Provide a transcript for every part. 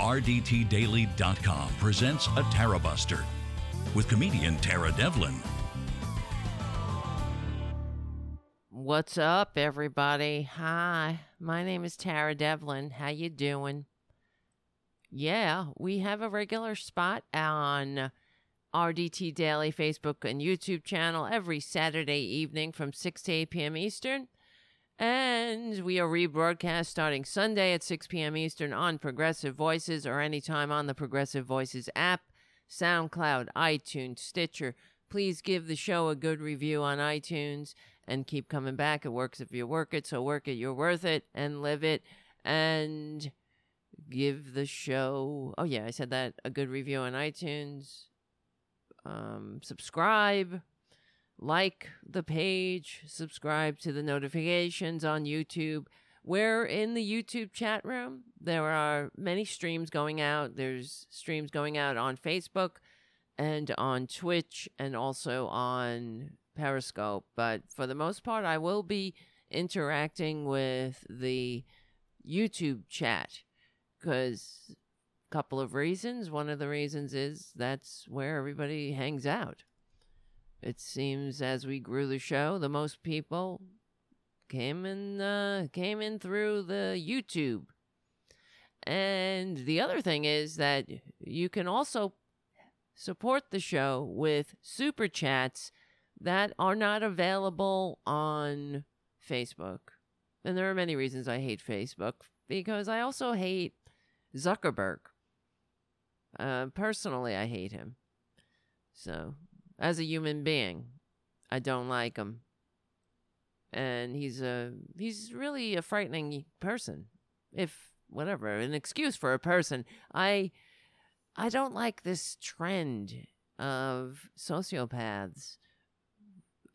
RDTDaily.com presents a Tara Buster with comedian Tara Devlin. What's up, everybody? Hi, my name is Tara Devlin. How you doing? Yeah, we have a regular spot on RDT Daily Facebook and YouTube channel every Saturday evening from 6 to 8 p.m. Eastern. And we are rebroadcast starting Sunday at 6 p.m. Eastern on Progressive Voices or anytime on the Progressive Voices app, SoundCloud, iTunes, Stitcher. Please give the show a good review on iTunes and keep coming back. It works if you work it, so work it. You're worth it and live it. And give the show, oh, yeah, I said that, a good review on iTunes. Um, subscribe like the page, subscribe to the notifications on YouTube. We're in the YouTube chat room. There are many streams going out. There's streams going out on Facebook and on Twitch and also on Periscope. But for the most part, I will be interacting with the YouTube chat because a couple of reasons. One of the reasons is that's where everybody hangs out. It seems as we grew the show, the most people came in uh, came in through the YouTube. And the other thing is that you can also support the show with super chats that are not available on Facebook. And there are many reasons I hate Facebook because I also hate Zuckerberg. Uh, personally, I hate him. So as a human being. I don't like him. And he's a he's really a frightening person. If whatever, an excuse for a person. I I don't like this trend of sociopaths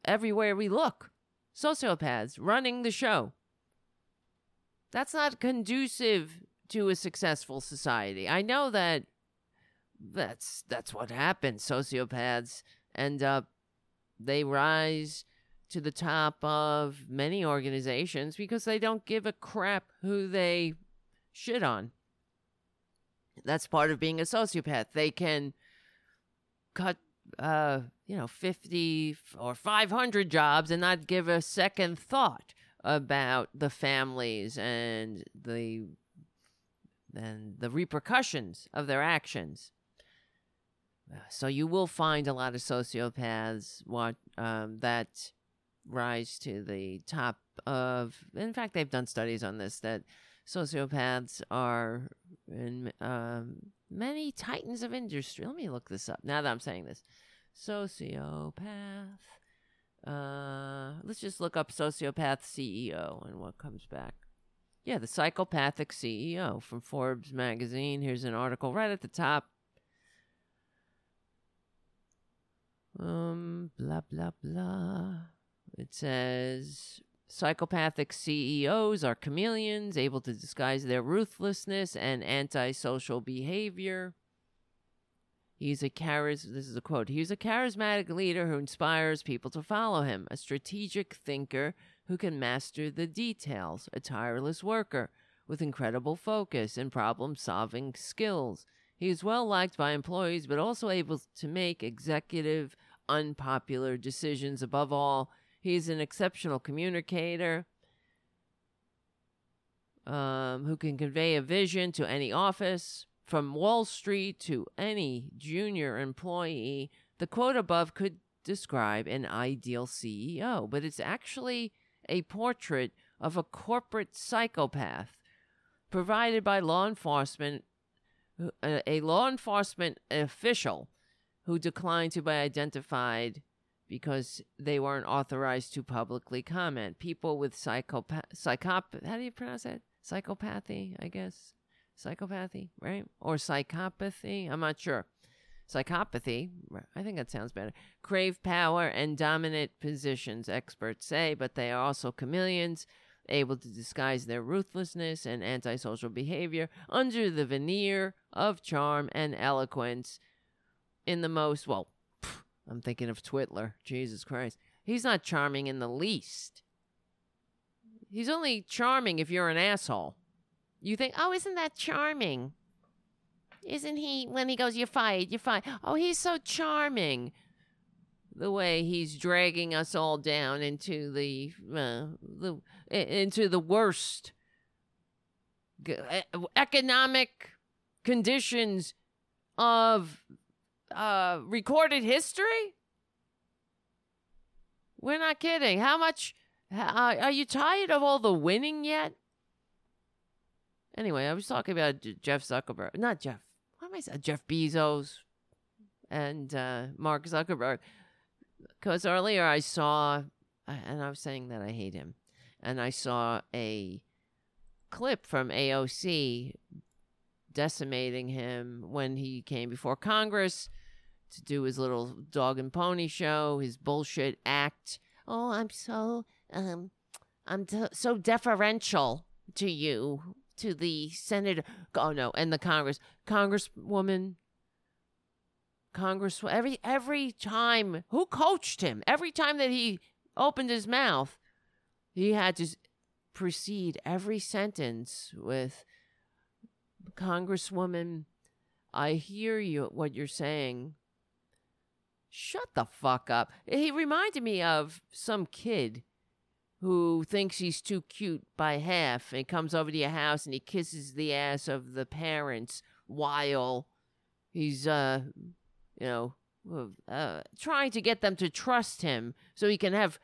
everywhere we look. Sociopaths running the show. That's not conducive to a successful society. I know that that's that's what happens. Sociopaths end up they rise to the top of many organizations because they don't give a crap who they shit on. That's part of being a sociopath. They can cut uh, you know, 50 or 500 jobs and not give a second thought about the families and the and the repercussions of their actions. So you will find a lot of sociopaths what um, that rise to the top of. In fact, they've done studies on this that sociopaths are in um, many titans of industry. Let me look this up now that I'm saying this. Sociopath. Uh, let's just look up sociopath CEO and what comes back. Yeah, the psychopathic CEO from Forbes magazine. Here's an article right at the top. Um, blah, blah, blah. It says psychopathic CEOs are chameleons, able to disguise their ruthlessness and antisocial behavior. He's a charis this is a quote. He's a charismatic leader who inspires people to follow him, a strategic thinker who can master the details, a tireless worker with incredible focus and problem-solving skills. He is well liked by employees, but also able to make executive unpopular decisions. Above all, he's an exceptional communicator um, who can convey a vision to any office. From Wall Street to any junior employee, the quote above could describe an ideal CEO, but it's actually a portrait of a corporate psychopath provided by law enforcement a law enforcement official who declined to be identified because they weren't authorized to publicly comment. People with psychopath, psychop, how do you pronounce that? Psychopathy, I guess. Psychopathy, right? Or psychopathy? I'm not sure. Psychopathy, I think that sounds better. Crave power and dominant positions, experts say, but they are also chameleons, able to disguise their ruthlessness and antisocial behavior under the veneer of charm and eloquence in the most, well, I'm thinking of Twitler. Jesus Christ. He's not charming in the least. He's only charming if you're an asshole. You think, oh, isn't that charming? isn't he? When he goes, "You're fired. You're fired." Oh, he's so charming. The way he's dragging us all down into the uh, the into the worst economic conditions of uh, recorded history. We're not kidding. How much uh, are you tired of all the winning yet? Anyway, I was talking about Jeff Zuckerberg, not Jeff. What am I saying? Jeff Bezos and uh, Mark Zuckerberg. Because earlier I saw, and I was saying that I hate him, and I saw a clip from AOC decimating him when he came before Congress to do his little dog and pony show, his bullshit act. Oh, I'm so um I'm t- so deferential to you, to the senator. Oh no, and the Congress Congresswoman Congress every every time who coached him every time that he opened his mouth he had to precede every sentence with Congresswoman I hear you what you're saying Shut the fuck up. He reminded me of some kid who thinks he's too cute by half and comes over to your house and he kisses the ass of the parents while he's, uh, you know, uh, trying to get them to trust him so he can have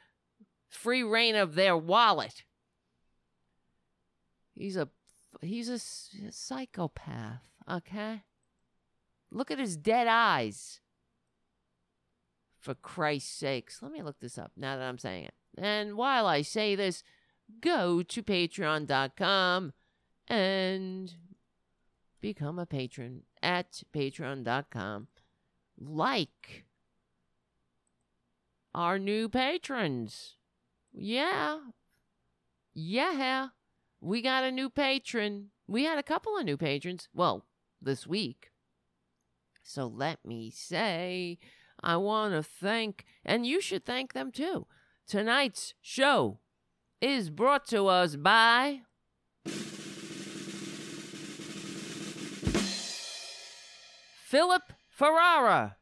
free reign of their wallet. He's a he's a, a psychopath, okay? Look at his dead eyes for Christ's sakes. Let me look this up now that I'm saying it. And while I say this, go to patreon.com and become a patron at patreon.com. Like our new patrons. Yeah. Yeah. We got a new patron. We had a couple of new patrons. Well, this week. So let me say I want to thank, and you should thank them too. Tonight's show is brought to us by. Philip Ferrara.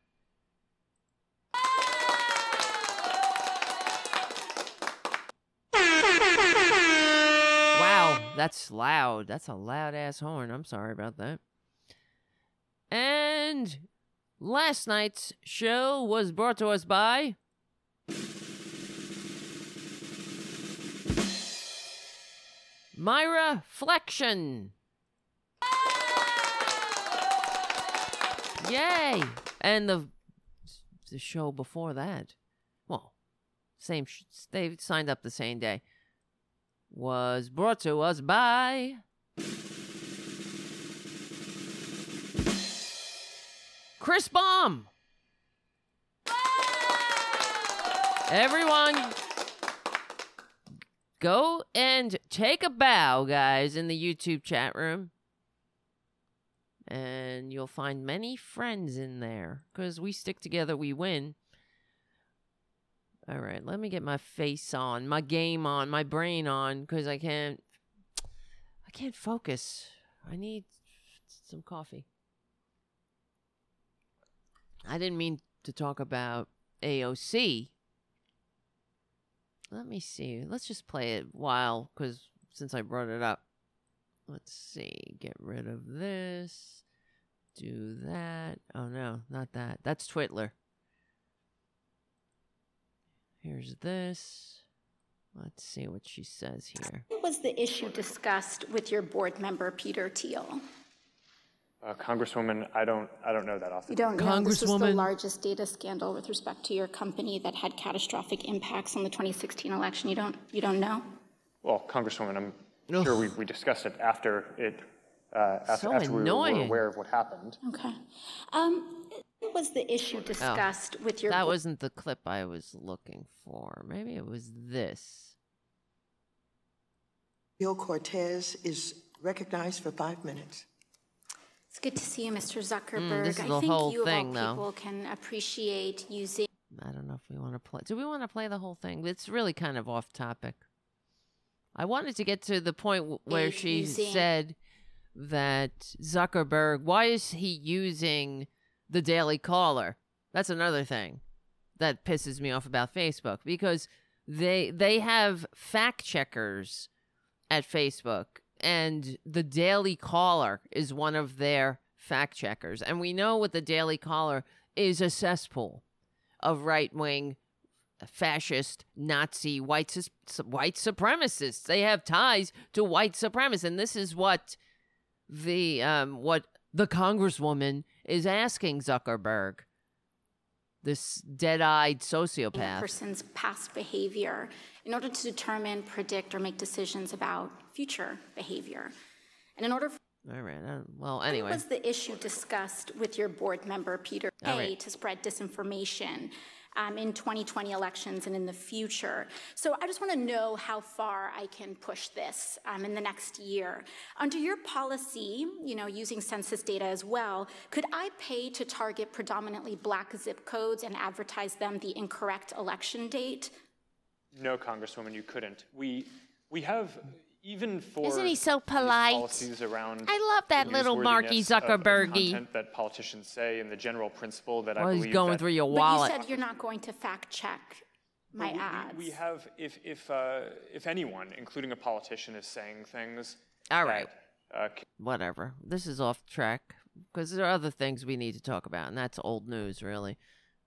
Wow, that's loud. That's a loud ass horn. I'm sorry about that. And Last night's show was brought to us by. Myra Flexion. Yay! And the the show before that, well, same sh- they signed up the same day, was brought to us by Chris Baum. Everyone, go and take a bow, guys, in the YouTube chat room. And you'll find many friends in there because we stick together, we win. All right, let me get my face on, my game on, my brain on because I can't I can't focus. I need some coffee. I didn't mean to talk about AOC. Let me see. Let's just play it while, because since I brought it up. Let's see. Get rid of this. Do that. Oh, no, not that. That's Twitler. Here's this. Let's see what she says here. What was the issue discussed with your board member, Peter Thiel? Uh, Congresswoman, I don't, I don't know that off the You don't know this was the Congresswoman. largest data scandal with respect to your company that had catastrophic impacts on the 2016 election. You don't, you don't know? Well, Congresswoman, I'm Ugh. sure we, we discussed it after it, uh, after, So after we were- were annoying. aware of what happened. Okay. Um, what was the issue discussed with your? That wasn't the clip I was looking for. Maybe it was this. Bill Cortez is recognized for five minutes. It's good to see you, Mr. Zuckerberg. Mm, this is I the think whole you thing, of all people can appreciate using I don't know if we want to play. Do we want to play the whole thing? It's really kind of off topic. I wanted to get to the point where she museum. said that Zuckerberg, why is he using the Daily Caller? That's another thing that pisses me off about Facebook because they they have fact checkers at Facebook and the Daily Caller is one of their fact checkers. And we know what the Daily Caller is a cesspool of right-wing fascist, Nazi, white white supremacists. They have ties to white supremacists, and this is what the um what the congresswoman is asking Zuckerberg. This dead-eyed a sociopath. person's past behavior in order to determine, predict, or make decisions about future behavior. And in order for All right. uh, well, anyway. was the issue discussed with your board member, Peter Kay, right. to spread disinformation um, in 2020 elections and in the future? So I just want to know how far I can push this um, in the next year. Under your policy, you know, using census data as well, could I pay to target predominantly black zip codes and advertise them the incorrect election date? No, Congresswoman, you couldn't. We, we have, even for. Isn't he so polite? Policies around. I love that little Marky newsworthiness of- of Zuckerbergy. Content that politicians say and the general principle that I Well, believe. he's going that- through your wallet. But you said you're not going to fact check my We- we- ads. We have, if, if, uh, if anyone, including a politician, is saying things. All that, right. uh, Whatever. This is off track because there are other things we need to talk about, and that's old news, really,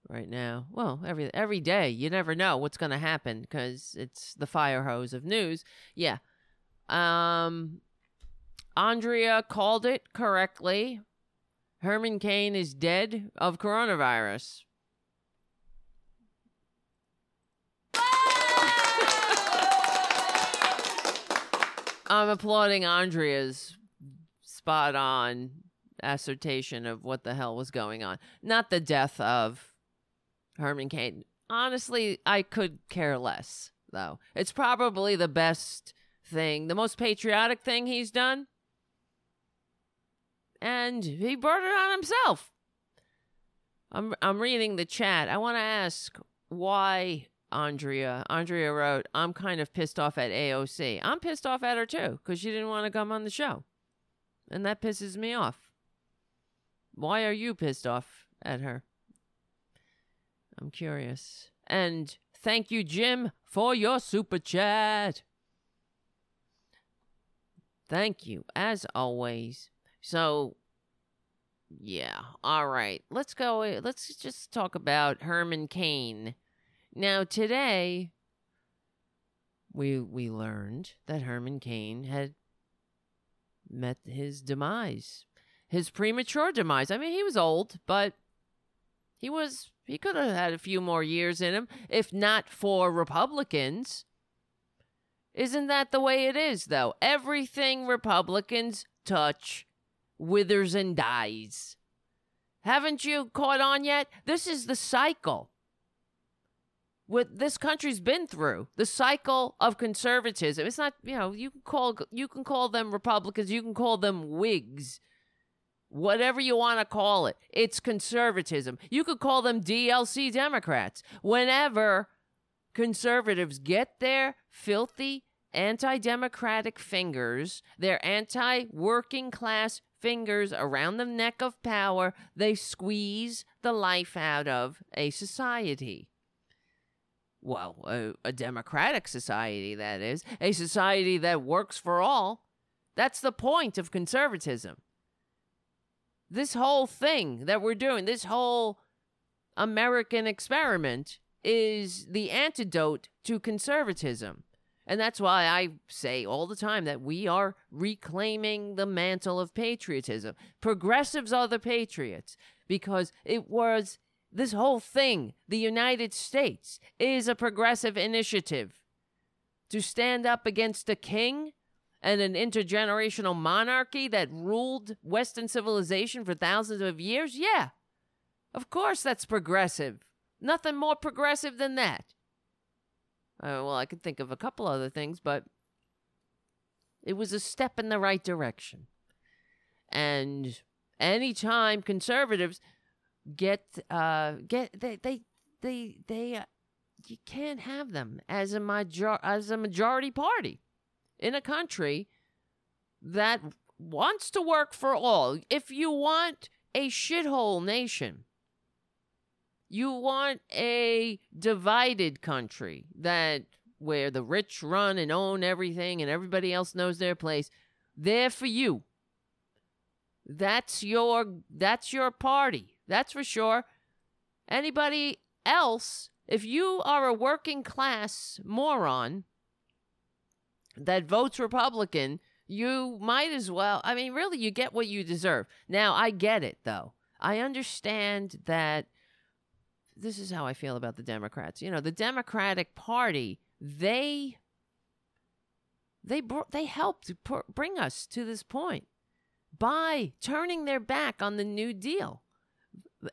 right now. Well, every every day, you never know what's going to happen because it's the fire hose of news. Yeah. Um, Andrea called it correctly. Herman Cain is dead of coronavirus. I'm applauding Andrea's spot on assertion of what the hell was going on. Not the death of Herman Cain. Honestly, I could care less, though. It's probably the best thing, the most patriotic thing he's done. And he brought it on himself. I'm I'm reading the chat. I want to ask why Andrea. Andrea wrote, "I'm kind of pissed off at AOC. I'm pissed off at her too because she didn't want to come on the show, and that pisses me off. Why are you pissed off at her? I'm curious. And thank you, Jim, for your super chat. Thank you, as always. So, yeah, all right. Let's go. Let's just talk about Herman Cain. Now, today, we we learned that Herman Cain had met his demise, his premature demise. I mean, he was old, but he was he could have had a few more years in him if not for Republicans. Isn't that the way it is though? Everything Republicans touch withers and dies. Haven't you caught on yet? This is the cycle. What this country's been through, the cycle of conservatism. It's not, you know, you can call you can call them Republicans, you can call them Whigs whatever you want to call it. It's conservatism. You could call them DLC Democrats. Whenever conservatives get their filthy anti democratic fingers, their anti working class fingers around the neck of power, they squeeze the life out of a society. Well, a, a democratic society, that is, a society that works for all. That's the point of conservatism this whole thing that we're doing, this whole American experiment, is the antidote to conservatism. And that's why I say all the time that we are reclaiming the mantle of patriotism. Progressives are the patriots because it was this whole thing, the United States, is a progressive initiative to stand up against a king and an intergenerational monarchy that ruled Western civilization for thousands of years? Yeah. Of course, that's progressive. Nothing more progressive than that. Uh, well, I could think of a couple other things, but it was a step in the right direction. And anytime conservatives get uh get they they they they uh, you can't have them as a major as a majority party in a country that wants to work for all, if you want a shithole nation, you want a divided country that where the rich run and own everything and everybody else knows their place, they're for you. That's your that's your party. That's for sure. Anybody else, if you are a working class moron that votes Republican, you might as well. I mean, really, you get what you deserve. Now, I get it, though. I understand that this is how I feel about the Democrats. You know, the Democratic Party, they they br- they helped pr- bring us to this point by turning their back on the New Deal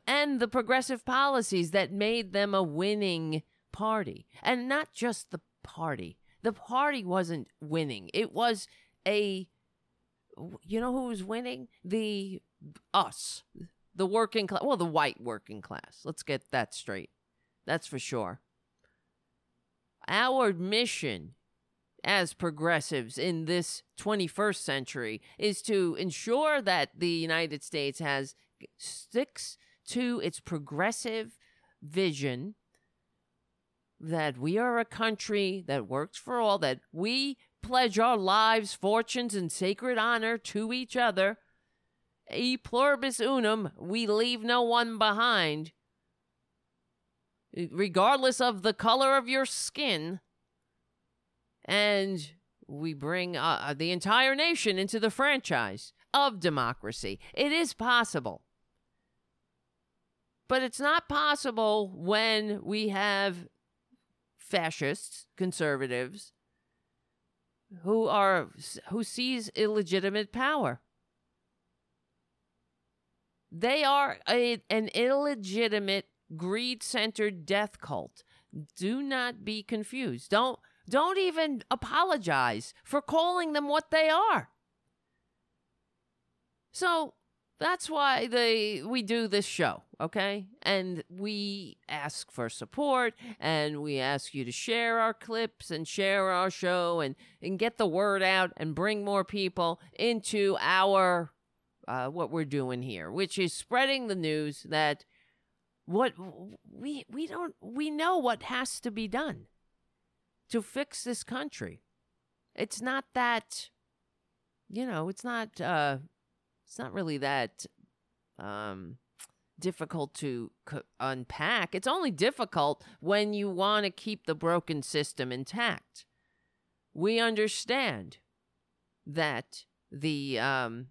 and the progressive policies that made them a winning party. And not just the party. The party wasn't winning. It was a you know who was winning? The us. The working class, well, the white working class. Let's get that straight. That's for sure. Our mission as progressives in this 21st century is to ensure that the United States has sticks to its progressive vision that we are a country that works for all, that we pledge our lives, fortunes, and sacred honor to each other. E pluribus unum, we leave no one behind. Regardless of the color of your skin, and we bring uh, uh, the entire nation into the franchise of democracy. It is possible. But it's not possible when we have fascists, conservatives, who are who sees illegitimate power. They are a, an illegitimate greed-centered death cult. Do not be confused. Don't don't even apologize for calling them what they are. So that's why they we do this show, okay? And we ask for support and we ask you to share our clips and share our show and, and get the word out and bring more people into our uh, what we're doing here, which is spreading the news that what we we don't we know what has to be done to fix this country. It's not that, you know, it's not, uh, it's not really that, um, difficult to unpack. It's only difficult when you want to keep the broken system intact. We understand that the um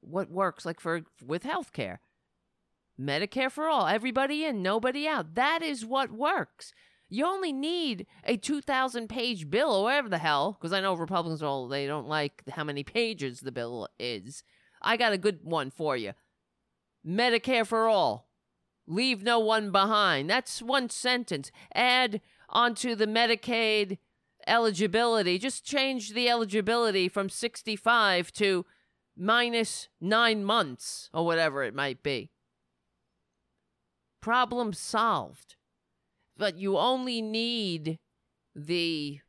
what works like for with healthcare. Medicare for all, everybody in, nobody out. That is what works. You only need a 2,000 page bill or whatever the hell, because I know Republicans all they don't like how many pages the bill is. I got a good one for you. Medicare for all. Leave no one behind. That's one sentence. Add onto the Medicaid eligibility. Just change the eligibility from 65 to minus nine months or whatever it might be. Problem solved but you only need the,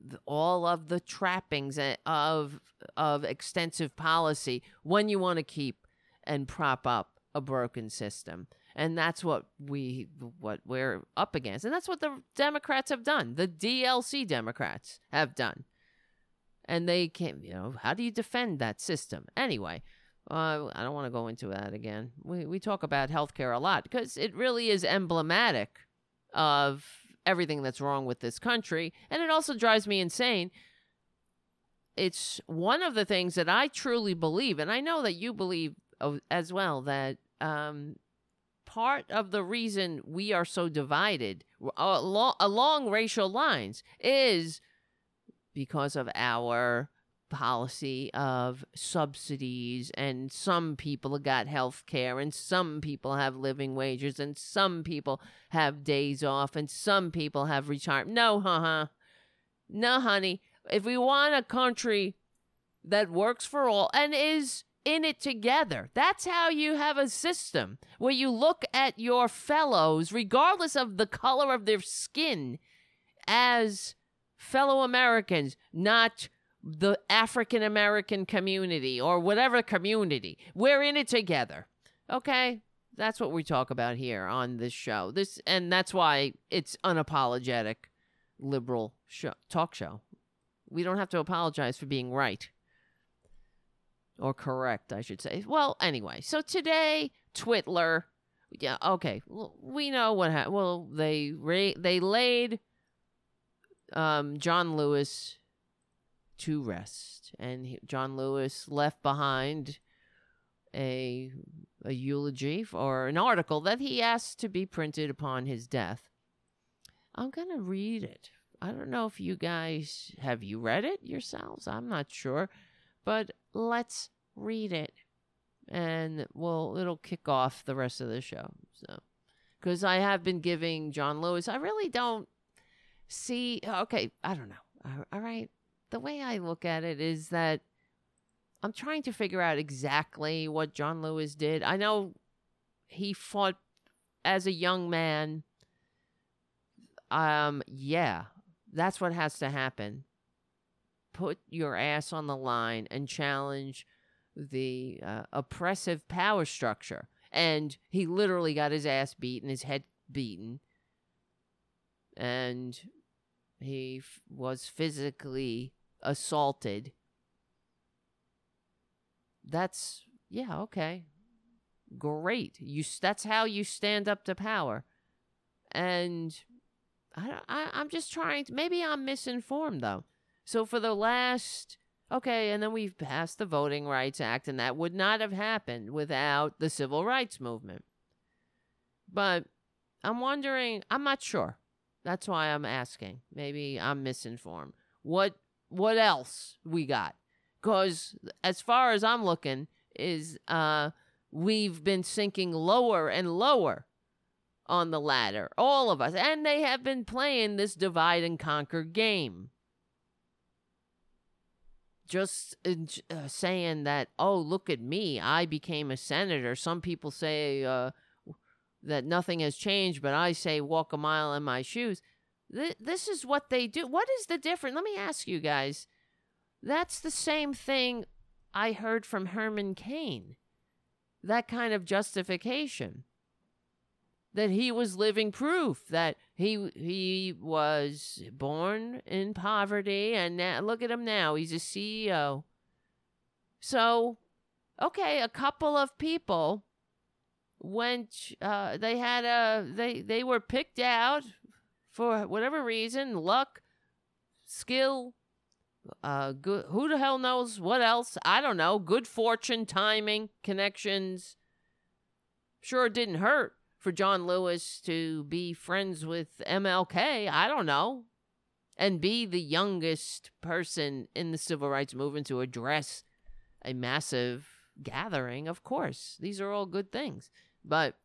the all of the trappings of of extensive policy when you want to keep and prop up a broken system. And that's what we what we're up against. And that's what the democrats have done. The dlc democrats have done. And they can't you know how do you defend that system? Anyway uh, i don't want to go into that again. We, we talk about healthcare a lot because it really is emblematic of everything that's wrong with this country. And it also drives me insane. It's one of the things that I truly believe, and I know that you believe as well, that um, part of the reason we are so divided along, along racial lines is because of our policy of subsidies and some people got health care and some people have living wages and some people have days off and some people have retirement. No, huh? No, honey. If we want a country that works for all and is in it together, that's how you have a system where you look at your fellows, regardless of the color of their skin, as fellow Americans, not the African American community or whatever community. We're in it together. Okay? That's what we talk about here on this show. This and that's why it's unapologetic liberal show, talk show. We don't have to apologize for being right or correct, I should say. Well, anyway, so today Twitler, yeah, okay, we know what happened. Well, they ra- they laid um, John Lewis to rest, and he, John Lewis left behind a a eulogy or an article that he asked to be printed upon his death. I'm gonna read it. I don't know if you guys have you read it yourselves. I'm not sure, but let's read it, and well, it'll kick off the rest of the show. So, because I have been giving John Lewis, I really don't see. Okay, I don't know. All right, the way I look at it is that I'm trying to figure out exactly what John Lewis did. I know he fought as a young man. Um, yeah, that's what has to happen. Put your ass on the line and challenge the uh, oppressive power structure. And he literally got his ass beaten, his head beaten. And he f- was physically assaulted. That's, yeah, okay. Great. You that's how you stand up to power. And I, I I'm just trying to maybe I'm misinformed though. So for the last Okay, and then we've passed the Voting Rights Act, and that would not have happened without the civil rights movement. But I'm wondering, I'm not sure. That's why I'm asking. Maybe I'm misinformed. What what else we got? Cuz as far as I'm looking is uh we've been sinking lower and lower on the ladder, all of us. And they have been playing this divide and conquer game just uh, saying that, oh, look at me, I became a senator. Some people say uh, that nothing has changed, but I say walk a mile in my shoes. Th- this is what they do. What is the difference? Let me ask you guys. That's the same thing I heard from Herman Cain. That kind of justification that he was living proof that he he was born in poverty and now, look at him now he's a CEO so okay a couple of people went uh, they had a they they were picked out for whatever reason luck skill uh good who the hell knows what else i don't know good fortune timing connections sure it didn't hurt for John Lewis to be friends with MLK. I don't know. And be the youngest person in the civil rights movement to address a massive gathering. Of course, these are all good things. But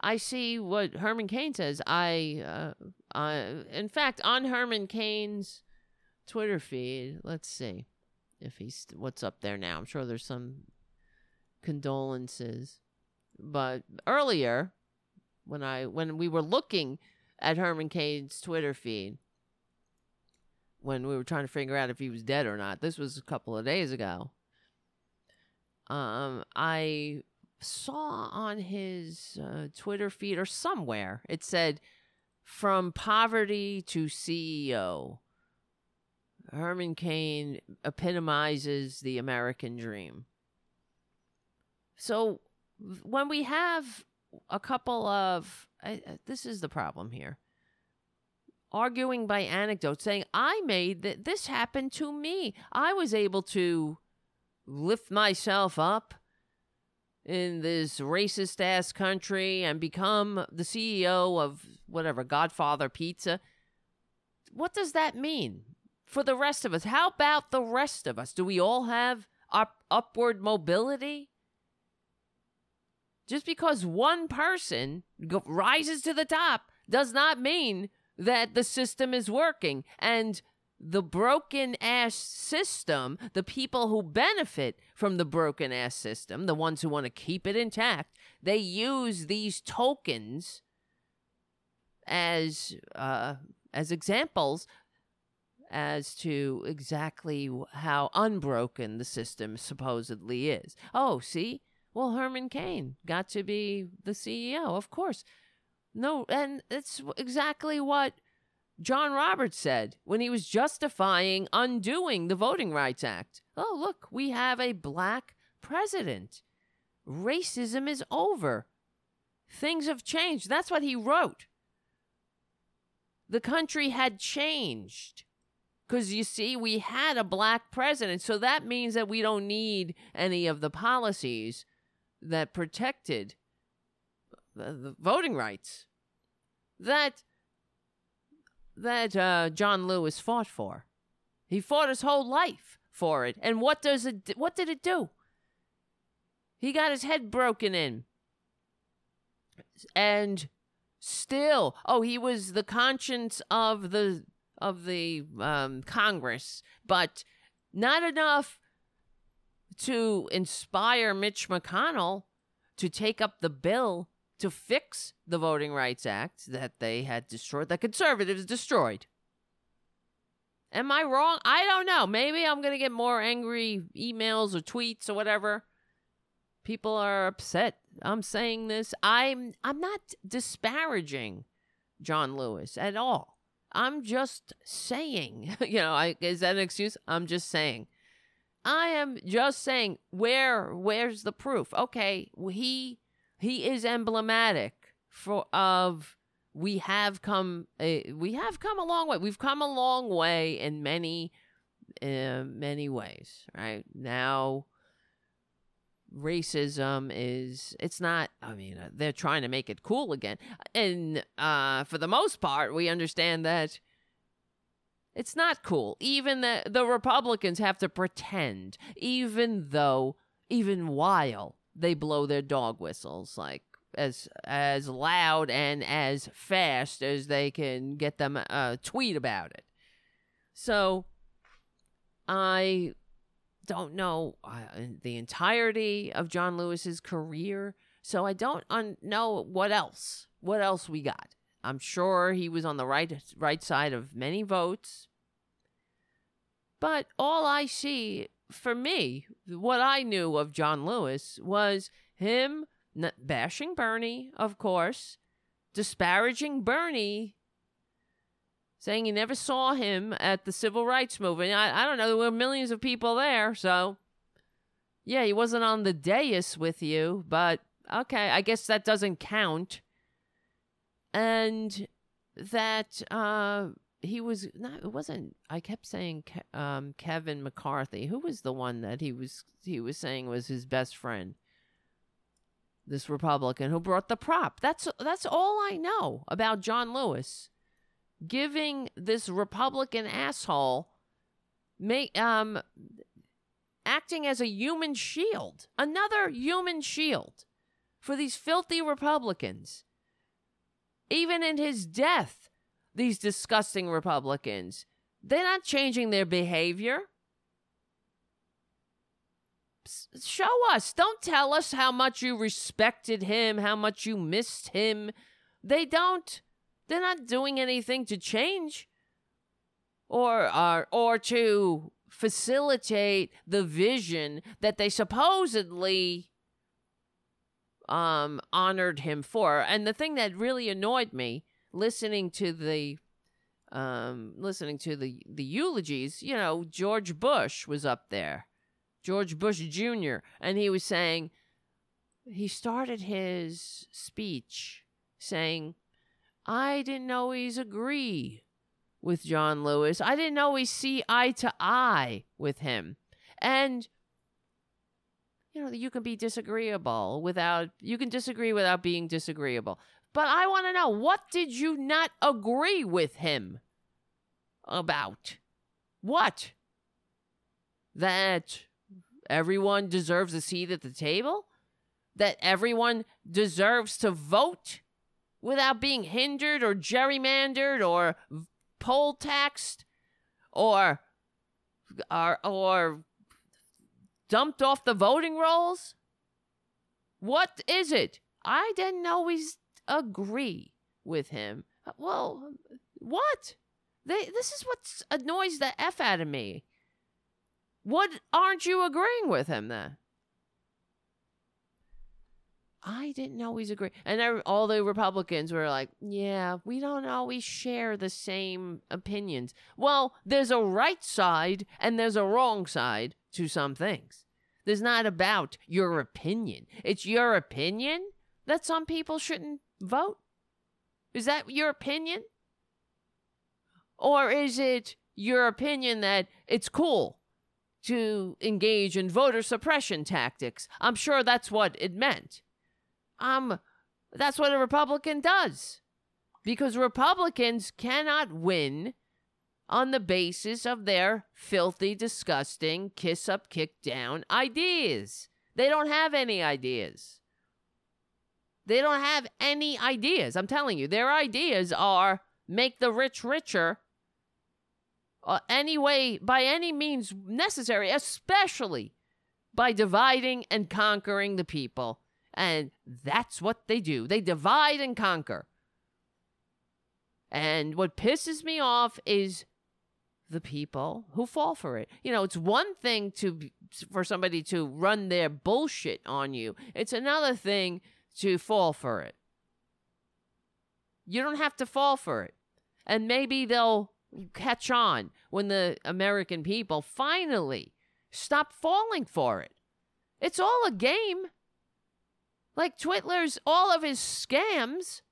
I see what Herman Cain says. I, uh, I, in fact, on Herman Cain's Twitter feed, let's see if he's what's up there now. I'm sure there's some condolences. But earlier, when I when we were looking at Herman Cain's Twitter feed, when we were trying to figure out if he was dead or not, this was a couple of days ago. Um, I saw on his uh, Twitter feed or somewhere it said, "From poverty to CEO." Herman Cain epitomizes the American dream. So when we have a couple of uh, this is the problem here arguing by anecdote saying i made that this happened to me i was able to lift myself up in this racist ass country and become the ceo of whatever godfather pizza. What does that mean for the rest of us? How about the rest of us? Do we all have up- upward mobility? Just because one person go- rises to the top does not mean that the system is working. And the broken ass system, the people who benefit from the broken ass system, the ones who want to keep it intact, they use these tokens as uh, as examples as to exactly how unbroken the system supposedly is. Oh, see? Well, Herman Cain got to be the CEO, of course. No, and it's exactly what John Roberts said when he was justifying undoing the Voting Rights Act. Oh, look, we have a black president. Racism is over. Things have changed. That's what he wrote. The country had changed. Because you see, we had a black president. So that means that we don't need any of the policies that protected the, the voting rights that that uh, John Lewis fought for. He fought his whole life for it. And what does it what did it do? He got his head broken in. And still, oh, he was the conscience of the of the um, Congress, but not enough to inspire Mitch McConnell to take up the bill to fix the Voting Rights Act that they had destroyed, that conservatives destroyed. Am I wrong? I don't know. Maybe I'm going to get more angry emails or tweets or whatever. People are upset. I'm saying this. I'm I'm not disparaging John Lewis at all. I'm just saying, you know, I, is that an excuse? I'm just saying. I am just saying where where's the proof? Okay, he he is emblematic for of we have come a, we have come a long way. We've come a long way in many uh, many ways, right? Now racism is it's not i mean uh, they're trying to make it cool again and uh for the most part we understand that it's not cool even the the republicans have to pretend even though even while they blow their dog whistles like as as loud and as fast as they can get them uh, tweet about it. So I don't know uh, the entirety of John Lewis's career, so I don't un- know what else. What else we got? I'm sure he was on the right right side of many votes. But all I see for me, what I knew of John Lewis was him bashing Bernie, of course, disparaging Bernie, saying he never saw him at the civil rights movement. I, I don't know, there were millions of people there, so yeah, he wasn't on the dais with you, but okay, I guess that doesn't count. And that uh he was not it wasn't i kept saying Ke- um, kevin mccarthy. Who was the one that he was he was saying was his best friend? This republican who brought the prop. That's that's all i know about john lewis giving this republican asshole make um acting as a human shield another human shield for these filthy republicans. Even in his death these disgusting Republicans. They're not changing their behavior. Show us. Don't tell us how much you respected him, how much you missed him. They don't. They're not doing anything to change or or, or to facilitate the vision that they supposedly um honored him for. And the thing that really annoyed me listening to the um listening to the the eulogies you know george bush was up there george bush jr and he was saying he started his speech saying i didn't always agree with john lewis. I didn't always see eye to eye with him. And you know you can be disagreeable without you can disagree without being disagreeable but I want to know what did you not agree with him about? What? That everyone deserves a seat at the table? That everyone deserves to vote without being hindered or gerrymandered or poll taxed or or or dumped off the voting rolls? What is it? I didn't always agree with him. Uh, well, what? They, this is what annoys the F out of me. What aren't you agreeing with him then? I didn't always agree. And all the Republicans were like, yeah, we don't always share the same opinions. Well, there's a right side and there's a wrong side to some things. There's not about your opinion. It's your opinion that some people shouldn't vote. Is that your opinion? Or is it your opinion that it's cool to engage in voter suppression tactics? I'm sure that's what it meant. Um, that's what a Republican does. Because Republicans cannot win on the basis of their filthy, disgusting, kiss up, kick down ideas. They don't have any ideas. They don't have any ideas. I'm telling you, their ideas are make the rich richer uh, any way, by any means necessary, especially by dividing and conquering the people and that's what they do. They divide and conquer. And what pisses me off is the people who fall for it. You know, it's one thing to for somebody to run their bullshit on you. It's another thing to fall for it. You don't have to fall for it. And maybe they'll catch on when the American people finally stop falling for it. It's all a game. Like Twitler's, all of his scams,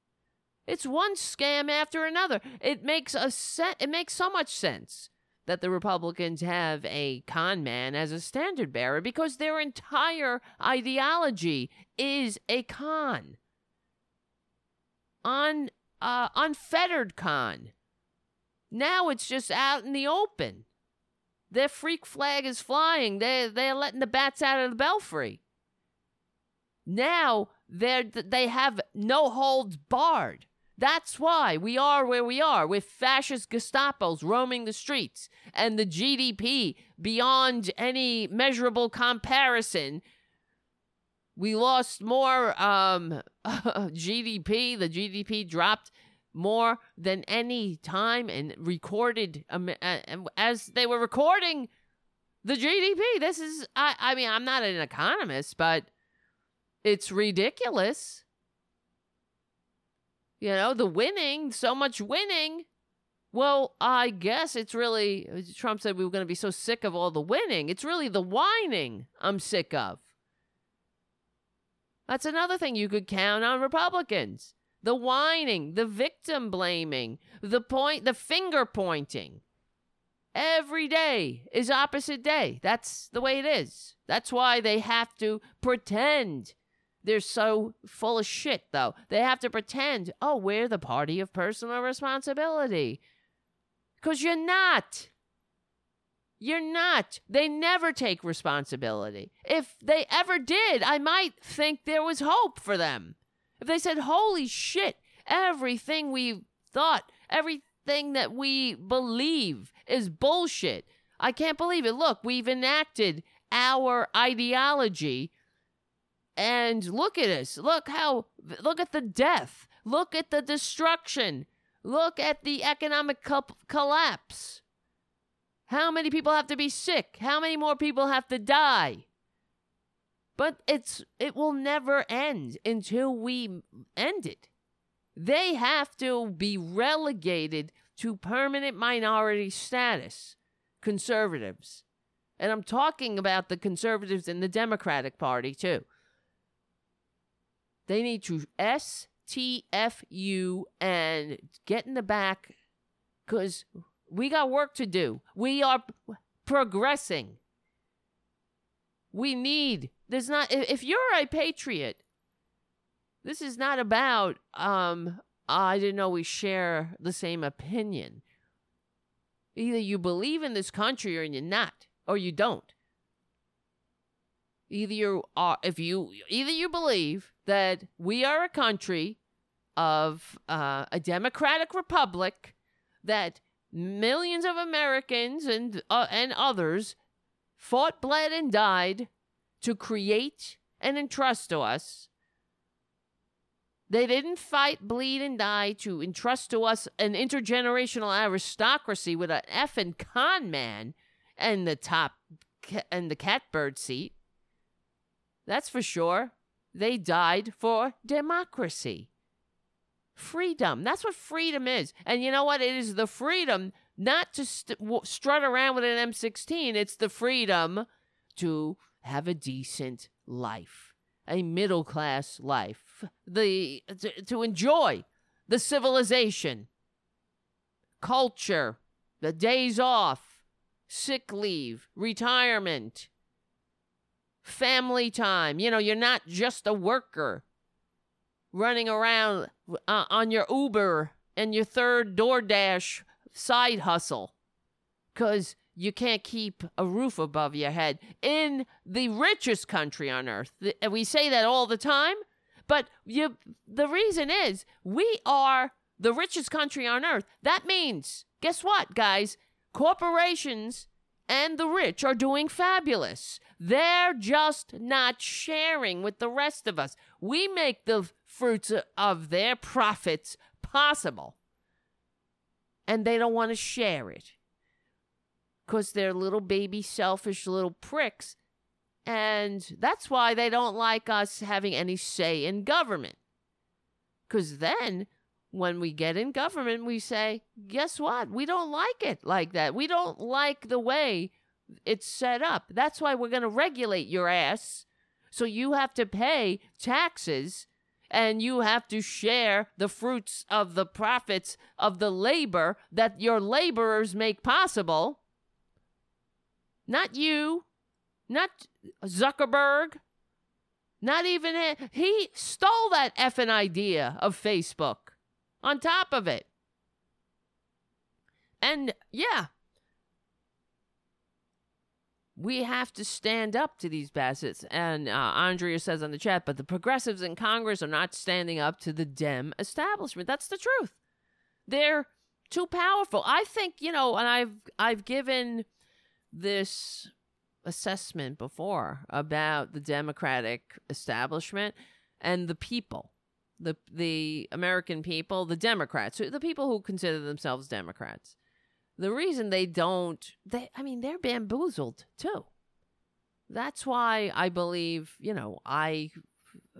it's one scam after another. It makes a se- it makes so much sense that the Republicans have a con man as a standard bearer because their entire ideology is a con. Un, uh, unfettered con. Now it's just out in the open. Their freak flag is flying. They they're letting the bats out of the belfry. Now they they have no holds barred. That's why we are where we are with fascist Gestapos roaming the streets and the GDP beyond any measurable comparison. We lost more um, GDP. The GDP dropped more than any time and recorded um, uh, as they were recording the GDP. This is, I, I mean, I'm not an economist, but it's ridiculous. You know, the winning, so much winning. Well, I guess it's really, uh, Trump said we were going to be so sick of all the winning. It's really the whining I'm sick of. That's another thing you could count on Republicans. The whining, the victim blaming, the point, the finger pointing. Every day is opposite day. That's the way it is. That's why they have to pretend they're so full of shit, though. They have to pretend, oh, we're the party of personal responsibility. Because you're not. You're not. They never take responsibility. If they ever did, I might think there was hope for them. If they said, holy shit, everything we thought, everything that we believe is bullshit. I can't believe it. Look, we've enacted our ideology and look at us. Look how, look at the death. Look at the destruction. Look at the economic co- collapse. How many people have to be sick? How many more people have to die? But it's it will never end until we end it. They have to be relegated to permanent minority status, conservatives. And I'm talking about the conservatives in the Democratic Party too. They need to STFU and get in the back because we got work to do. We are progressing. We need, there's not, if you're a patriot, this is not about, um, I didn't know we share the same opinion. Either you believe in this country or you're not, or you don't. Either you are, if you, either you believe that we are a country of uh, a democratic republic that millions of Americans and uh, and others fought, bled, and died to create and entrust to us, They didn't fight, bleed, and die to entrust to us an intergenerational aristocracy with an effing con man and the top and the catbird seat. That's for sure. They died for democracy. Freedom. That's what freedom is. And you know what? It is the freedom not to st- strut around with an M16, it's the freedom to have a decent life, a middle class life, the to, to enjoy the civilization, culture, the days off, sick leave, retirement, family time. You know, you're not just a worker running around uh, on your Uber and your third DoorDash side hustle because you can't keep a roof above your head in the richest country on earth. We say that all the time, but you the reason is we are the richest country on earth. That means, guess what, guys? Corporations and the rich are doing fabulous. They're just not sharing with the rest of us. We make the fruits of their profits possible and they don't want to share it because they're little baby selfish little pricks and that's why they don't like us having any say in government because then when we get in government we say guess what? We don't like it like that. We don't like the way it's set up. That's why we're going to regulate your ass. So you have to pay taxes and you have to share the fruits of the profits of the labor that your laborers make possible. Not you, not Zuckerberg, not even it. He stole that effing idea of Facebook on top of it. And yeah, we have to stand up to these bastards. And uh, Andrea says on the chat, but the progressives in Congress are not standing up to the Dem establishment. That's the truth. They're too powerful. I think you know, and I've I've given this assessment before about the Democratic establishment and the people, the the American people, the Democrats, the people who consider themselves Democrats. The reason they don't they i mean they're bamboozled too. That's why i believe you know i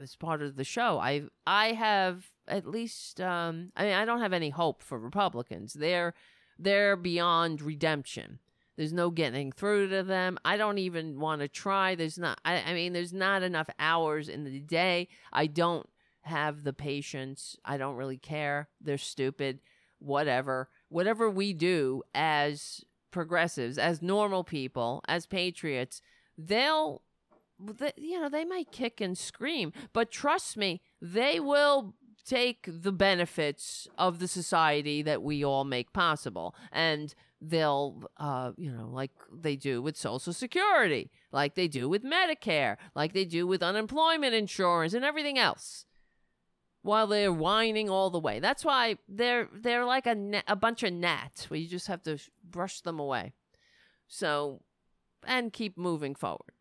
as part of the show i i have at least um i mean i don't have any hope for republicans. They're they're beyond redemption. There's no getting through to them. I don't even want to try. There's not I, I mean there's not enough hours in the day. I don't have the patience i don't really care they're stupid whatever whatever we do as progressives, as normal people, as patriots, they'll, they, you know, they might kick and scream, but trust me, they will take the benefits of the society that we all make possible. And they'll, uh, you know, like they do with Social Security, like they do with Medicare, like they do with unemployment insurance and everything else while they're whining all the way. That's why they're they're like a a bunch of gnats where you just have to brush them away. So, and keep moving forward.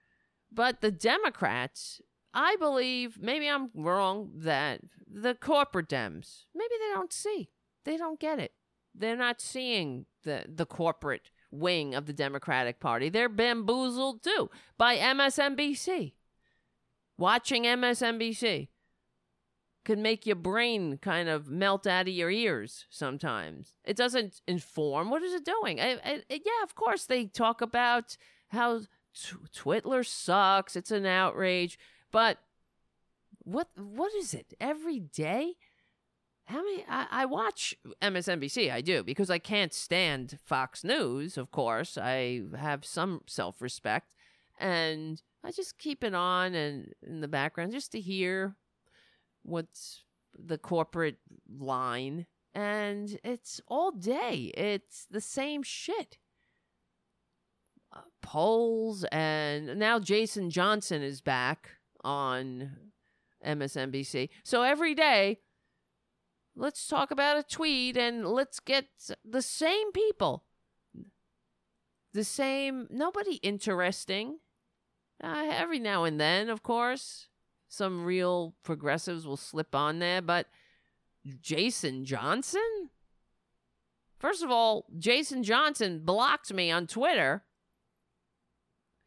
But the Democrats, I believe, maybe I'm wrong, that the corporate Dems, maybe they don't see. They don't get it. They're not seeing the the corporate wing of the Democratic Party. They're bamboozled too by MSNBC. Watching MSNBC could make your brain kind of melt out of your ears sometimes. It doesn't inform. What is it doing? I, I, yeah, of course, they talk about how t- Twitler sucks. It's an outrage. But what what is it? Every day? How many? I, I watch MSNBC. I do because I can't stand Fox News. Of course, I have some self respect, and I just keep it on and in the background just to hear what's the corporate line and it's all day. It's the same shit. Uh, polls and now jason johnson is back on msnbc so every day let's talk about a tweet and let's get the same people. The same nobody interesting. Uh, every now and then of course some real progressives will slip on there, but Jason Johnson? First of all, Jason Johnson blocked me on Twitter.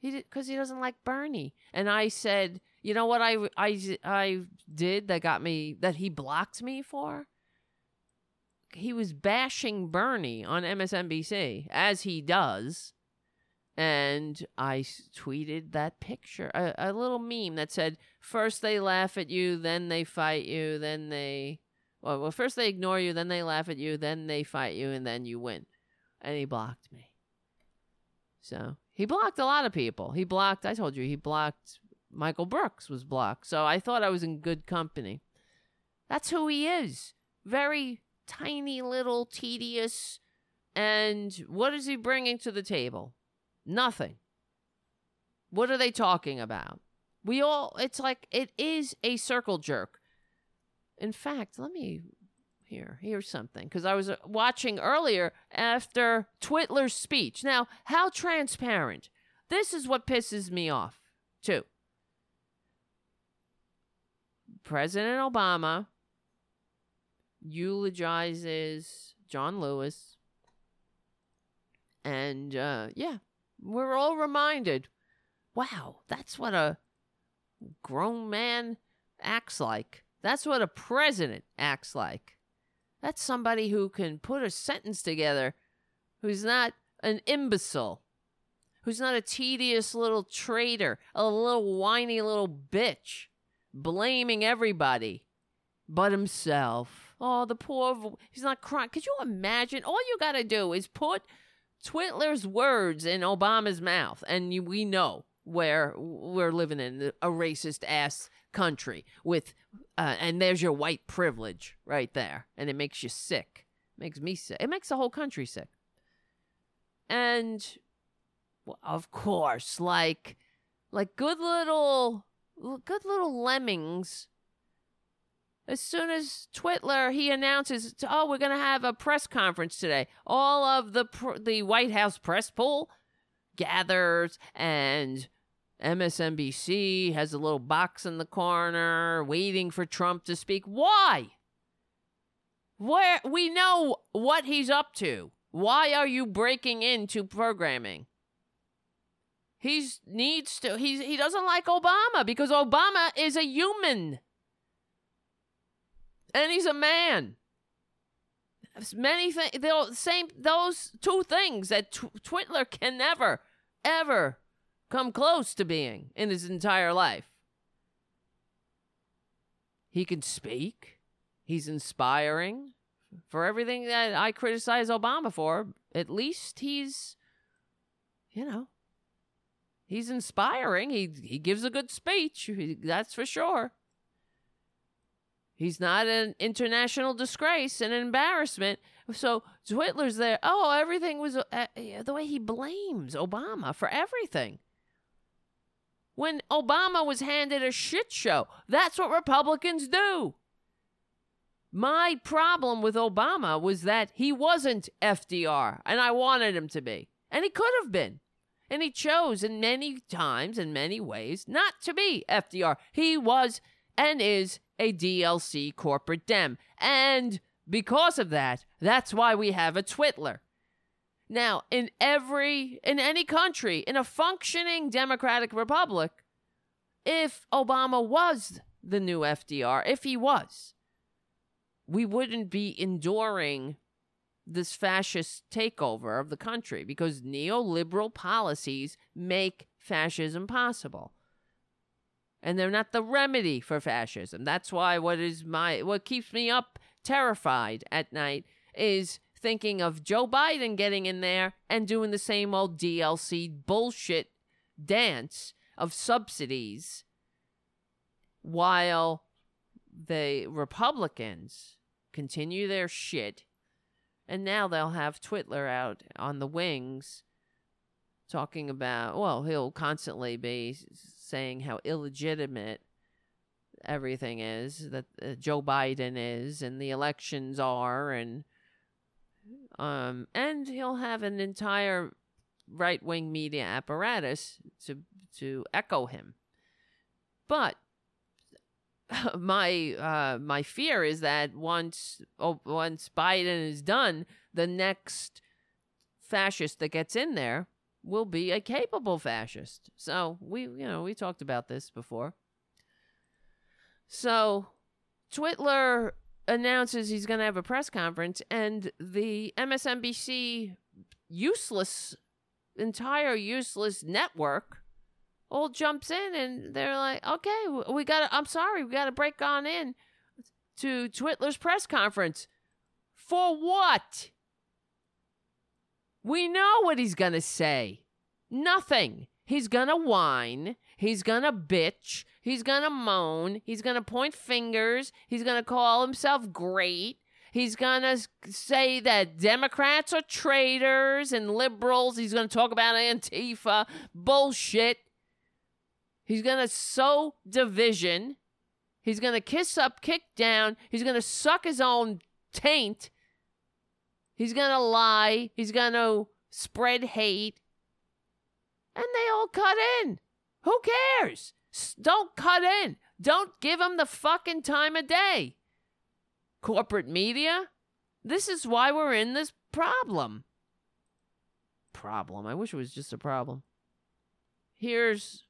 He did because he doesn't like Bernie. And I said, you know what I, I, I did that got me that he blocked me for? He was bashing Bernie on MSNBC as he does. And I tweeted that picture, a, a little meme that said, first they laugh at you, then they fight you, then they well, well, first they ignore you, then they laugh at you, then they fight you, and then you win. And he blocked me. So he blocked a lot of people. He blocked, I told you, he blocked Michael Brooks was blocked. So I thought I was in good company. That's who he is. Very tiny little tedious. And what is he bringing to the table? Nothing. What are they talking about? We all, it's like, it is a circle jerk. In fact, let me here. Here's something because I was uh, watching earlier after Twitler's speech. Now, how transparent? This is what pisses me off too. President Obama eulogizes John Lewis, and uh, yeah, we're all reminded. Wow, that's what a grown man acts like. That's what a president acts like. That's somebody who can put a sentence together, who's not an imbecile, who's not a tedious little traitor, a little whiny little bitch, blaming everybody but himself. Oh, the poor, he's not crying. Could you imagine? All you got to do is put Twitler's words in Obama's mouth, and you, we know where we're living in a racist ass country with uh, and there's your white privilege right there and it makes you sick. Makes me sick. It makes the whole country sick. And well, of course like like good little good little lemmings as soon as Twitler he announces, "Oh, we're going to have a press conference today," all of the pr- the White House press pool gathers, and MSNBC has a little box in the corner waiting for Trump to speak. Why? Where we know what he's up to. Why are you breaking into programming? He's needs to he's he doesn't like Obama because Obama is a human. And he's a man. Many things, same those two things that Tw- Twitler can never, ever come close to being in his entire life. He can speak. He's inspiring. For everything that I criticize Obama for, at least he's, you know, he's inspiring. He he gives a good speech. He- That's for sure. He's not an international disgrace and an embarrassment. So Twitler's there. Oh, everything was uh, the way he blames Obama for everything. When Obama was handed a shit show, that's what Republicans do. My problem with Obama was that he wasn't FDR, and I wanted him to be. And he could have been. And he chose in many times, in many ways, not to be FDR. He was and is a DLC corporate dem. And because of that, that's why we have a Twitler. Now, in every, in any country, in a functioning democratic republic, if Obama was the new FDR, if he was, we wouldn't be enduring this fascist takeover of the country because neoliberal policies make fascism possible and they're not the remedy for fascism. That's why what is my what keeps me up terrified at night is thinking of Joe Biden getting in there and doing the same old DLC bullshit dance of subsidies while the Republicans continue their shit and now they'll have Twitler out on the wings talking about well he'll constantly be saying how illegitimate everything is that uh, Joe Biden is and the elections are and um and he'll have an entire right-wing media apparatus to to echo him. But my uh, my fear is that once oh, once Biden is done, the next fascist that gets in there will be a capable fascist. So we you know we talked about this before. So Twitler announces he's going to have a press conference, and the MSNBC useless, entire useless network all jumps in and they're like, okay, we got to, I'm sorry, we got to break on in to Twitler's press conference. For what? We know what he's going to say. Nothing. He's going to whine. He's going to bitch. He's going to moan. He's going to point fingers. He's going to call himself great. He's going to say that Democrats are traitors and liberals. He's going to talk about Antifa. Bullshit. He's going to sow division. He's going to kiss up, kick down. He's going to suck his own taint. He's going to lie. He's going to spread hate. And they all cut in. Who cares? Don't cut in. Don't give them the fucking time of day. Corporate media? This is why we're in this problem. Problem. I wish it was just a problem. Here's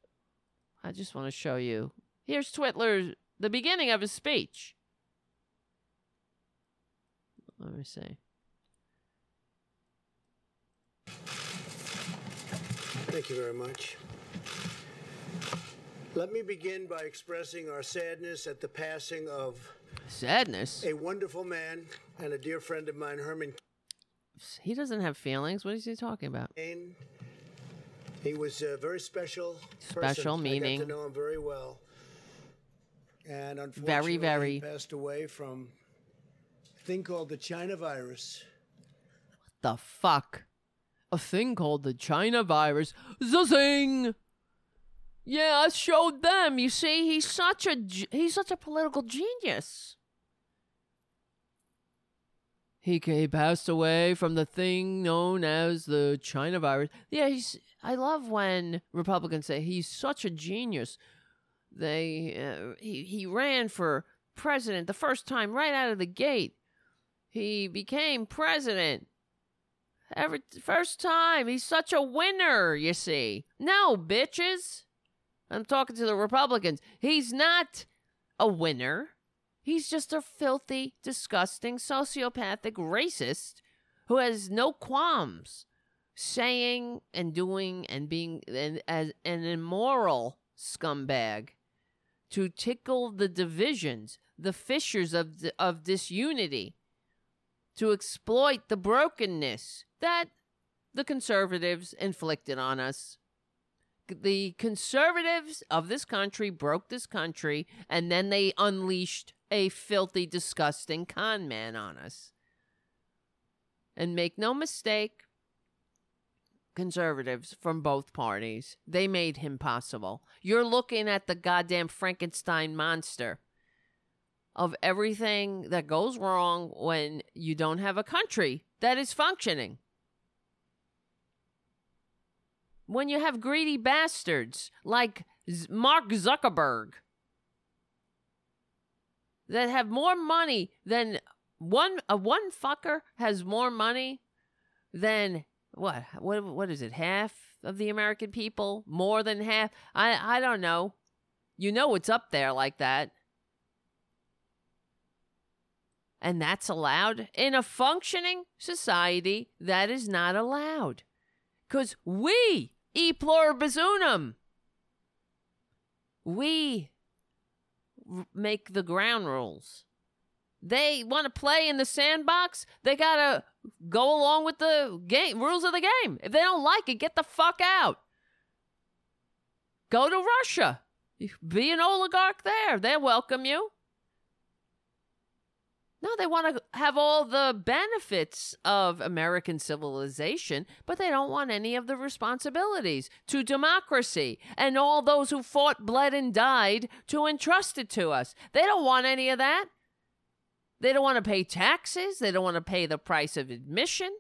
I just want to show you. Here's Twitler's, the beginning of his speech. Let me see. Thank you very much. Let me begin by expressing our sadness at the passing of Sadness? a wonderful man and a dear friend of mine, Herman He doesn't have feelings. What is he talking about? He was a very special Special person. meaning. I got to know him very well. And unfortunately, Very, very. he passed away from a thing called the China virus. What the fuck? A thing called the China virus. Zing! Yeah, I showed them. You see, he's such a he's such a political genius. He, he passed away from the thing known as the China virus. Yeah, he's. I love when Republicans say he's such a genius. They uh, he he ran for president the first time right out of the gate. He became president. Every first time, he's such a winner. You see, no bitches. I'm talking to the Republicans. He's not a winner. He's just a filthy, disgusting, sociopathic racist who has no qualms saying and doing and being an, as an immoral scumbag to tickle the divisions, the fissures of, of disunity, to exploit the brokenness that the conservatives inflicted on us the conservatives of this country broke this country and then they unleashed a filthy, disgusting con man on us. And make no mistake, conservatives from both parties, they made him possible. You're looking at the goddamn Frankenstein monster of everything that goes wrong when you don't have a country that is functioning when you have greedy bastards like Z- Mark Zuckerberg that have more money than one a one fucker has more money than what what what is it half of the American people? More than half? I I don't know. You know it's up there like that. And that's allowed in a functioning society that is not allowed. Because we e pluribus unum we make the ground rules. They want to play in the sandbox? They gotta go along with the game rules of the game. If they don't like it get the fuck out. Go to russia. Be an oligarch there. They'll welcome you no, they want to have all the benefits of American civilization, but they don't want any of the responsibilities to democracy and all those who fought, bled, and died to entrust it to us. They don't want any of that. They don't want to pay taxes. They don't want to pay the price of admission.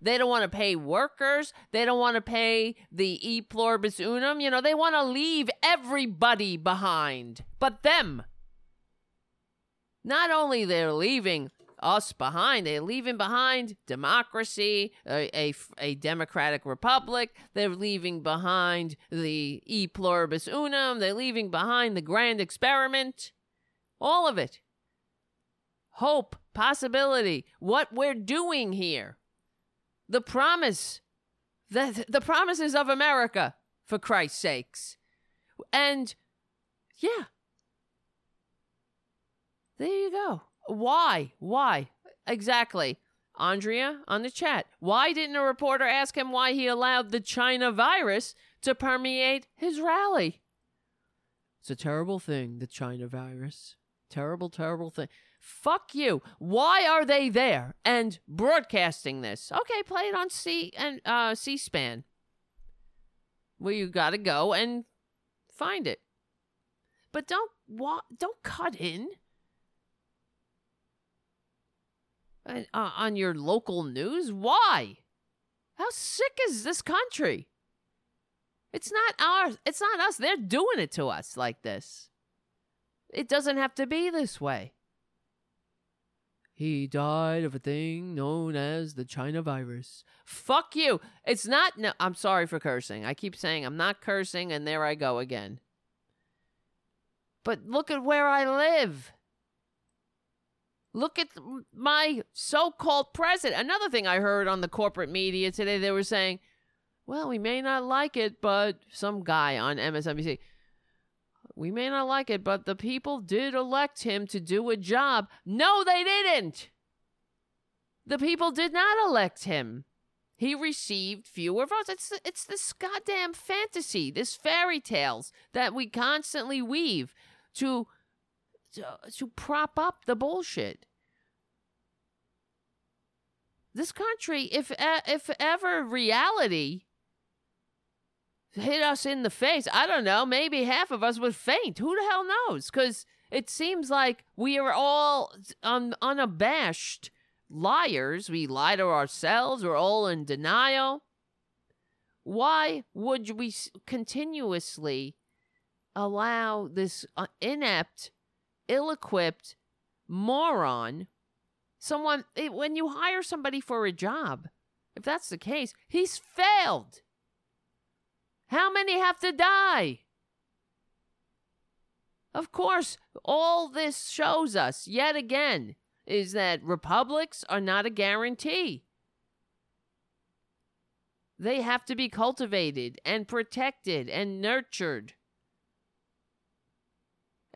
They don't want to pay workers. They don't want to pay the e pluribus unum. You know, they want to leave everybody behind but them. Not only they're leaving us behind, they're leaving behind democracy, a, a, a democratic republic. They're leaving behind the e pluribus unum. They're leaving behind the grand experiment. All of it. Hope, possibility, what we're doing here. The promise, the, the promises of America, for Christ's sakes. And yeah, there you go. Why? Why? Exactly. Andrea on the chat. Why didn't a reporter ask him why he allowed the China virus to permeate his rally? It's a terrible thing, the China virus. Terrible, terrible thing. Fuck you. Why are they there and broadcasting this? Okay, play it on C and uh, C-SPAN. Where you got to go and find it. But don't wa- don't cut in uh, on your local news. Why? How sick is this country? It's not ours. It's not us. They're doing it to us like this. It doesn't have to be this way. He died of a thing known as the China virus. Fuck you. It's not. No, I'm sorry for cursing. I keep saying I'm not cursing, and there I go again. But look at where I live. Look at my so called president. Another thing I heard on the corporate media today, they were saying, well, we may not like it, but some guy on MSNBC, we may not like it, but the people did elect him to do a job. No, they didn't. The people did not elect him. He received fewer votes. It's it's this goddamn fantasy, this fairy tales that we constantly weave to to, to prop up the bullshit. This country, if if ever reality hit us in the face, I don't know, maybe half of us would faint. Who the hell knows? Because it seems like we are all un- unabashed liars. We lie to ourselves. We're all in denial. Why would we continuously allow this uh, inept, ill equipped moron, someone, when you hire somebody for a job, if that's the case, he's failed. How many have to die? Of course, all this shows us yet again is that republics are not a guarantee. They have to be cultivated and protected and nurtured.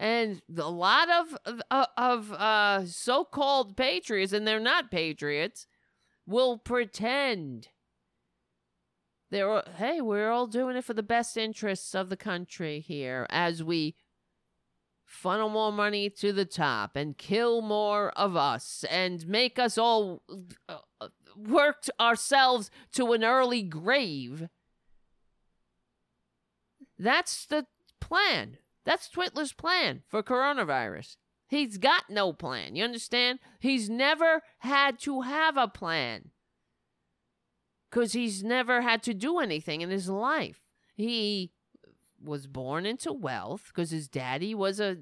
And a lot of of, of uh, so-called patriots, and they're not patriots, will pretend they're hey, we're all doing it for the best interests of the country here as we funnel more money to the top and kill more of us and make us all uh, uh work ourselves to an early grave. That's the plan. That's Twitler's plan for coronavirus. He's got no plan. You understand? He's never had to have a plan because he's never had to do anything in his life. He was born into wealth because his daddy was a,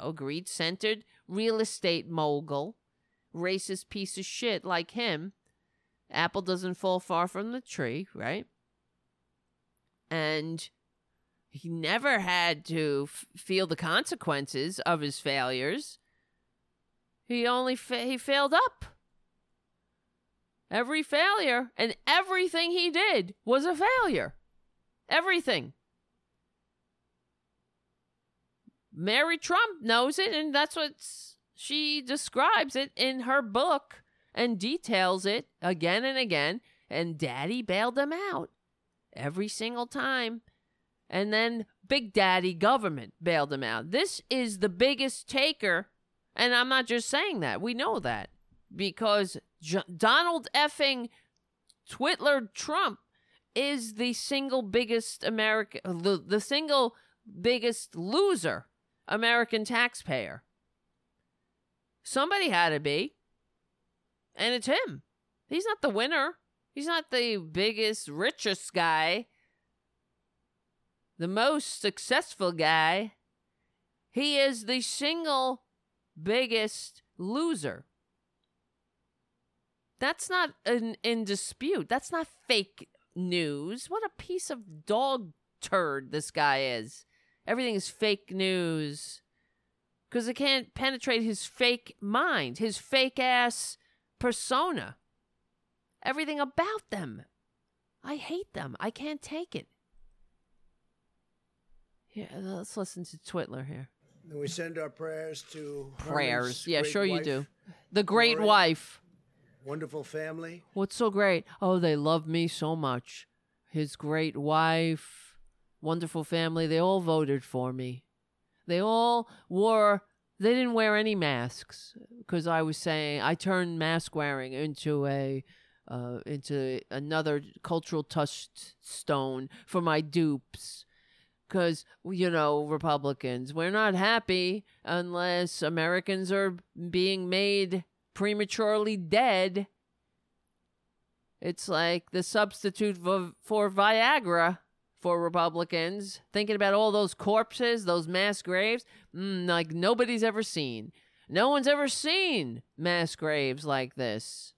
a greed centered real estate mogul, racist piece of shit like him. Apple doesn't fall far from the tree, right? And he never had to f- feel the consequences of his failures. He only fa- he failed up. Every failure and everything he did was a failure. Everything. Mary Trump knows it, and that's what she describes it in her book and details it again and again. And daddy bailed them out every single time. And then Big Daddy government bailed him out. This is the biggest taker. And I'm not just saying that. We know that because J- Donald effing Twitler Trump is the single biggest American, the, the single biggest loser American taxpayer. Somebody had to be. And it's him. He's not the winner. He's not the biggest, richest guy, the most successful guy. He is the single biggest loser. That's not in, in dispute. That's not fake news. What a piece of dog turd this guy is. Everything is fake news because it can't penetrate his fake mind, his fake ass persona. Everything about them. I hate them. I can't take it. Yeah, let's listen to Twitler here. And we send our prayers to Prayers. Yeah, sure you do. The great Gloria. wife. Wonderful family. What's so great? Oh, they love me so much. His great wife, wonderful family, they all voted for me. They all wore, they didn't wear any masks because I was saying I turned mask wearing into a. Uh, into another cultural touchstone for my dupes because you know republicans. We're not happy unless americans are being made prematurely dead. It's like the substitute for, for viagra for republicans. Thinking about all those corpses those mass graves mm, like nobody's ever seen. No one's ever seen mass graves like this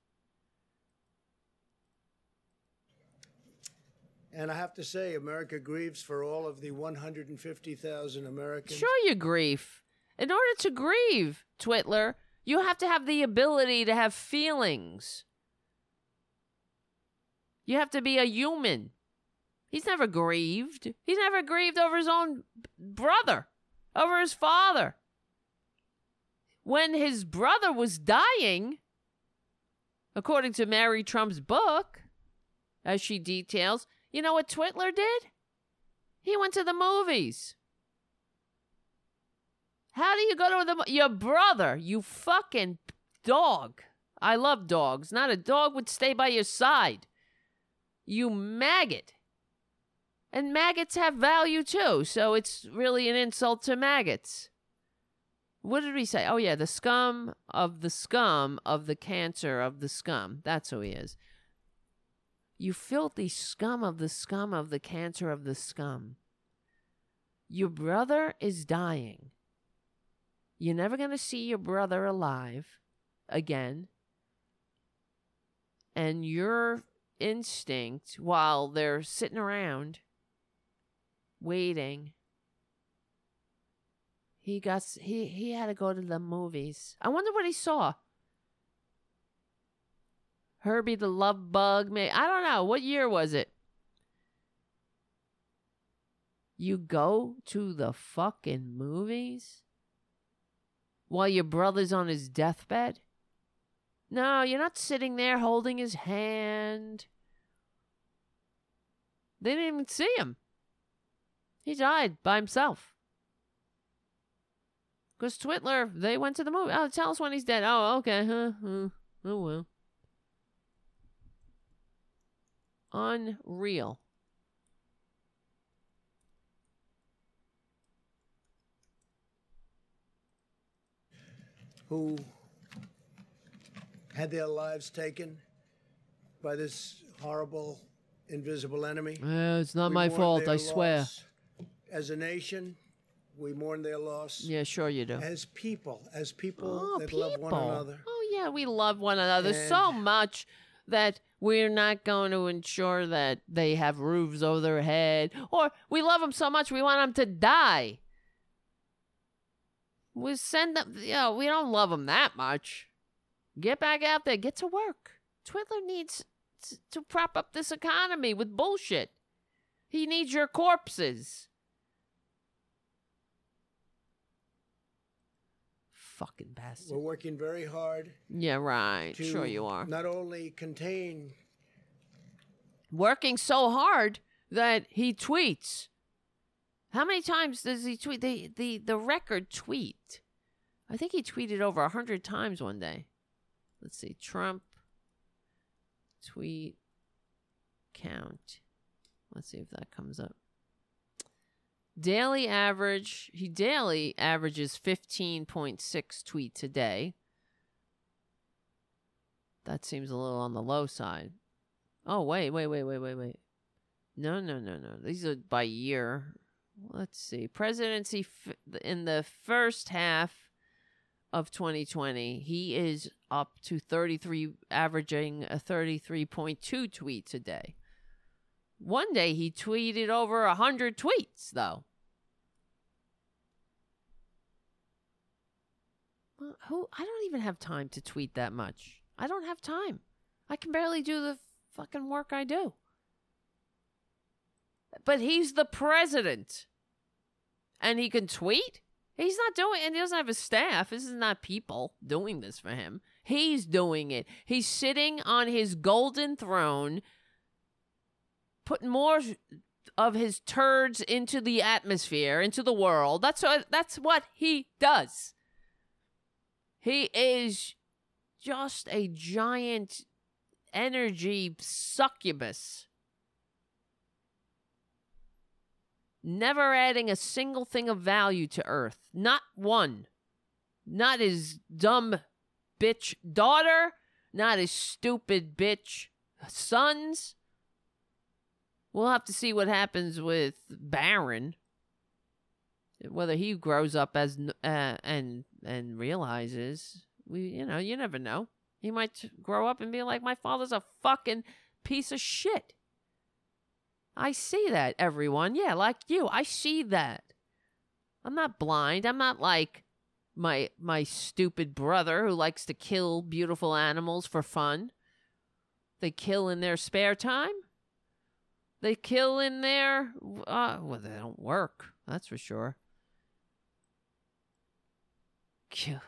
And I have to say, America grieves for all of the 150,000 Americans. Sure, you grieve. In order to grieve, Twitler, you have to have the ability to have feelings. You have to be a human. He's never grieved. He's never grieved over his own brother, over his father. When his brother was dying, according to Mary Trump's book, as she details, you know what Twitler did? He went to the movies. How do you go to the your brother? You fucking dog. I love dogs. Not a dog would stay by your side. You maggot. And maggots have value too, so it's really an insult to maggots. What did we say? Oh yeah, the scum of the scum of the cancer of the scum. That's who he is. You filthy scum of the scum of the cancer of the scum. Your brother is dying. You're never going to see your brother alive again. And your instinct, while they're sitting around waiting, he got he he had to go to the movies. I wonder what he saw. Herbie the Love Bug. May I don't know. What year was it? You go to the fucking movies while your brother's on his deathbed? No, you're not sitting there holding his hand. They didn't even see him. He died by himself. Because Twitler, they went to the movie. Oh, tell us when he's dead. Oh, okay. Huh, huh. Oh, well. Unreal. who had their lives taken by this horrible, invisible enemy. Uh, it's not We my fault, I swear. As a nation, we mourn their loss. Yeah, sure you do. As people, as people Oh, that people. love one another. Oh, yeah, we love one another so much that we're not going to ensure that they have roofs over their head. Or we love them so much we want them to die. We send them, you know, we don't love them that much. Get back out there, get to work. Twitler needs to prop up this economy with bullshit. He needs your corpses. Fucking bastard. We're working very hard Yeah, right. to Sure you are. not only contain Working so hard that he tweets. How many times does he tweet? The the the record tweet. I think he tweeted over a hundred times one day. Let's see, Trump tweet count. Let's see if that comes up. Daily average. He daily averages fifteen point six tweets a day. That seems a little on the low side. Oh wait, wait, wait, wait, wait, wait. No, no, no, no. These are by year. Let's see. Presidency f- in the first half of 2020, he is up to 33, averaging a 33.2 tweets a day. One day he tweeted over a 100 tweets, though. Who I don't even have time to tweet that much. I don't have time. I can barely do the fucking work I do. But he's the president. And he can tweet? He's not doing and he doesn't have a staff. This is not people doing this for him. He's doing it. He's sitting on his golden throne putting more of his turds into the atmosphere, into the world. That's what that's what he does. He is just a giant energy succubus. Never adding a single thing of value to Earth. Not one. Not his dumb bitch daughter. Not his stupid bitch sons. We'll have to see what happens with Barron, Whether he grows up as uh, and and realizes we, you know, you never know. He might grow up and be like, my father's a fucking piece of shit. I see that, everyone. Yeah, like you. I see that. I'm not blind. I'm not like my my stupid brother who likes to kill beautiful animals for fun. They kill in their spare time. They kill in there. uh well they don't work. That's for sure.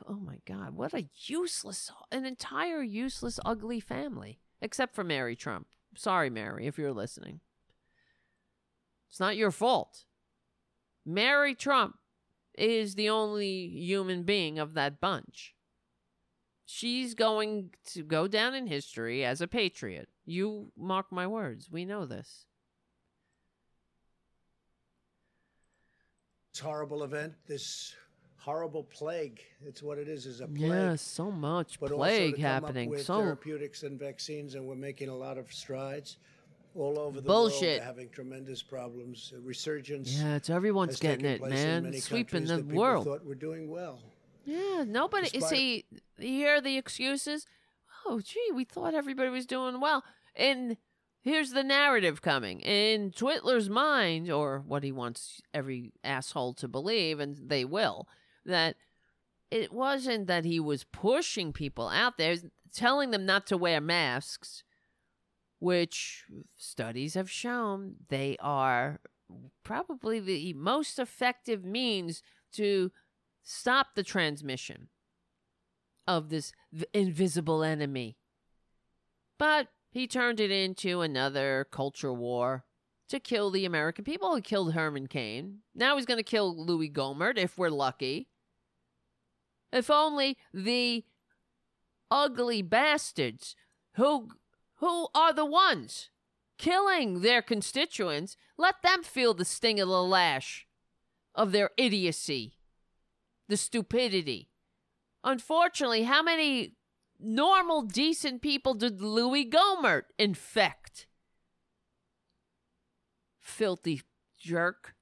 Oh my God, what a useless, an entire useless, ugly family. Except for Mary Trump. Sorry, Mary, if you're listening. It's not your fault. Mary Trump is the only human being of that bunch. She's going to go down in history as a patriot. You mark my words. We know this. Horrible event, this horrible plague. It's what it is, is a plague. Yeah, so much but plague happening. With so therapeutics and vaccines, and we're making a lot of strides all over the Bullshit. world. They're having tremendous problems. A resurgence. yeah, it's everyone's getting it, man. Sweeping the world. Thought we're doing well. Yeah, nobody. Despite- see, you hear the excuses. Oh, gee, we thought everybody was doing well. And here's the narrative coming in Twitler's mind, or what he wants every asshole to believe, and they will, that it wasn't that he was pushing people out there, telling them not to wear masks, which studies have shown they are probably the most effective means to stop the transmission of this invisible enemy. But he turned it into another culture war to kill the American people. He killed Herman Cain. Now he's going to kill Louis Gohmert if we're lucky. If only the ugly bastards who who are the ones killing their constituents, let them feel the sting of the lash of their idiocy, the stupidity. Unfortunately, how many normal, decent people did Louis Gohmert infect? Filthy jerk.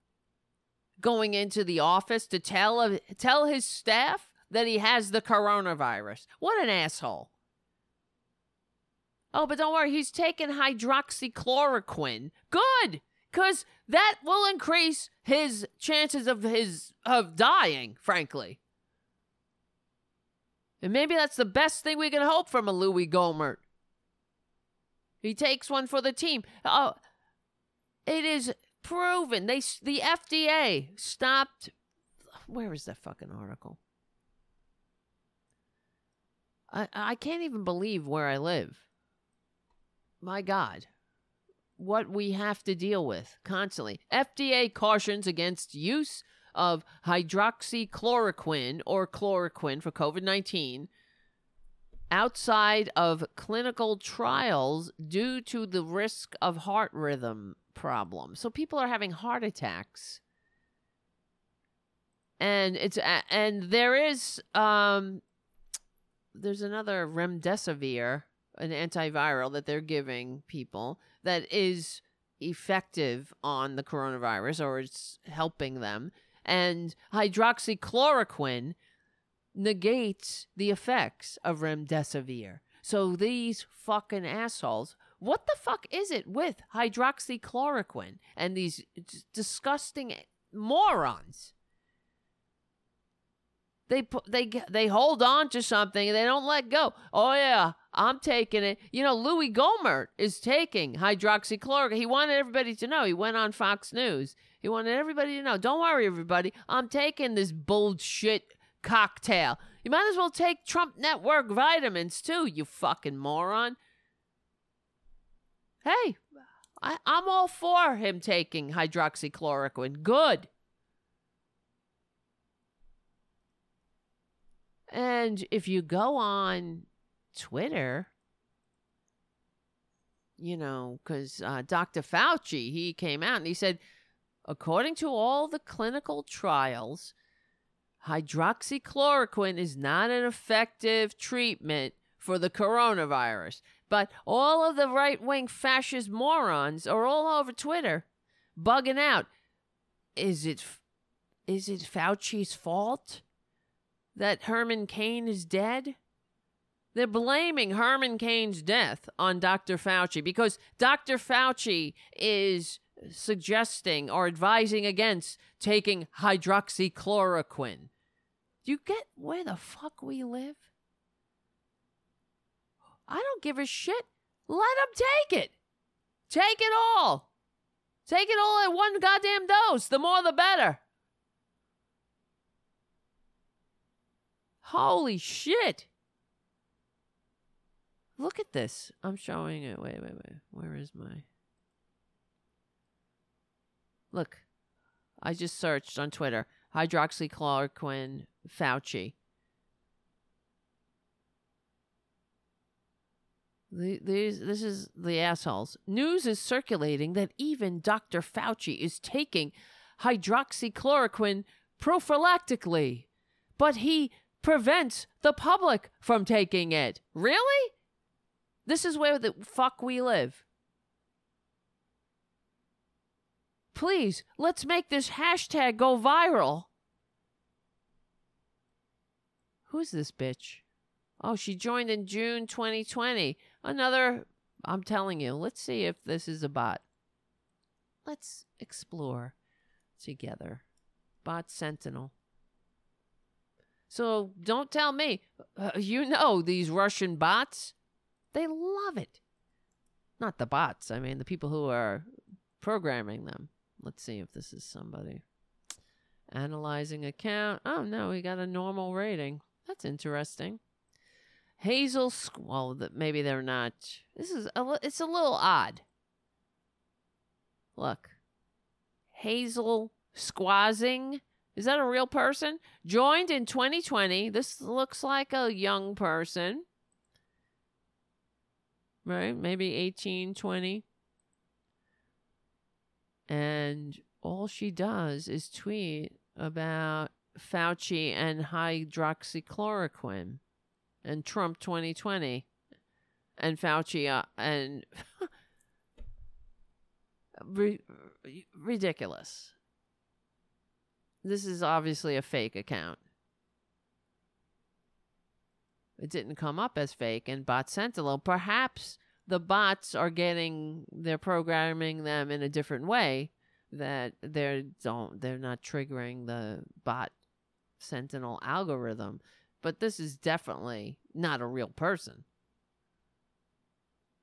Going into the office to tell tell his staff that he has the coronavirus. What an asshole. Oh, but don't worry, he's taking hydroxychloroquine. Good, because that will increase his chances of his of dying, frankly. And maybe that's the best thing we can hope from a Louis Gohmert. He takes one for the team. Oh, it is proven. They the FDA stopped. Where is that fucking article? I I can't even believe where I live. My God. What we have to deal with constantly. FDA cautions against use of hydroxychloroquine or chloroquine for COVID 19 outside of clinical trials due to the risk of heart rhythm problems. So people are having heart attacks. And it's and there is um there's another remdesivir, an antiviral that they're giving people that is effective on the coronavirus or it's helping them. And hydroxychloroquine, negates the effects of remdesivir. So these fucking assholes, what the fuck is it with hydroxychloroquine and these disgusting morons? They they they hold on to something and they don't let go. Oh yeah, I'm taking it. You know, Louis Gohmert is taking hydroxychloroquine. He wanted everybody to know. He went on Fox News. He wanted everybody to know. Don't worry, everybody. I'm taking this bullshit cocktail. You might as well take Trump Network vitamins too, you fucking moron. Hey, I, I'm all for him taking hydroxychloroquine. Good. And if you go on Twitter, you know, because uh, Dr. Fauci, he came out and he said, according to all the clinical trials, hydroxychloroquine is not an effective treatment for the coronavirus. But all of the right wing fascist morons are all over Twitter bugging out. Is it is it Fauci's fault that Herman Cain is dead? They're blaming Herman Cain's death on Dr. Fauci because Dr. Fauci is suggesting or advising against taking hydroxychloroquine. Do you get where the fuck we live? I don't give a shit. Let them take it. Take it all. Take it all at one goddamn dose. The more the better. Holy shit. Look at this. I'm showing it. Wait, wait, wait. Where is my. Look. I just searched on Twitter hydroxychloroquine Fauci. These, this is the assholes. News is circulating that even Dr. Fauci is taking hydroxychloroquine prophylactically, but he prevents the public from taking it. Really? This is where the fuck we live. Please, let's make this hashtag go viral. Who's this bitch? Oh, she joined in June 2020. Another, I'm telling you, let's see if this is a bot. Let's explore together. Bot Sentinel. So don't tell me. Uh, you know these Russian bots. They love it. Not the bots, I mean the people who are programming them. Let's see if this is somebody. Analyzing account. Oh no, we got a normal rating. That's interesting. Hazel, well, maybe they're not. This is a, it's a little odd. Look, Hazel Squazing. Is that a real person? Joined in 2020. This looks like a young person. Right? Maybe 18, 20. And all she does is tweet about Fauci and hydroxychloroquine and Trump 2020 and Fauci uh, and ridiculous. This is obviously a fake account. It didn't come up as fake and Bot Sentinel. Perhaps the bots are getting they're programming them in a different way that they're don't they're not triggering the bot Sentinel algorithm, but this is definitely not a real person.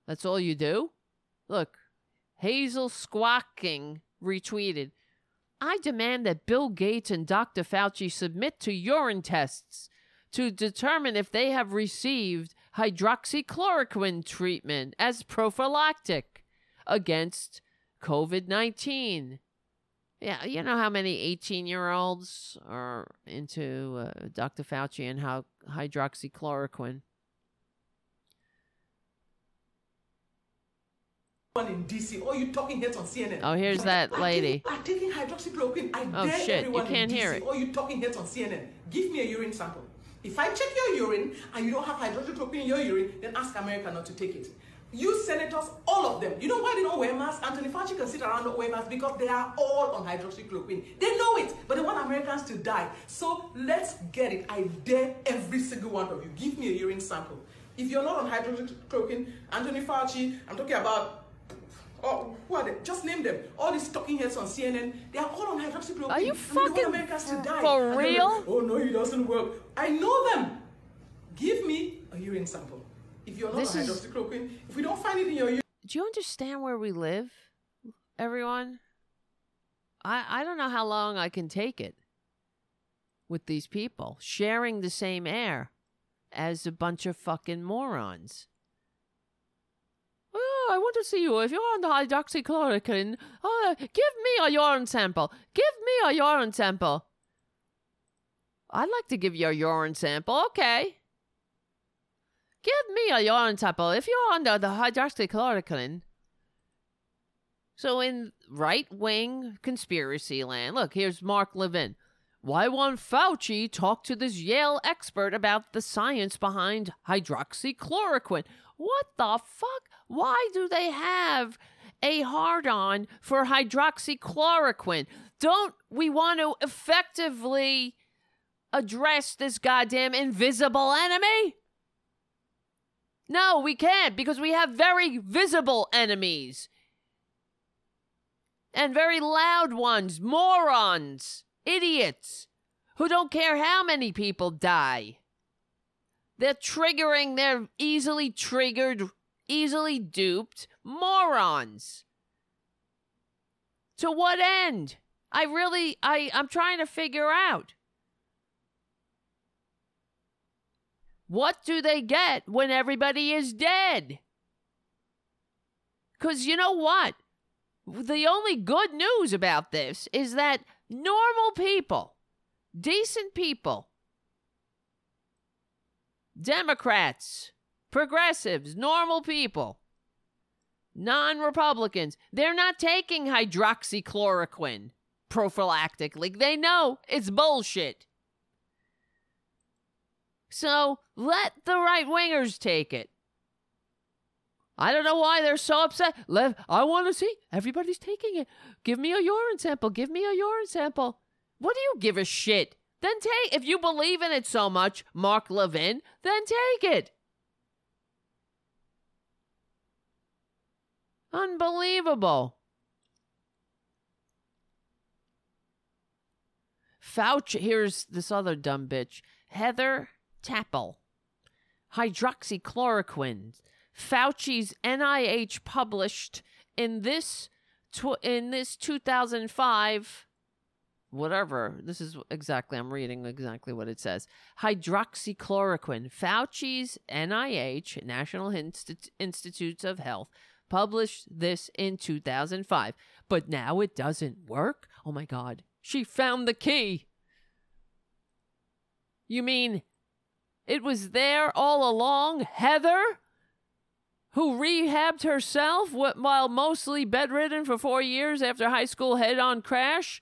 That's all you do? Look, Hazel Squawking retweeted I demand that Bill Gates and Dr. Fauci submit to urine tests to determine if they have received hydroxychloroquine treatment as prophylactic against COVID 19. Yeah, you know how many 18 year olds are into uh, Dr. Fauci and how hydroxychloroquine. One in DC, or you talking on CNN. Oh, here's that lady. I'm taking, hydroxychloroquine. I oh dare shit! everyone You can't in DC, hear it. Or you talking heads on CNN. Give me a urine sample. If I check your urine and you don't have hydroxychloroquine in your urine, then ask America not to take it. You senators, all of them. You know why they don't wear masks? Anthony Fauci can sit around not wear masks because they are all on hydroxychloroquine. They know it, but they want Americans to die. So let's get it. I dare every single one of you. Give me a urine sample. If you're not on hydroxychloroquine, Anthony Fauci, I'm talking about Oh, who are they? Just name them. All these talking heads on CNN, they are all on hydroxychloroquine. Are you and they want fucking to die. for they're like, real? oh no, it doesn't work. I know them. Give me a urine sample. If you're not This on is- hydroxychloroquine, if we don't find it in your urine, Do you understand where we live, everyone? I I don't know how long I can take it with these people sharing the same air as a bunch of fucking morons. Oh, I want to see you. If you're on the hydroxychloroquine, oh, give me a urine sample. Give me a urine sample. I'd like to give you a urine sample. Okay. Give me a urine sample. If you're under the hydroxychloroquine. So in right wing conspiracy land, look, here's Mark Levin. Why won't Fauci talk to this Yale expert about the science behind hydroxychloroquine? What the fuck? Why do they have a hard on for hydroxychloroquine? Don't we want to effectively address this goddamn invisible enemy? No, we can't because we have very visible enemies. And very loud ones, morons, idiots, who don't care how many people die. They're triggering, they're easily triggered, easily duped morons. To what end? I really, I, I'm trying to figure out. What do they get when everybody is dead? Because you know what? The only good news about this is that normal people, decent people, Democrats, progressives, normal people, non Republicans, they're not taking hydroxychloroquine prophylactically. They know it's bullshit. So let the right wingers take it. I don't know why they're so upset. I want to see. Everybody's taking it. Give me a urine sample. Give me a urine sample. What do you give a shit? Then take. If you believe in it so much, Mark Levin, then take it. Unbelievable. Fauci, here's this other dumb bitch. Heather Tappel. Hydroxychloroquine. Fauci's NIH published in this tw- in this 2005 whatever this is exactly I'm reading exactly what it says. Hydroxychloroquine Fauci's NIH National Insti- Institutes of Health published this in 2005 but now it doesn't work? Oh my god. She found the key. You mean it was there all along Heather who rehabbed herself while mostly bedridden for four years after high school head on crash?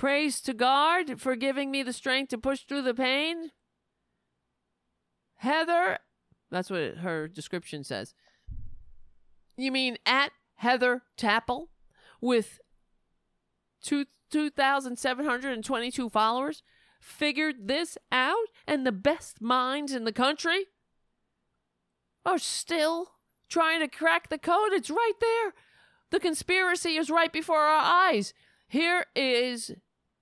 Praise to God for giving me the strength to push through the pain? Heather, that's what her description says. You mean at Heather Tappel with two, 2,722 followers figured this out and the best minds in the country? are still trying to crack the code. It's right there. The conspiracy is right before our eyes. Here is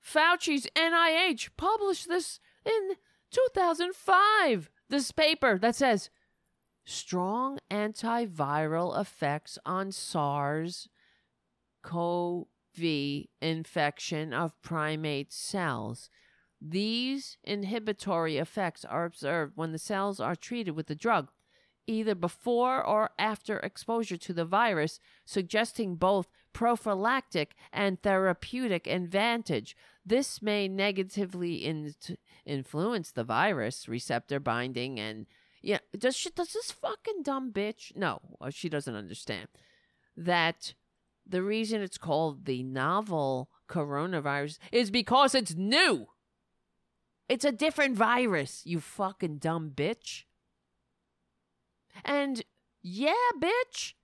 Fauci's NIH published this in 2005. This paper that says strong antiviral effects on SARS CoV infection of primate cells. These inhibitory effects are observed when the cells are treated with the drug either before or after exposure to the virus, suggesting both prophylactic and therapeutic advantage. This may negatively in- influence the virus receptor binding and yeah, does she does this fucking dumb bitch? No, uh, she doesn't understand that the reason it's called the novel coronavirus is because it's new. It's a different virus, you fucking dumb bitch. And Yeah, bitch.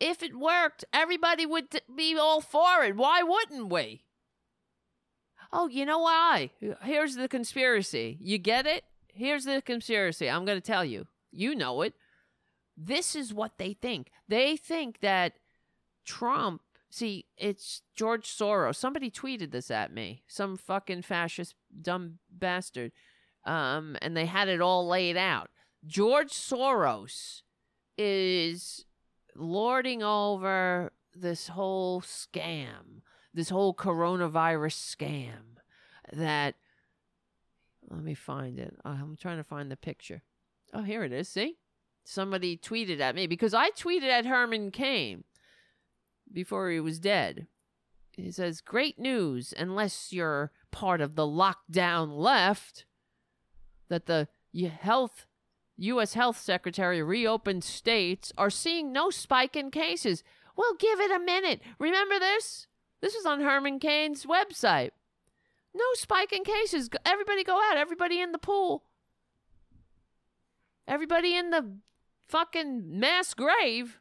If it worked, everybody would t- be all for it. Why wouldn't we? Oh, you know why? Here's the conspiracy. You get it? Here's the conspiracy. I'm going to tell you. You know it. This is what they think. They think that Trump, see, it's George Soros. Somebody tweeted this at me. Some fucking fascist dumb bastard. Um, and they had it all laid out. George Soros is lording over this whole scam, this whole coronavirus scam that let me find it. Uh, I'm trying to find the picture. Oh, here it is. See? Somebody tweeted at me because I tweeted at Herman Cain before he was dead. He says, Great news, unless you're part of the lockdown left, that the health U.S. Health Secretary reopened states are seeing no spike in cases. Well, give it a minute. Remember this? This was on Herman Cain's website. No spike in cases. Everybody go out. Everybody in the pool. Everybody in the fucking mass grave.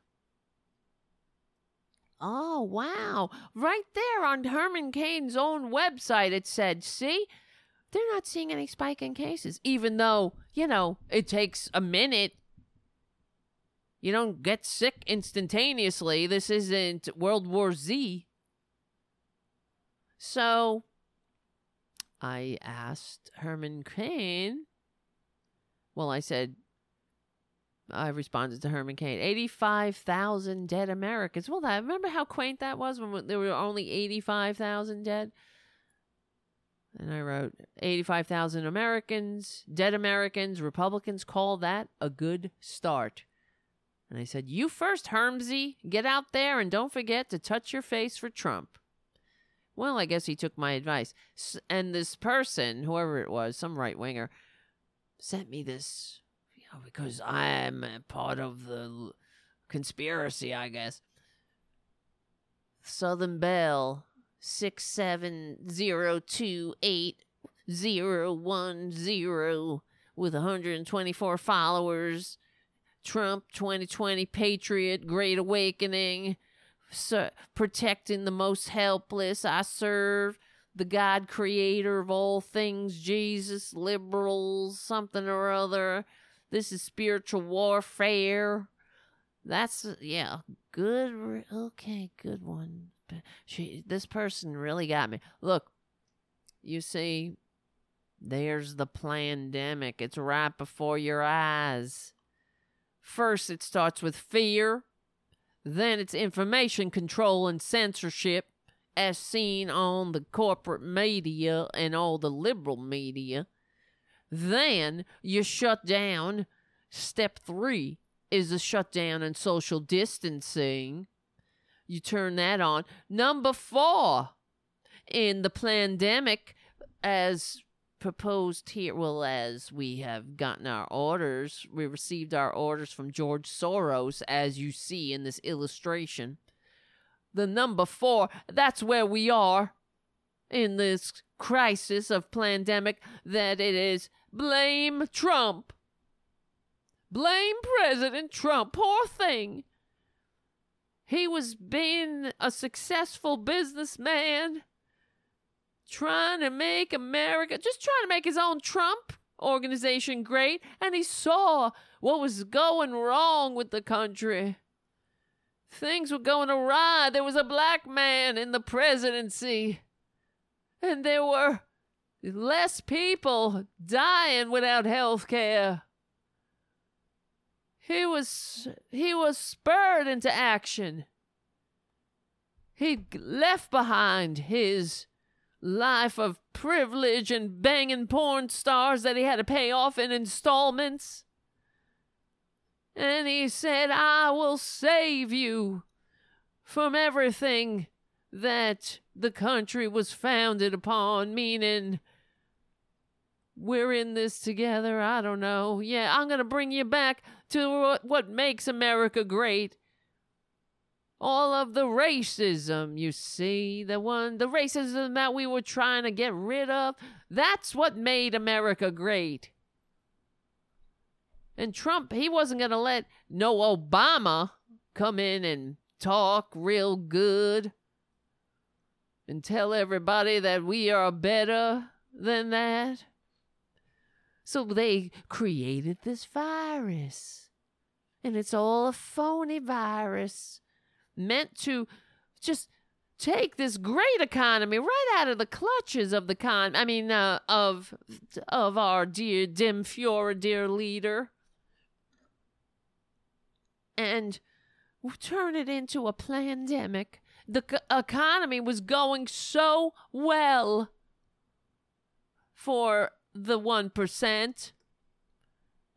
Oh, wow. Right there on Herman Cain's own website, it said, see, they're not seeing any spike in cases, even though, you know, it takes a minute. You don't get sick instantaneously. This isn't World War Z. So I asked Herman Cain. Well, I said, I responded to Herman Cain 85,000 dead Americans. Well, I remember how quaint that was when there were only 85,000 dead? And I wrote 85,000 Americans, dead Americans. Republicans call that a good start. And I said, You first, Hermsy. Get out there and don't forget to touch your face for Trump. Well, I guess he took my advice. And this person, whoever it was, some right winger, sent me this you know, because I'm part of the conspiracy, I guess. Southern Belle six seven zero two eight zero one zero with 124 followers. Trump 2020 Patriot Great Awakening, so, protecting the most helpless. I serve the God creator of all things, Jesus, liberals, something or other. This is spiritual warfare. That's, yeah, good. Okay, good one she this person really got me. Look, you see, there's the pandemic. It's right before your eyes. First, it starts with fear. Then it's information control and censorship, as seen on the corporate media and all the liberal media. Then you shut down. Step three is the shutdown and social distancing. You turn that on. Number four, in the pandemic, as proposed here, well, as we have gotten our orders, we received our orders from George Soros, as you see in this illustration. The number four, that's where we are in this crisis of pandemic, that it is blame Trump. Blame President Trump. Poor thing. He was being a successful businessman, trying to make America, just trying to make his own Trump organization great, and he saw what was going wrong with the country. Things were going awry. There was a black man in the presidency, and there were less people dying without health care he was he was spurred into action. He left behind his life of privilege and banging porn stars that he had to pay off in installments. And he said, I will save you from everything that the country was founded upon, meaning we're in this together. I don't know. Yeah, I'm going to bring you back to what makes America great. All of the racism, you see, the one, the racism that we were trying to get rid of, that's what made America great. And Trump, he wasn't going to let no Obama come in and talk real good and tell everybody that we are better than that. So they created this virus. And it's all a phony virus meant to just take this great economy right out of the clutches of the con I mean uh, of of our dear Dim Fiora dear leader and turn it into a pandemic. The c- economy was going so well for the 1%.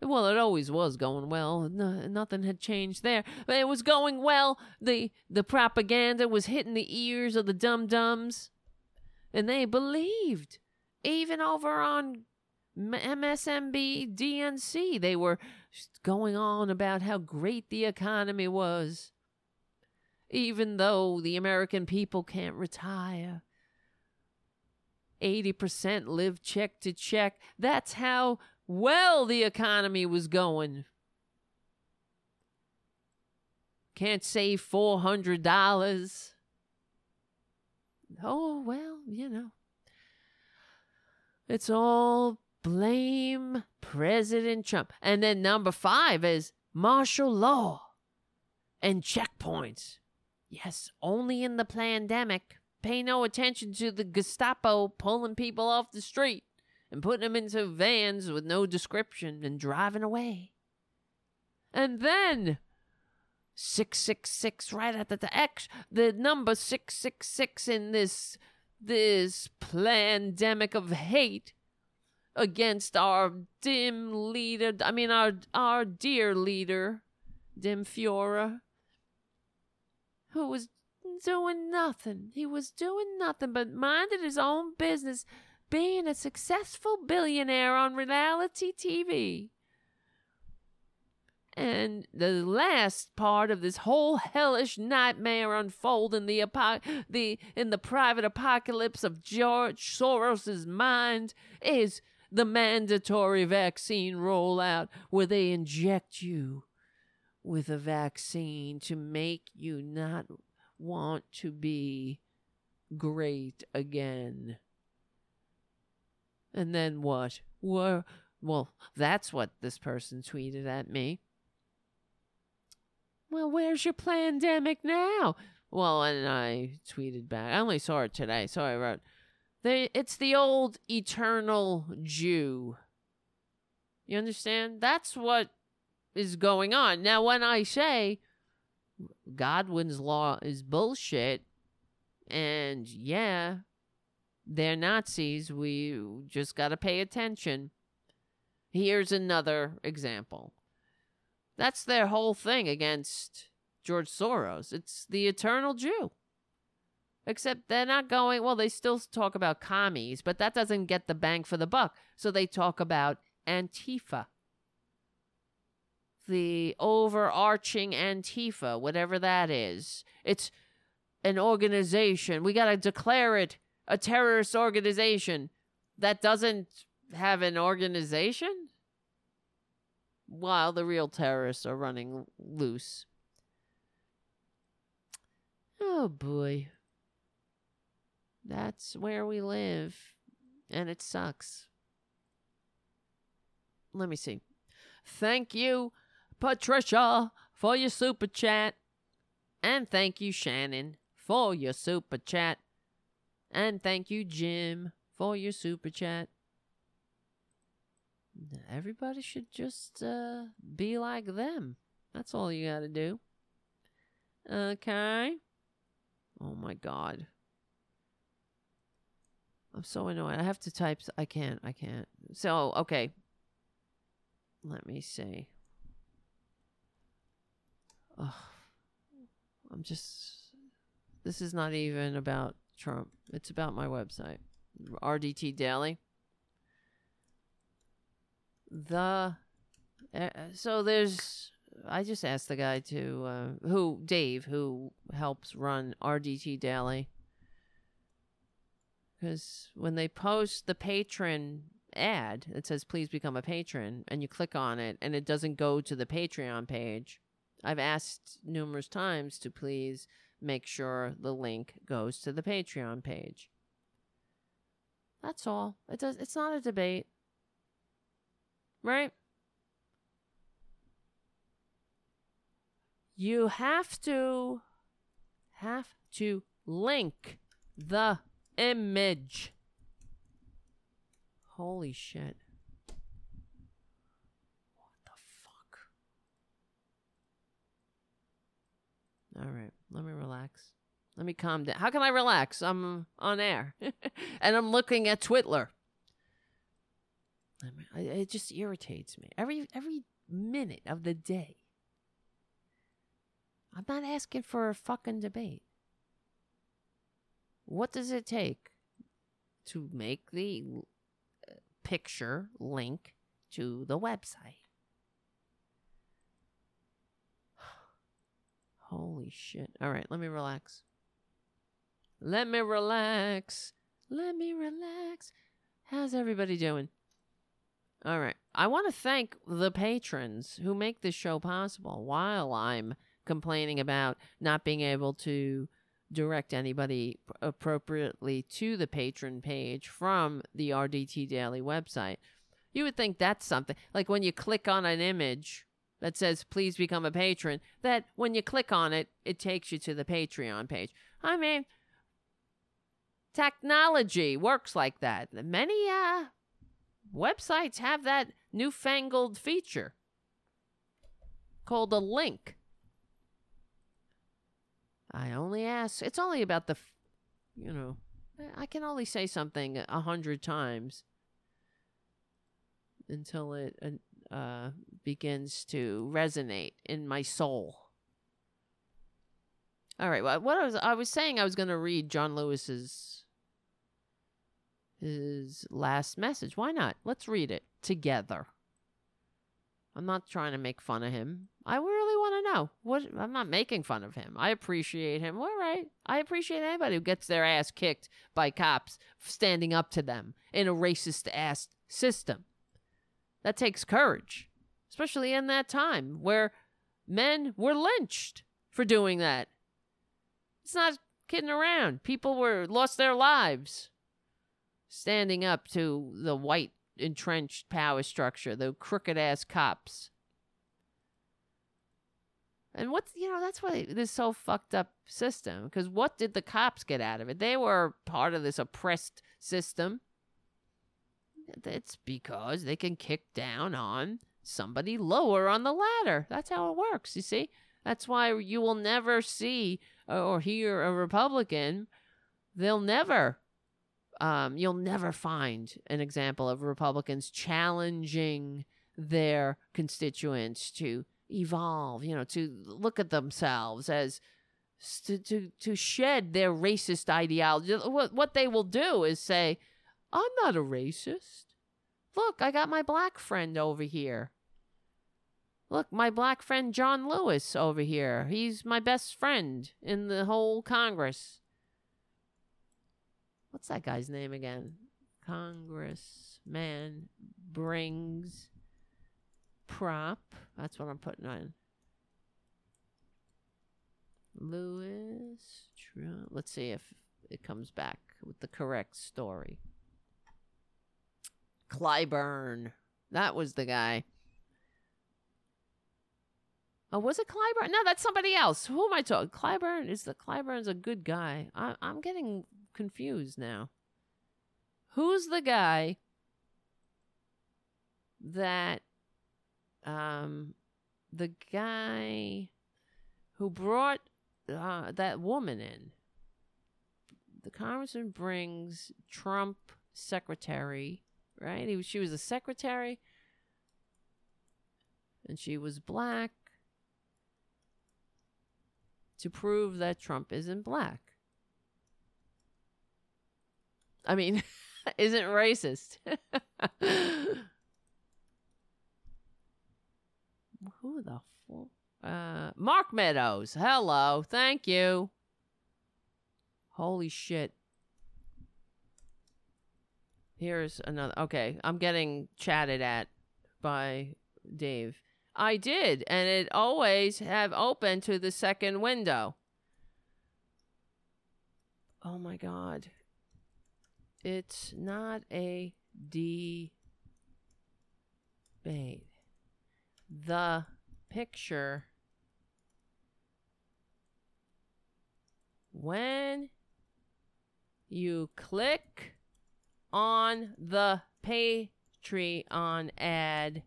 Well, it always was going well. No, nothing had changed there. But it was going well. The the propaganda was hitting the ears of the dum dums, and they believed. Even over on MSNBC, DNC, they were going on about how great the economy was. Even though the American people can't retire, 80% live check to check. That's how well the economy was going. Can't save $400. Oh, well, you know. It's all blame President Trump. And then number five is martial law and checkpoints. Yes, only in the pandemic. Pay no attention to the Gestapo pulling people off the street and putting them into vans with no description and driving away. And then 666 right at the, the X, the number 666 in this this pandemic of hate against our dim leader, I mean our our dear leader, Dim Fiora, who was doing nothing. He was doing nothing but minding his own business being a successful billionaire on reality TV. And the last part of this whole hellish nightmare unfold in the, apo- the in the private apocalypse of George Soros's mind is the mandatory vaccine rollout where they inject you with a vaccine to make you not want to be great again. And then what? Well, well, that's what this person tweeted at me. Well, where's your pandemic now? Well, and I tweeted back. I only saw it today, so I wrote, they, it's the old eternal Jew. You understand? That's what is going on. Now, when I say Godwin's law is bullshit, and yeah, they're Nazis. We just got to pay attention. Here's another example. That's their whole thing against George Soros. It's the eternal Jew. Except they're not going, well, they still talk about commies, but that doesn't get the bang for the buck. So they talk about Antifa. The overarching Antifa, whatever that is. It's an organization. We got to declare it a terrorist organization that doesn't have an organization while the real terrorists are running loose. Oh boy. That's where we live, and it sucks. Let me see. Thank you, Patricia, for your super chat. And thank you, Shannon, for your super chat. And thank you, Jim, for your super chat. Everybody should just uh, be like them. That's all you gotta do. Okay. Oh my god. I'm so annoyed. I have to type. I can't. I can't. So, okay. Let me see. Ugh. I'm just. This is not even about Trump. It's about my website, RDT Daily. The uh, so there's I just asked the guy to uh, who Dave who helps run RDT Daily because when they post the patron ad that says please become a patron and you click on it and it doesn't go to the Patreon page, I've asked numerous times to please make sure the link goes to the Patreon page. That's all. It does it's not a debate. Right? You have to have to link the image. Holy shit. What the fuck? All right, let me relax. Let me calm down. How can I relax? I'm on air and I'm looking at Twitler. I mean, It just irritates me every every minute of the day. I'm not asking for a fucking debate. What does it take to make the uh, picture link to the website? Holy shit. All right, let me relax. Let me relax. Let me relax. How's everybody doing? All right. I want to thank the patrons who make this show possible while I'm complaining about not being able to direct anybody appropriately to the patron page from the RDT Daily website. You would think that's something like when you click on an image that says please become a patron, that when you click on it, it takes you to the Patreon page. I mean, technology works like that. Many uh websites have that newfangled feature called a link. I only ask. It's only about the, you know, I can only say something a hundred times until it uh, begins to resonate in my soul. All right. Well, what I was I was saying I was going to read John Lewis's his last message. Why not? Let's read it together. I'm not trying to make fun of him. I really want to know. What I'm not making fun of him. I appreciate him. All right. I appreciate anybody who gets their ass kicked by cops standing up to them in a racist ass system. That takes courage, especially in that time where men were lynched for doing that. It's not kidding around. People were lost their lives standing up to the white entrenched power structure, the crooked ass cops. And what's, you know, that's why this so fucked up system. Because what did the cops get out of it? They were part of this oppressed system. It's because they can kick down on somebody lower on the ladder. That's how it works, you see? That's why you will never see or hear a Republican. They'll never um, you'll never find an example of Republicans challenging their constituents to evolve, you know, to look at themselves as to to, to shed their racist ideology. What what they will do is say, "I'm not a racist. Look, I got my black friend over here. Look, my black friend John Lewis over here. He's my best friend in the whole Congress." what's that guy's name again? Congressman brings prop. That's what I'm putting on. Lewis. Let's see if it comes back with the correct story. Clyburn. That was the guy. Oh, was it Clyburn? No, that's somebody else. Who am I talking? Clyburn is the Clyburn's a good guy. I, I'm getting confused now. Who's the guy that um the guy who brought uh, that woman in? The congressman brings Trump secretary, right? He she was a secretary and she was black to prove that Trump isn't black. I mean, isn't racist. Who the fuck? Uh, Mark Meadows. Hello. Thank you. Holy shit. Here's another. Okay, I'm getting chatted at by Dave. I did, and it always have open to the second window. Oh my god. It's not a debate. The picture when you click on the Patreon ad,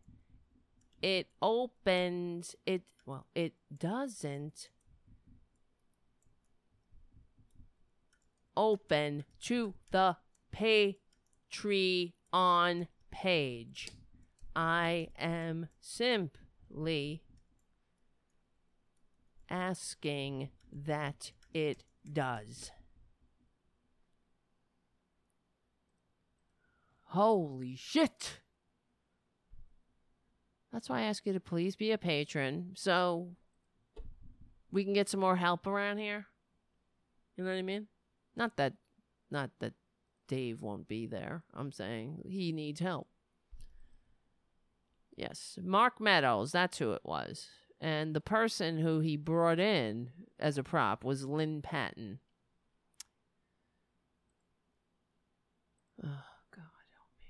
it opens it well, it doesn't open to the Patreon page. I am simply asking that it does. Holy shit! That's why I ask you to please be a patron so we can get some more help around here. You know what I mean? Not that not that Dave won't be there. I'm saying he needs help. Yes, Mark Meadows, that's who it was. And the person who he brought in as a prop was Lynne Patton. Oh, God help me.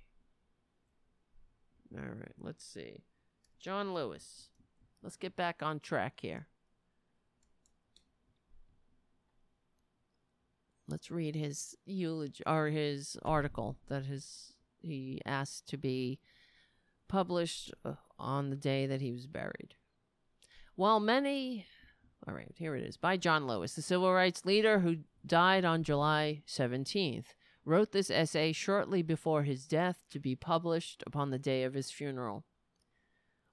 All right, let's see. John Lewis. Let's get back on track here. Let's read his eulogy or his article that his he asked to be published uh, on the day that he was buried. While many all right, here it is by John Lewis, the civil rights leader who died on July 17th, wrote this essay shortly before his death to be published upon the day of his funeral.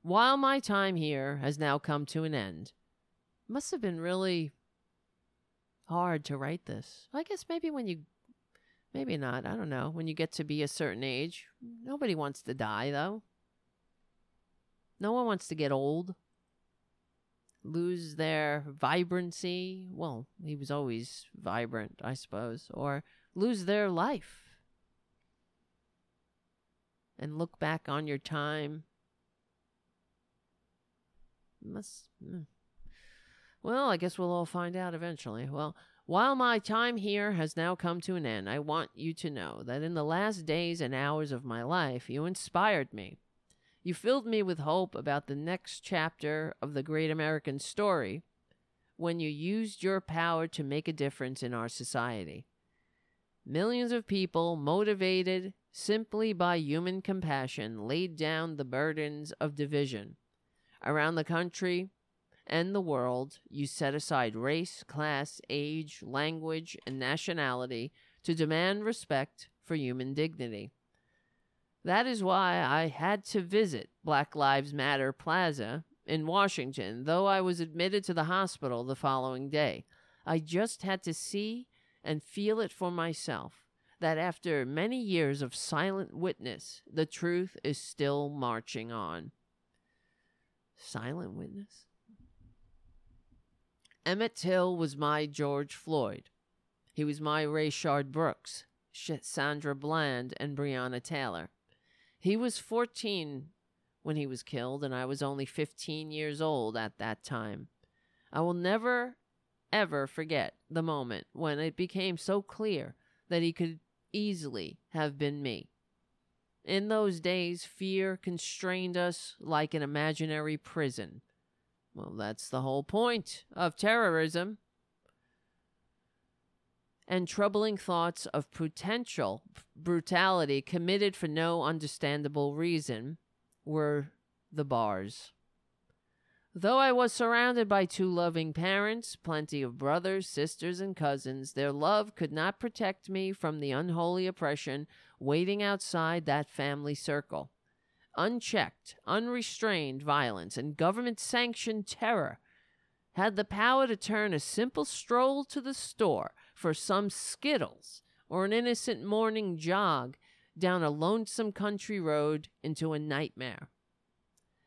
While my time here has now come to an end, must have been really hard to write this. I guess maybe when you, maybe not, I don't know, when you get to be a certain age. Nobody wants to die, though. No one wants to get old, lose their vibrancy. Well, he was always vibrant, I suppose, or lose their life. And look back on your time. Must. Mm. Well, I guess we'll all find out eventually. Well, while my time here has now come to an end, I want you to know that in the last days and hours of my life, you inspired me. You filled me with hope about the next chapter of the great American story when you used your power to make a difference in our society. Millions of people, motivated simply by human compassion, laid down the burdens of division. Around the country and the world, you set aside race, class, age, language, and nationality to demand respect for human dignity. That is why I had to visit Black Lives Matter Plaza in Washington, though I was admitted to the hospital the following day. I just had to see and feel it for myself that after many years of silent witness, the truth is still marching on. Silent witness? Emmett Till was my George Floyd. He was my Rayshard Brooks, Sandra Bland, and Breonna Taylor. He was 14 when he was killed, and I was only 15 years old at that time. I will never, ever forget the moment when it became so clear that he could easily have been me. In those days, fear constrained us like an imaginary prison. Well, that's the whole point of terrorism and troubling thoughts of potential brutality committed for no understandable reason were the bars. Though I was surrounded by two loving parents, plenty of brothers, sisters, and cousins, their love could not protect me from the unholy oppression waiting outside that family circle. Unchecked, unrestrained violence and government sanctioned terror had the power to turn a simple stroll to the store for some Skittles or an innocent morning jog down a lonesome country road into a nightmare.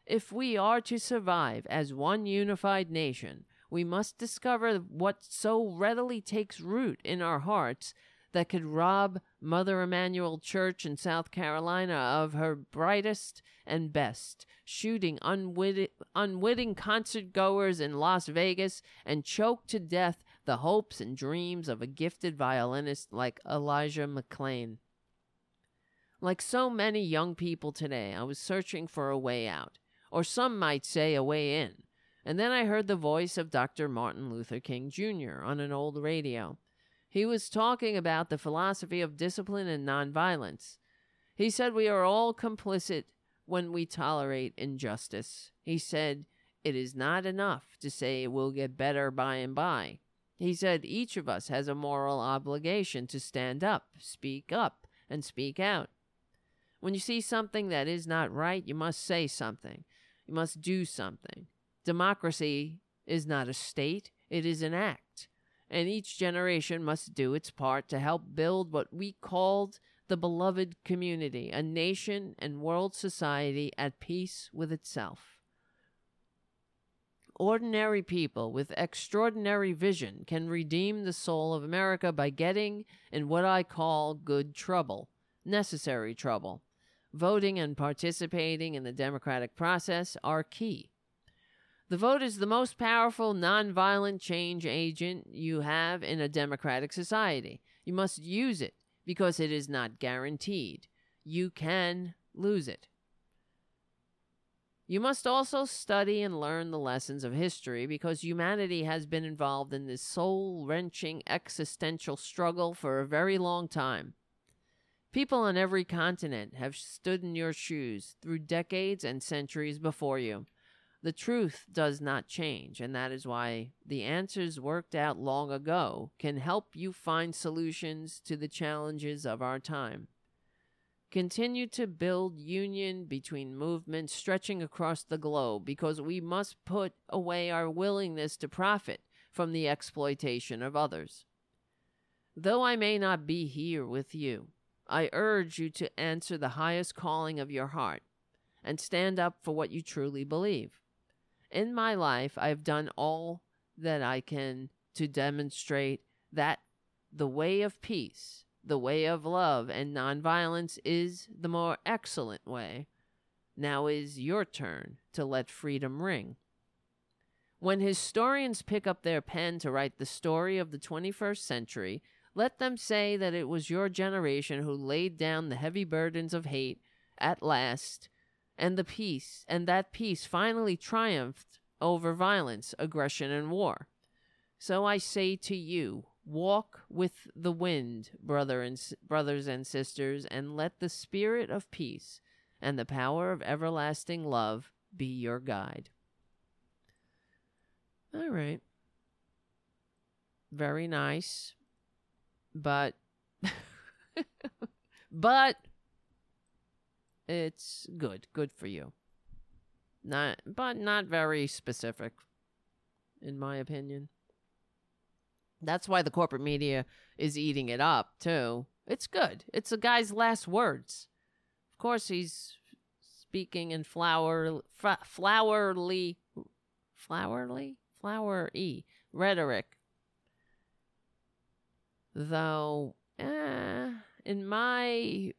If we are to survive as one unified nation, we must discover what so readily takes root in our hearts that could rob Mother Emanuel Church in South Carolina of her brightest and best, shooting unwitting, unwitting concert goers in Las Vegas and choke to death the hopes and dreams of a gifted violinist like Elijah McClain. Like so many young people today, I was searching for a way out, or some might say a way in. And then I heard the voice of Dr. Martin Luther King Jr. on an old radio. He was talking about the philosophy of discipline and nonviolence. He said we are all complicit when we tolerate injustice. He said it is not enough to say it will get better by and by. He said each of us has a moral obligation to stand up, speak up, and speak out. When you see something that is not right, you must say something. You must do something. Democracy is not a state, it is an act. And each generation must do its part to help build what we called the beloved community, a nation and world society at peace with itself. Ordinary people with extraordinary vision can redeem the soul of America by getting in what I call good trouble, necessary trouble. Voting and participating in the democratic process are key. The vote is the most powerful nonviolent change agent you have in a democratic society. You must use it because it is not guaranteed. You can lose it. You must also study and learn the lessons of history because humanity has been involved in this soul wrenching existential struggle for a very long time. People on every continent have stood in your shoes through decades and centuries before you. The truth does not change, and that is why the answers worked out long ago can help you find solutions to the challenges of our time. Continue to build union between movements stretching across the globe because we must put away our willingness to profit from the exploitation of others. Though I may not be here with you, I urge you to answer the highest calling of your heart and stand up for what you truly believe. In my life, I have done all that I can to demonstrate that the way of peace the way of love and nonviolence is the more excellent way. Now is your turn to let freedom ring. When historians pick up their pen to write the story of the 21st century, let them say that it was your generation who laid down the heavy burdens of hate at last, and the peace, and that peace finally triumphed over violence, aggression, and war. So I say to you, Walk with the wind, brother and brothers and sisters, and let the spirit of peace and the power of everlasting love be your guide. All right. Very nice. But but it's good. Good for you. Not but not very specific in my opinion. That's why the corporate media is eating it up too. It's good. It's a guy's last words. Of course, he's speaking in flower, f- flowerly, flowerly, flowery rhetoric. Though, eh, in my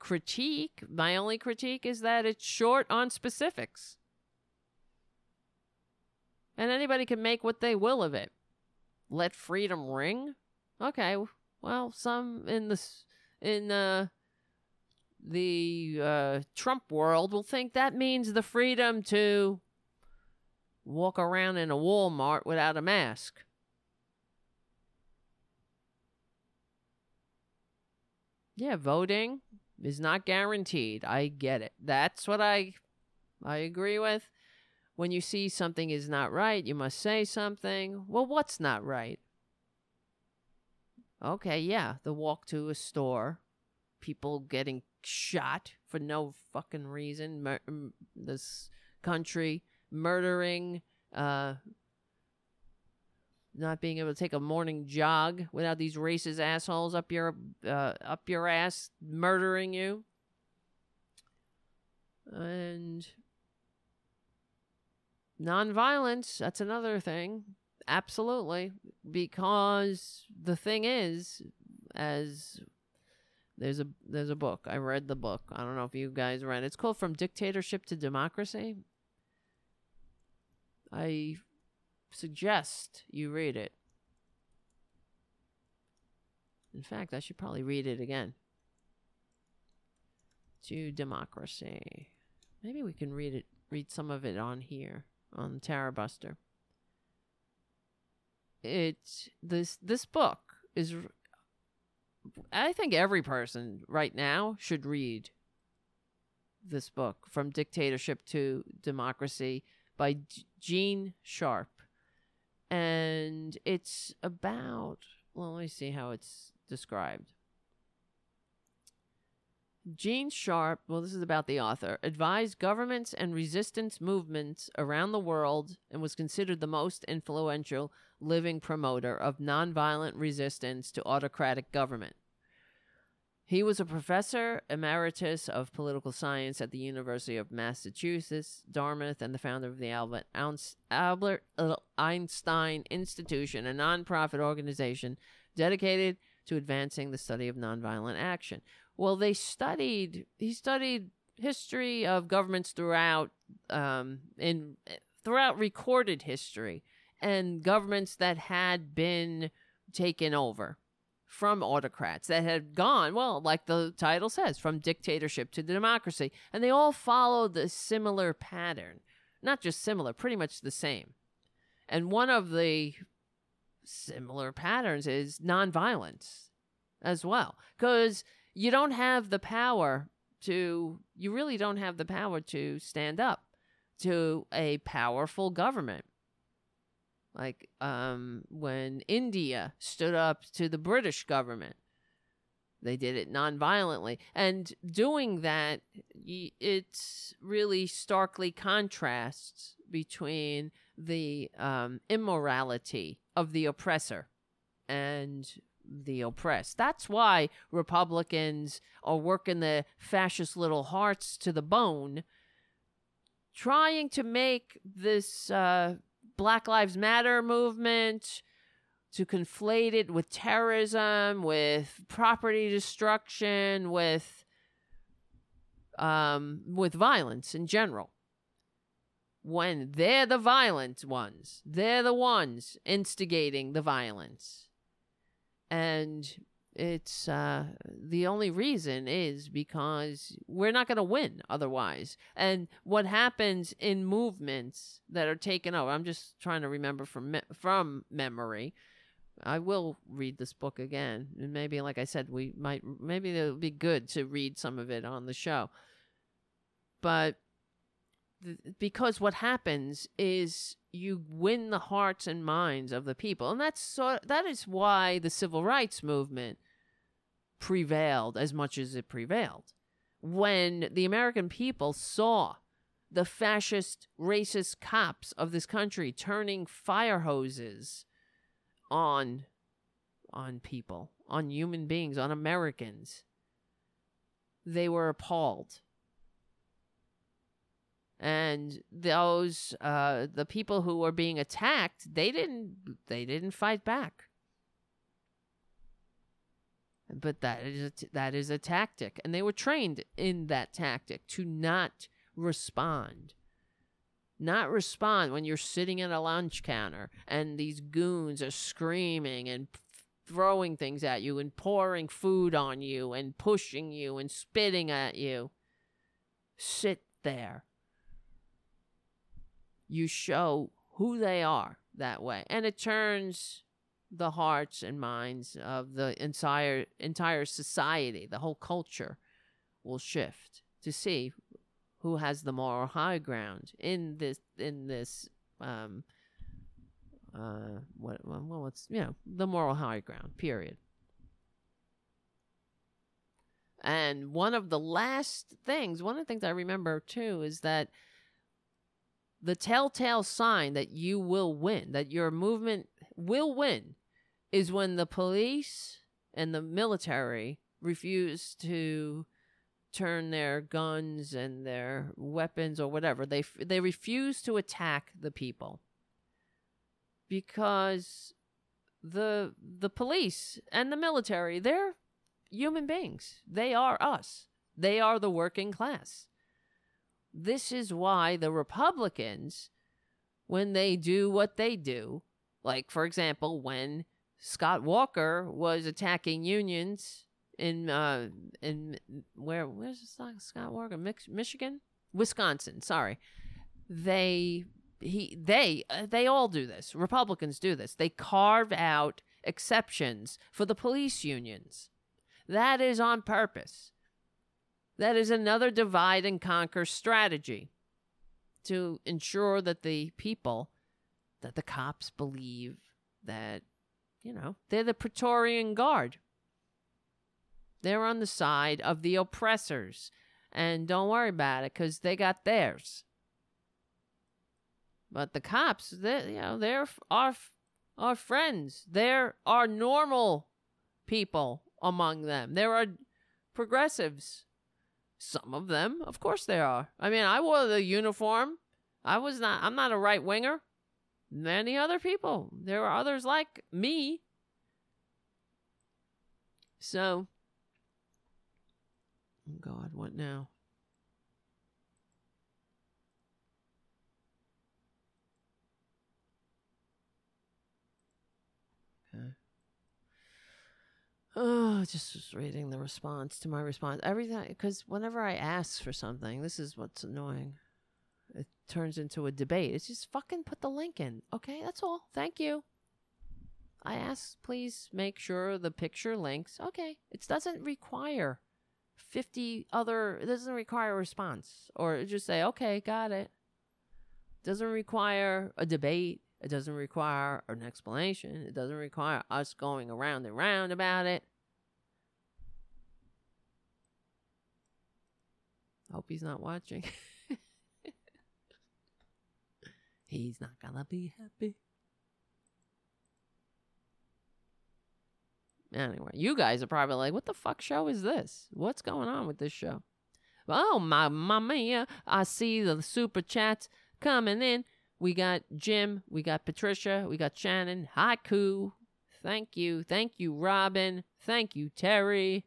critique, my only critique is that it's short on specifics. And anybody can make what they will of it let freedom ring. Okay, well, some in the in uh, the uh, Trump world will think that means the freedom to walk around in a Walmart without a mask. Yeah, voting is not guaranteed. I get it. That's what I I agree with. When you see something is not right, you must say something. Well, what's not right? Okay, yeah, the walk to a store, people getting shot for no fucking reason, Mur- this country murdering, uh, not being able to take a morning jog without these racist assholes up your uh, up your ass murdering you. And Nonviolence, that's another thing. Absolutely. Because the thing is, as there's a there's a book. I read the book. I don't know if you guys read it. It's called From Dictatorship to Democracy. I suggest you read it. In fact, I should probably read it again. To democracy. Maybe we can read it read some of it on here on Tara Buster. It's this this book is I think every person right now should read this book from dictatorship to democracy by Gene Sharp. And it's about well, let me see how it's described. Gene Sharp, well, this is about the author, advised governments and resistance movements around the world and was considered the most influential living promoter of nonviolent resistance to autocratic government. He was a professor emeritus of political science at the University of Massachusetts, Dartmouth, and the founder of the Albert, Albert Einstein Institution, a nonprofit organization dedicated to advancing the study of nonviolent action. Well, they studied. He studied history of governments throughout um, in throughout recorded history and governments that had been taken over from autocrats that had gone well like the title says from dictatorship to democracy and they all followed the similar pattern not just similar pretty much the same and one of the similar patterns is nonviolence as well because you don't have the power to, you really don't have the power to stand up to a powerful government. Like um, when India stood up to the British government, they did it nonviolently. And doing that, it's really starkly contrasts between the um, immorality of the oppressor and the oppressed. That's why Republicans are working the fascist little hearts to the bone, trying to make this uh, Black Lives Matter movement to conflate it with terrorism, with property destruction, with um, with violence in general. When they're the violent ones, they're the ones instigating the violence. And it's uh the only reason is because we're not going to win otherwise. And what happens in movements that are taken over i'm just trying to remember from me- from memory. I will read this book again. And maybe like i said we might maybe it'll be good to read some of it on the show. But because what happens is you win the hearts and minds of the people and that's so that is why the civil rights movement prevailed as much as it prevailed. When the american people saw the fascist racist cops of this country turning fire hoses on on people on human beings on americans they were appalled and those uh, the people who were being attacked they didn't they didn't fight back. But that is a t- that is a tactic and they were trained in that tactic to not respond. Not respond when you're sitting at a lunch counter and these goons are screaming and throwing things at you and pouring food on you and pushing you and spitting at you. Sit there you show who they are that way. And it turns the hearts and minds of the entire entire society, the whole culture will shift to see who has the moral high ground in this in this um uh what well it's you know the moral high ground period and one of the last things one of the things i remember too is that the telltale sign that you will win, that your movement will win, is when the police and the military refuse to turn their guns and their weapons or whatever. They they refuse to attack the people because the the police and the military, they're human beings. They are us. They are the working class. This is why the Republicans, when they do what they do, like for example, when Scott Walker was attacking unions in uh in where where's Scott Walker Michigan? Wisconsin sorry. They he they uh, they all do this. Republicans do this. They carve out exceptions for the police unions. That is on purpose that is another divide and conquer strategy to ensure that the people that the cops believe that you know they're the Praetorian Guard they're on the side of the oppressors. And don't worry about it because they got theirs. But the cops, they you know, they're our, our friends. There are normal people among them. There are progressives. Some of them, of course, there are. I mean, I wore the uniform. I was not, I'm not a right winger. Many other people. There are others like me. So, Oh God, what now? Oh, just reading the response to my response. Everything, because whenever I ask for something, this is what's annoying. It turns into a debate. It's just fucking put the link in. Okay, that's all. Thank you. I ask, please make sure the picture links. Okay, it doesn't require 50 other it doesn't require a response or just say okay got it doesn't require a debate it doesn't require an explanation it doesn't require us going around and round about it hope he's not watching he's not gonna be happy Anyway, you guys are probably like, what the fuck show is this? What's going on with this show? Oh, my mama, I see the super chats coming in. We got Jim, we got Patricia, we got Shannon, Haiku. Thank you. Thank you, Robin. Thank you, Terry.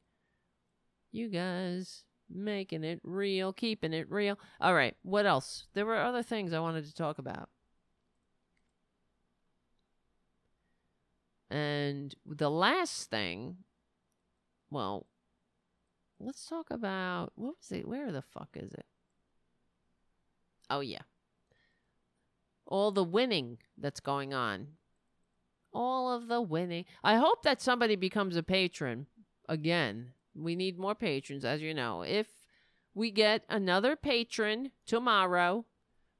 You guys making it real, keeping it real. All right, what else? There were other things I wanted to talk about. And the last thing, well, let's talk about what was it? Where the fuck is it? Oh, yeah. All the winning that's going on. All of the winning. I hope that somebody becomes a patron again. We need more patrons, as you know. If we get another patron tomorrow,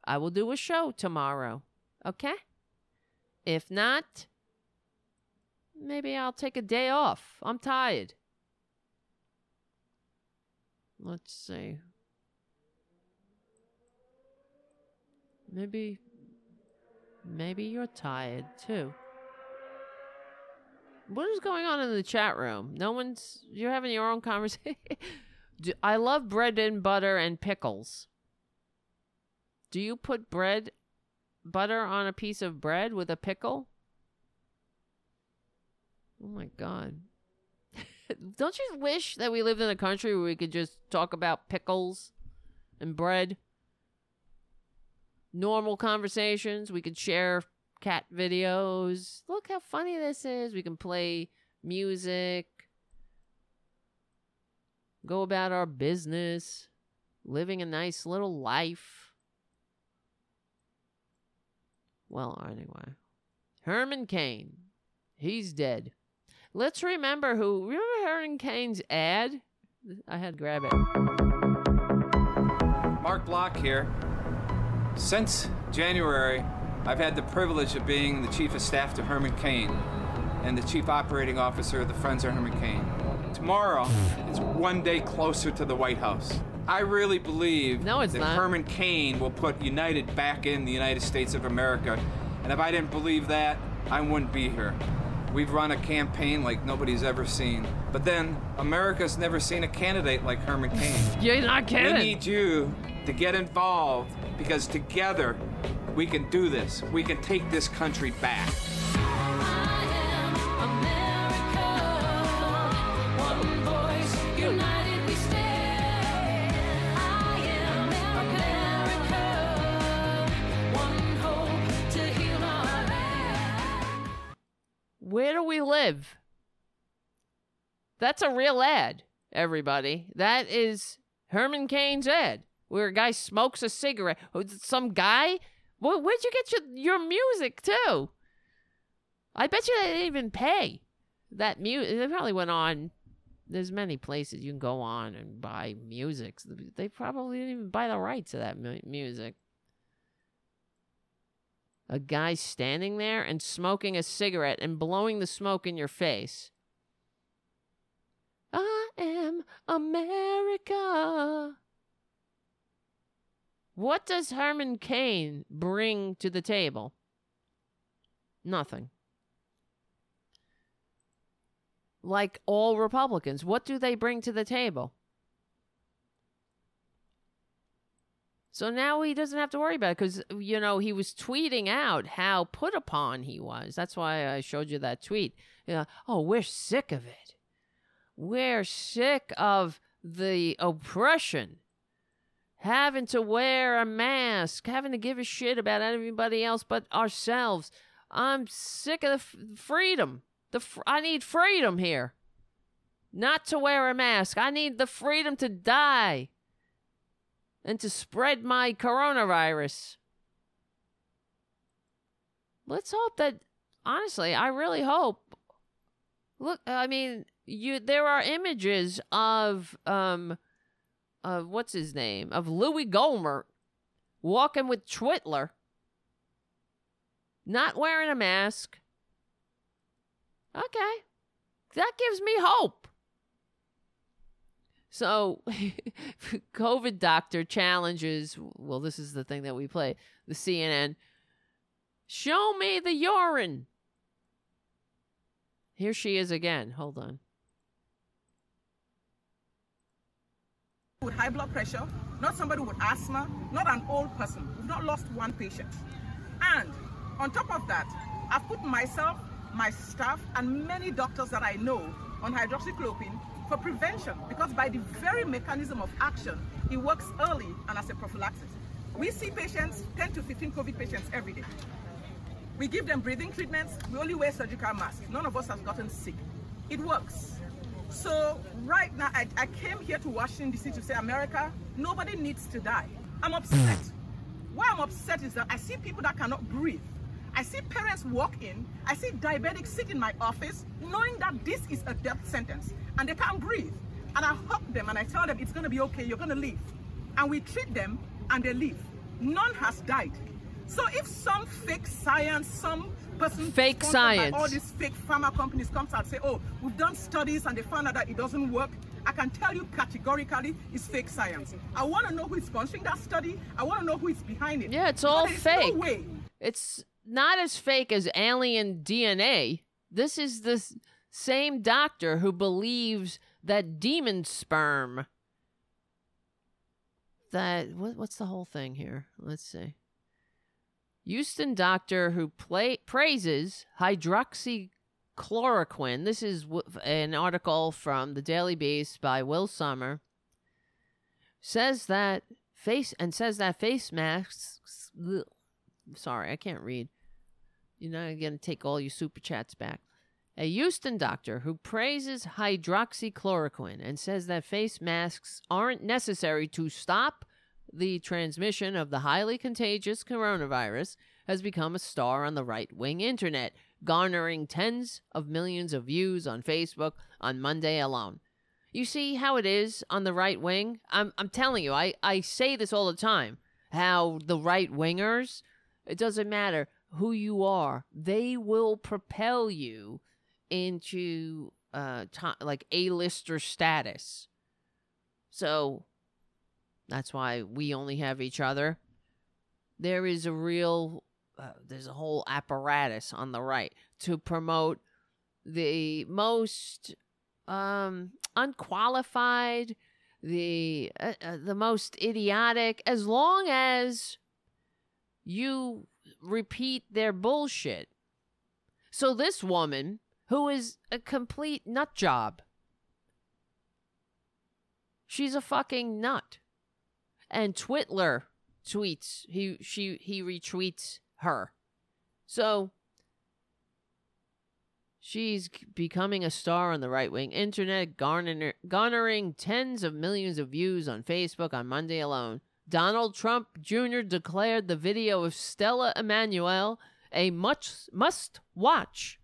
I will do a show tomorrow. Okay? If not, Maybe I'll take a day off. I'm tired. Let's see. Maybe. Maybe you're tired too. What is going on in the chat room? No one's. You're having your own conversation. I love bread and butter and pickles. Do you put bread, butter on a piece of bread with a pickle? Oh my god. Don't you wish that we lived in a country where we could just talk about pickles and bread? Normal conversations. We could share cat videos. Look how funny this is. We can play music. Go about our business. Living a nice little life. Well, anyway. Herman Cain. He's dead. Let's remember who. Remember Herman Cain's ad? I had to grab it. Mark Block here. Since January, I've had the privilege of being the Chief of Staff to Herman Cain and the Chief Operating Officer of the Friends of Herman Cain. Tomorrow is one day closer to the White House. I really believe no, that not. Herman Cain will put United back in the United States of America. And if I didn't believe that, I wouldn't be here. We've run a campaign like nobody's ever seen. But then, America's never seen a candidate like Herman Cain. You're not kidding. We need you to get involved because together we can do this. We can take this country back. Where do we live? That's a real ad, everybody. That is Herman Cain's ad where a guy smokes a cigarette. Oh, Some guy? Where, where'd you get your, your music, too? I bet you they didn't even pay that music. They probably went on. There's many places you can go on and buy music. They probably didn't even buy the rights to that mu- music. A guy standing there and smoking a cigarette and blowing the smoke in your face. I am America. What does Herman Cain bring to the table? Nothing. Like all Republicans, what do they bring to the table? So now he doesn't have to worry about it because, you know, he was tweeting out how put upon he was. That's why I showed you that tweet. You know, oh, we're sick of it. We're sick of the oppression. Having to wear a mask, having to give a shit about everybody else but ourselves. I'm sick of the f- freedom. The fr- I need freedom here. Not to wear a mask. I need the freedom to die and to spread my coronavirus. Let's hope that honestly, I really hope Look, I mean, you there are images of um of what's his name? Of Louis Gohmert walking with Twitler. Not wearing a mask. Okay. That gives me hope. So, COVID doctor challenges. Well, this is the thing that we play. The CNN. Show me the urine. Here she is again. Hold on. With high blood pressure, not somebody with asthma, not an old person. We've not lost one patient. And on top of that, I've put myself, my staff, and many doctors that I know on hydroxychloroquine for prevention because by the very mechanism of action, it works early and as a prophylaxis. We see patients, 10 to 15 COVID patients every day. We give them breathing treatments. We only wear surgical masks. None of us has gotten sick. It works. So right now, I, I came here to Washington, D.C. to say, America, nobody needs to die. I'm upset. Hmm. Why I'm upset is that I see people that cannot breathe. I see parents walk in. I see diabetics sit in my office knowing that this is a death sentence and they can't breathe. And I hug them and I tell them it's going to be okay, you're going to leave. And we treat them and they leave. None has died. So if some fake science, some person Fake science. all these fake pharma companies comes out and say, oh, we've done studies and they found out that it doesn't work. I can tell you categorically it's fake science. I want to know who is sponsoring that study. I want to know who is behind it. Yeah, it's all fake. No way. It's not as fake as alien DNA. This is the same doctor who believes that demon sperm. That what, what's the whole thing here? Let's see. Houston doctor who play, praises hydroxychloroquine. This is an article from the Daily Beast by Will Sommer. Says that face and says that face masks. ugh, sorry, I can't read. You're not going to take all your super chats back. A Houston doctor who praises hydroxychloroquine and says that face masks aren't necessary to stop the transmission of the highly contagious coronavirus has become a star on the right wing internet, garnering tens of millions of views on Facebook on Monday alone. You see how it is on the right wing? I'm, I'm telling you, I, I say this all the time how the right wingers, it doesn't matter who you are, they will propel you into uh to- like A-lister status. So that's why we only have each other. There is a real uh, there's a whole apparatus on the right to promote the most um unqualified the uh, uh, the most idiotic as long as you repeat their bullshit so this woman who is a complete nut job She's a fucking nut. And Twitler tweets he she he retweets her. So she's becoming a star on the right wing internet, garner, garnering tens of millions of views on Facebook on Monday alone. Donald Trump Jr. declared the video of Stella Immanuel a much must watch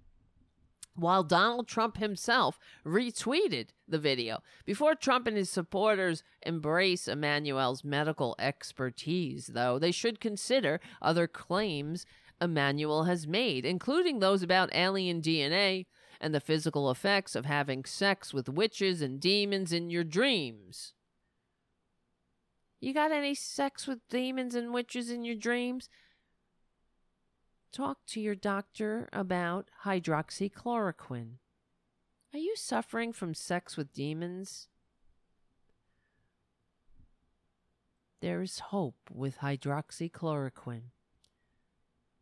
while Donald Trump himself retweeted the video. Before Trump and his supporters embrace Immanuel's medical expertise, though, they should consider other claims Immanuel has made, including those about alien DNA and the physical effects of having sex with witches and demons in your dreams. You got any sex with demons and witches in your dreams? Talk to your doctor about hydroxychloroquine. Are you suffering from sex with demons? There is hope with hydroxychloroquine.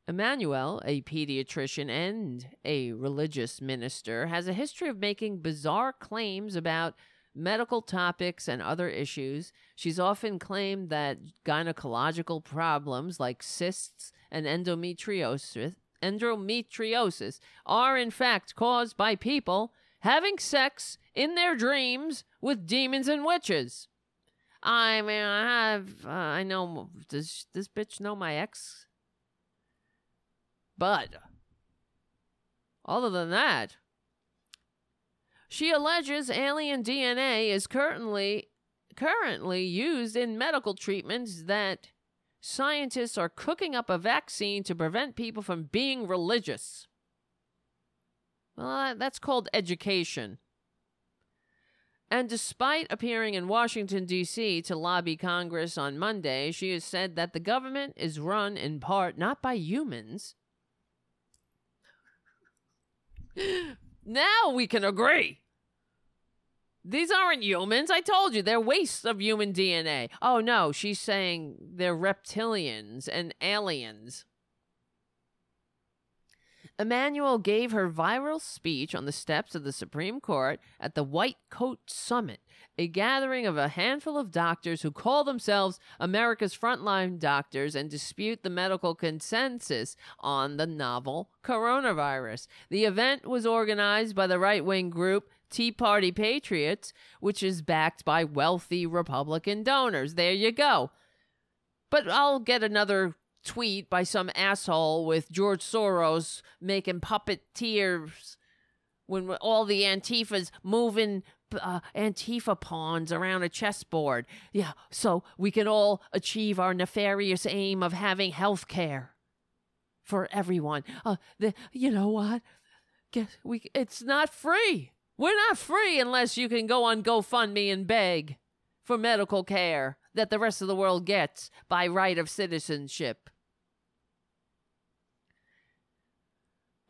Immanuel, a pediatrician and a religious minister, has a history of making bizarre claims about medical topics and other issues. She's often claimed that gynecological problems like cysts and endometriosis, endometriosis are in fact caused by people having sex in their dreams with demons and witches. I mean, I have, uh, I know, does this bitch know my ex? But, other than that, she alleges alien DNA is currently currently used in medical treatments that scientists are cooking up a vaccine to prevent people from being religious. Well, that's called education. And despite appearing in Washington, D.C. to lobby Congress on Monday, she has said that the government is run in part not by humans. now we can agree. These aren't humans. I told you they're wastes of human DNA. Oh no, she's saying they're reptilians and aliens. Immanuel gave her viral speech on the steps of the Supreme Court at the White Coat Summit, a gathering of a handful of doctors who call themselves America's frontline doctors and dispute the medical consensus on the novel coronavirus. The event was organized by the right wing group Tea Party Patriots, which is backed by wealthy Republican donors. There you go. But I'll get another tweet by some asshole with George Soros making puppeteers when all the Antifa's moving uh, Antifa pawns around a chessboard. Yeah, so we can all achieve our nefarious aim of having health care for everyone. Uh, the, you know what? Guess we it's not free. We're not free unless you can go on GoFundMe and beg for medical care that the rest of the world gets by right of citizenship.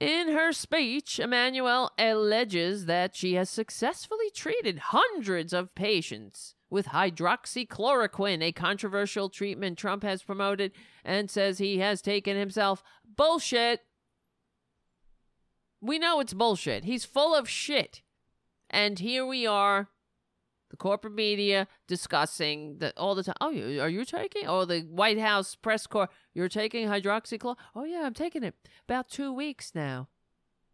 In her speech, Immanuel alleges that she has successfully treated hundreds of patients with hydroxychloroquine, a controversial treatment Trump has promoted, and says he has taken himself. Bullshit. We know it's bullshit. He's full of shit. And here we are, the corporate media discussing the all the time. Oh, are you taking? Oh, the White House press corps. You're taking hydroxychloroquine? Oh yeah, I'm taking it. About two weeks now.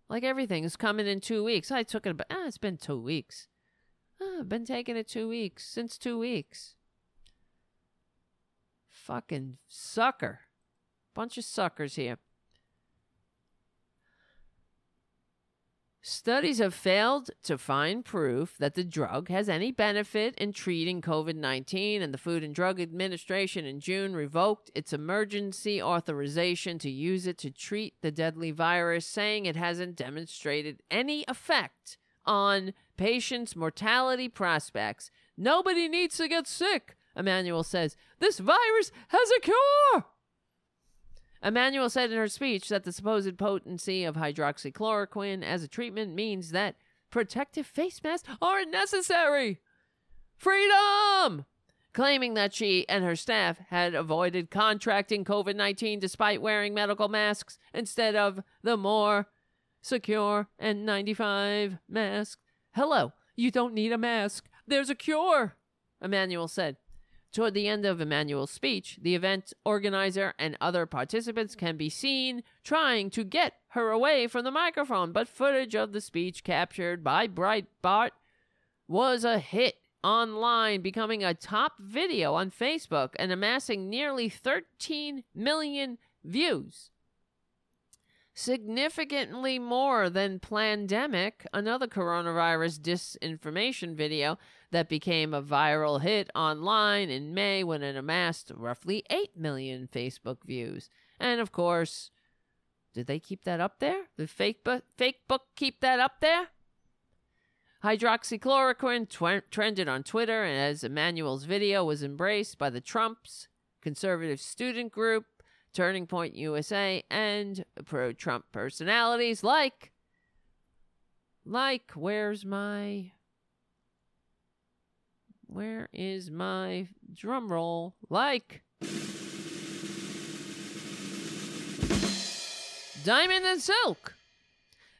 Like everything is coming in two weeks. I took it. About, ah, it's been two weeks. Ah, I've been taking it two weeks since two weeks. Fucking sucker. Bunch of suckers here. Studies have failed to find proof that the drug has any benefit in treating COVID 19, and the Food and Drug Administration in June revoked its emergency authorization to use it to treat the deadly virus, saying it hasn't demonstrated any effect on patients' mortality prospects. Nobody needs to get sick, Immanuel says. This virus has a cure. Immanuel said in her speech that the supposed potency of hydroxychloroquine as a treatment means that protective face masks aren't necessary. Freedom! Claiming that she and her staff had avoided contracting COVID 19 despite wearing medical masks instead of the more secure N95 mask. Hello, you don't need a mask. There's a cure. Immanuel said. Toward the end of Immanuel's speech, the event organizer and other participants can be seen trying to get her away from the microphone, but footage of the speech captured by Breitbart was a hit online, becoming a top video on Facebook and amassing nearly 13 million views. Significantly more than Plandemic, another coronavirus disinformation video that became a viral hit online in May when it amassed roughly 8 million Facebook views. And of course, did they keep that up there? The fake, bu- fake book keep that up there? Hydroxychloroquine tw- trended on Twitter, and as Immanuel's video was embraced by the Trumps, conservative student group, Turning Point USA, and pro Trump personalities like, like, where's my, where is my drum roll? Like, Diamond and Silk.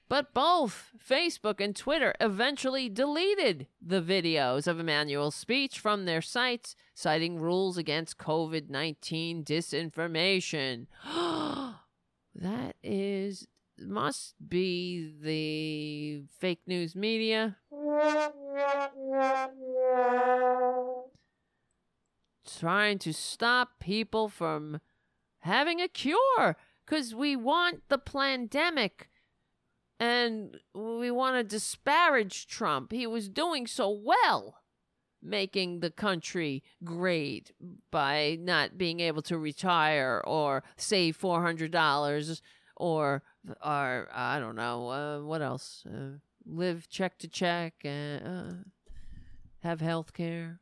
But both Facebook and Twitter eventually deleted the videos of Immanuel's speech from their sites, citing rules against COVID 19 disinformation. that is, must be the fake news media. Trying to stop people from having a cure because we want the pandemic and we want to disparage Trump. He was doing so well making the country great by not being able to retire or save $400 or or I don't know uh, what else uh, live check to check and uh, have health care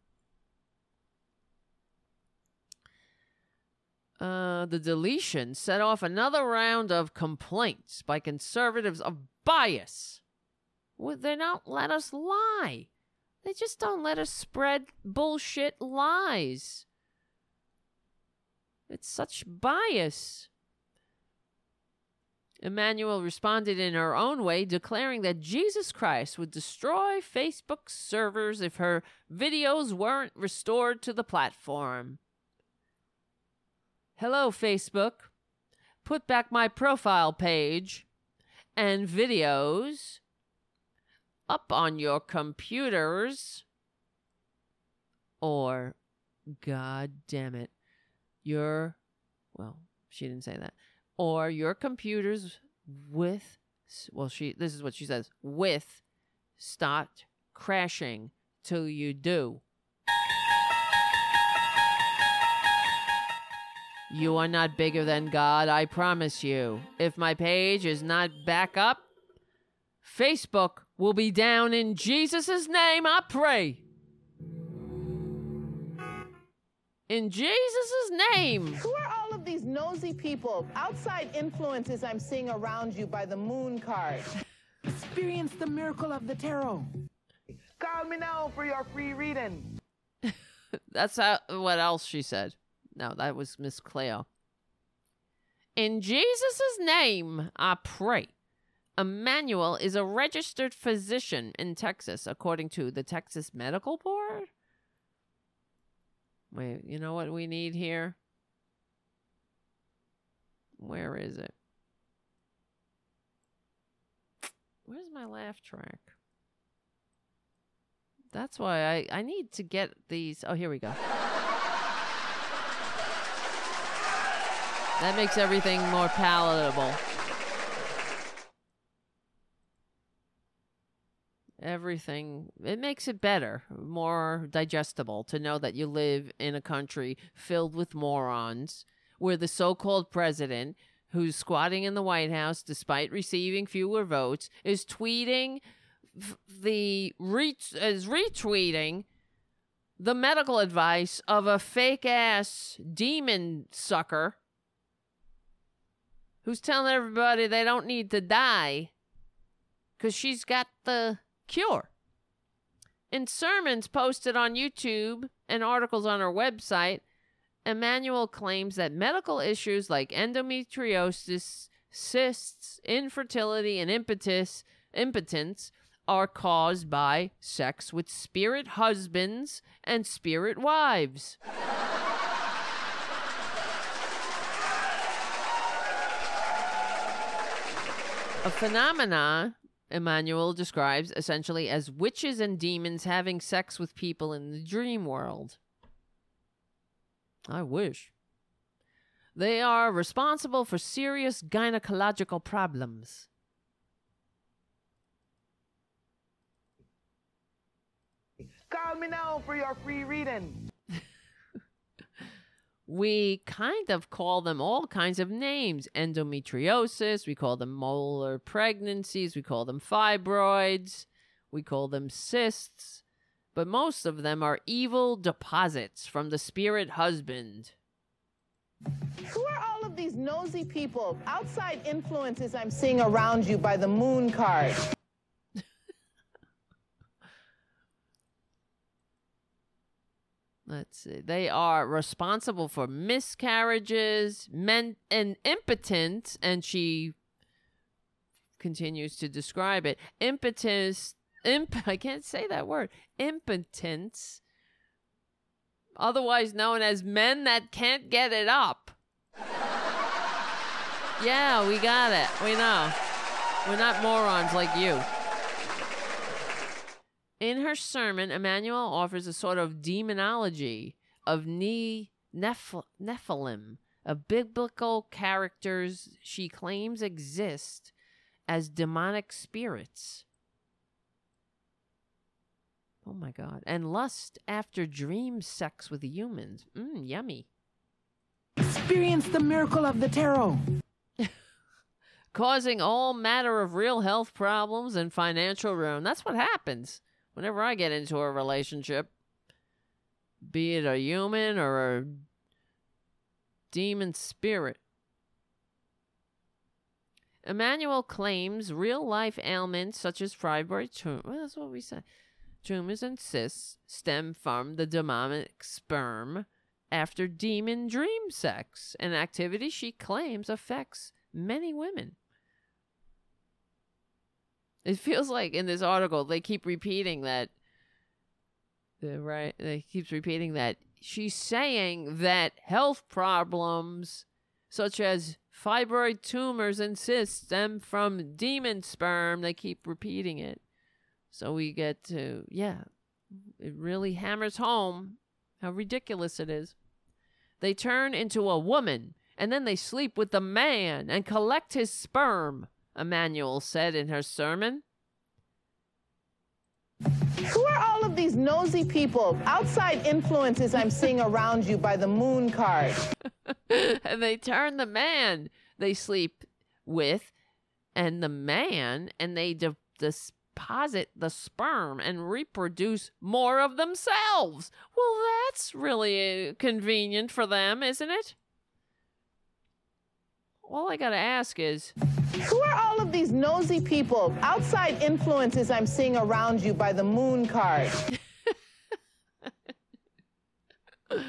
Uh, the deletion set off another round of complaints by conservatives of bias. Well, they don't let us lie. They just don't let us spread bullshit lies. It's such bias. Immanuel responded in her own way, declaring that Jesus Christ would destroy Facebook's servers if her videos weren't restored to the platform. Hello, Facebook. Put back my profile page and videos up on your computers. Or, god damn it, your, well, she didn't say that. Or your computers with, well, she, this is what she says, with start crashing till you do. You are not bigger than God, I promise you. If my page is not back up, Facebook will be down in Jesus' name, I pray. In Jesus' name. Who are all of these nosy people, outside influences I'm seeing around you by the moon card? Experience the miracle of the tarot. Call me now for your free reading. That's how, what else she said. No, that was Miss Cleo. In Jesus' name, I pray. Immanuel is a registered physician in Texas, according to the Texas Medical Board. Wait, you know what we need here? Where is it? Where's my laugh track? That's why I, I need to get these. Oh, here we go. That makes everything more palatable. Everything, it makes it better, more digestible to know that you live in a country filled with morons where the so called president, who's squatting in the White House despite receiving fewer votes, is tweeting the re- is retweeting the medical advice of a fake ass demon sucker who's telling everybody they don't need to die because she's got the cure. In sermons posted on YouTube and articles on her website, Immanuel claims that medical issues like endometriosis, cysts, infertility, and impetus, impotence are caused by sex with spirit husbands and spirit wives. A phenomena Immanuel describes essentially as witches and demons having sex with people in the dream world. I wish. They are responsible for serious gynecological problems. Call me now for your free reading. We kind of call them all kinds of names endometriosis, we call them molar pregnancies, we call them fibroids, we call them cysts, but most of them are evil deposits from the spirit husband. Who are all of these nosy people, outside influences I'm seeing around you by the moon card? Let's see. They are responsible for miscarriages, men and impotence, and she continues to describe it. Impotence imp I can't say that word. Impotence. Otherwise known as men that can't get it up. yeah, we got it. We know. We're not morons like you. In her sermon, Immanuel offers a sort of demonology of ne- Neph- Nephilim, of biblical characters she claims exist as demonic spirits. Oh my God. And lust after dream sex with humans. Mmm, yummy. Experience the miracle of the tarot. Causing all matter of real health problems and financial ruin. That's what happens whenever I get into a relationship, be it a human or a demon spirit. Immanuel claims real life ailments such as fibroid tumor. Well, that's what we said. Tumors and cysts stem from the demonic sperm after demon dream sex, an activity she claims affects many women. It feels like in this article they keep repeating that the right they keeps repeating that she's saying that health problems such as fibroid tumors and cysts stem from demon sperm. They keep repeating it. So we get to yeah, it really hammers home how ridiculous it is. They turn into a woman and then they sleep with the man and collect his sperm. Immanuel said in her sermon. Who are all of these nosy people, outside influences I'm seeing around you by the moon card? and they turn the man they sleep with and the man and they de- deposit the sperm and reproduce more of themselves. Well, that's really uh, convenient for them, isn't it? All I got to ask is Who are all of these nosy people, outside influences I'm seeing around you by the moon card?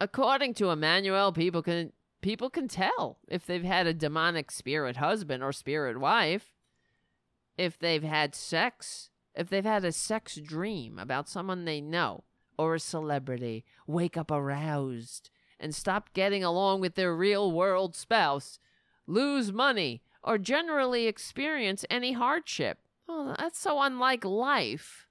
according to Immanuel, people can people can tell if they've had a demonic spirit husband or spirit wife, if they've had sex, if they've had a sex dream about someone they know or a celebrity, wake up aroused and stop getting along with their real world spouse, lose money, or generally experience any hardship. Oh, that's so unlike life.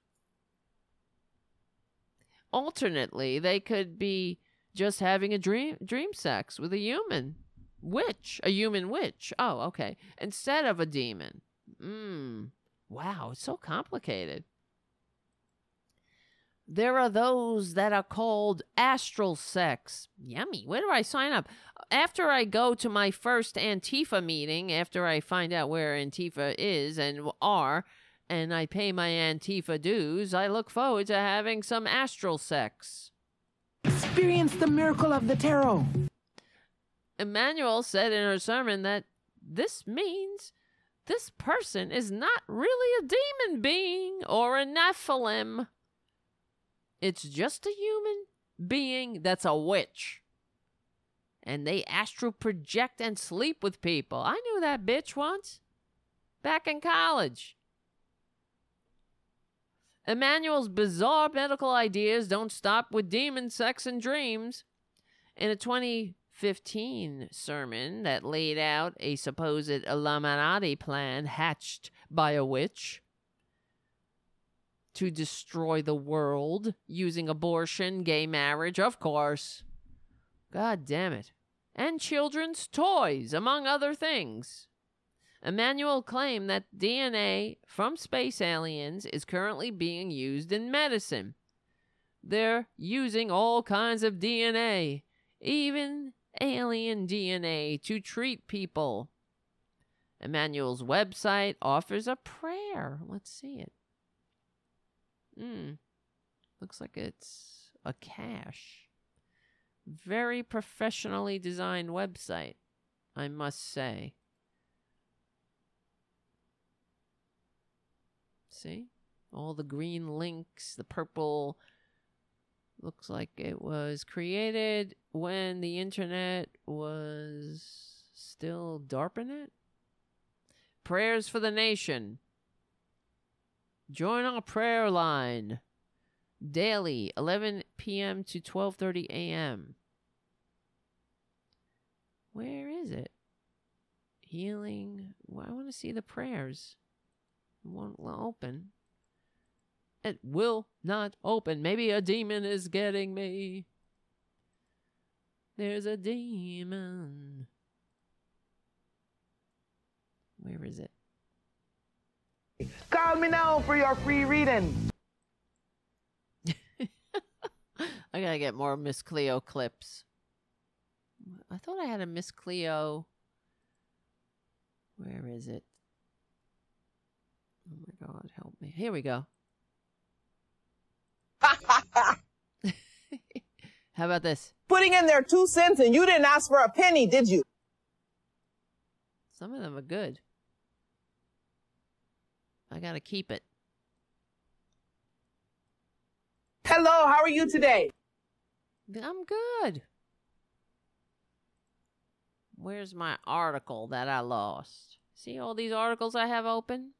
Alternately, they could be just having a dream dream sex with a human witch, a human witch. Oh, okay. Instead of a demon. Mm. Wow, it's so complicated. There are those that are called astral sex. Yummy. Where do I sign up? After I go to my first Antifa meeting, after I find out where Antifa is and are, and I pay my Antifa dues, I look forward to having some astral sex. Experience the miracle of the tarot. Immanuel said in her sermon that this means this person is not really a demon being or a Nephilim. It's just a human being that's a witch. And they astral project and sleep with people. I knew that bitch once. Back in college. Immanuel's bizarre medical ideas don't stop with demon sex and dreams. In a 2015 sermon that laid out a supposed Illuminati plan hatched by a witch to destroy the world using abortion, gay marriage, of course. God damn it. And children's toys, among other things. Immanuel claimed that DNA from space aliens is currently being used in medicine. They're using all kinds of DNA, even alien DNA, to treat people. Immanuel's website offers a prayer. Let's see it. Hmm. Looks like it's a cache. Very professionally designed website, I must say. See? All the green links, the purple. Looks like it was created when the internet was still DARPANET. Prayers for the nation. Join our prayer line daily 11 p.m. to 12:30 a.m. Where is it? Healing. Well, I want to see the prayers. It won't open. It will not open. Maybe a demon is getting me. There's a demon. Where is it? Call me now for your free reading. I gotta get more Miss Cleo clips. I thought I had a Miss Cleo. Where is it? Oh my god, help me. Here we go. How about this? Putting in their two cents and you didn't ask for a penny, did you? Some of them are good. I gotta keep it. Hello, how are you today? I'm good. Where's my article that I lost? See all these articles I have open?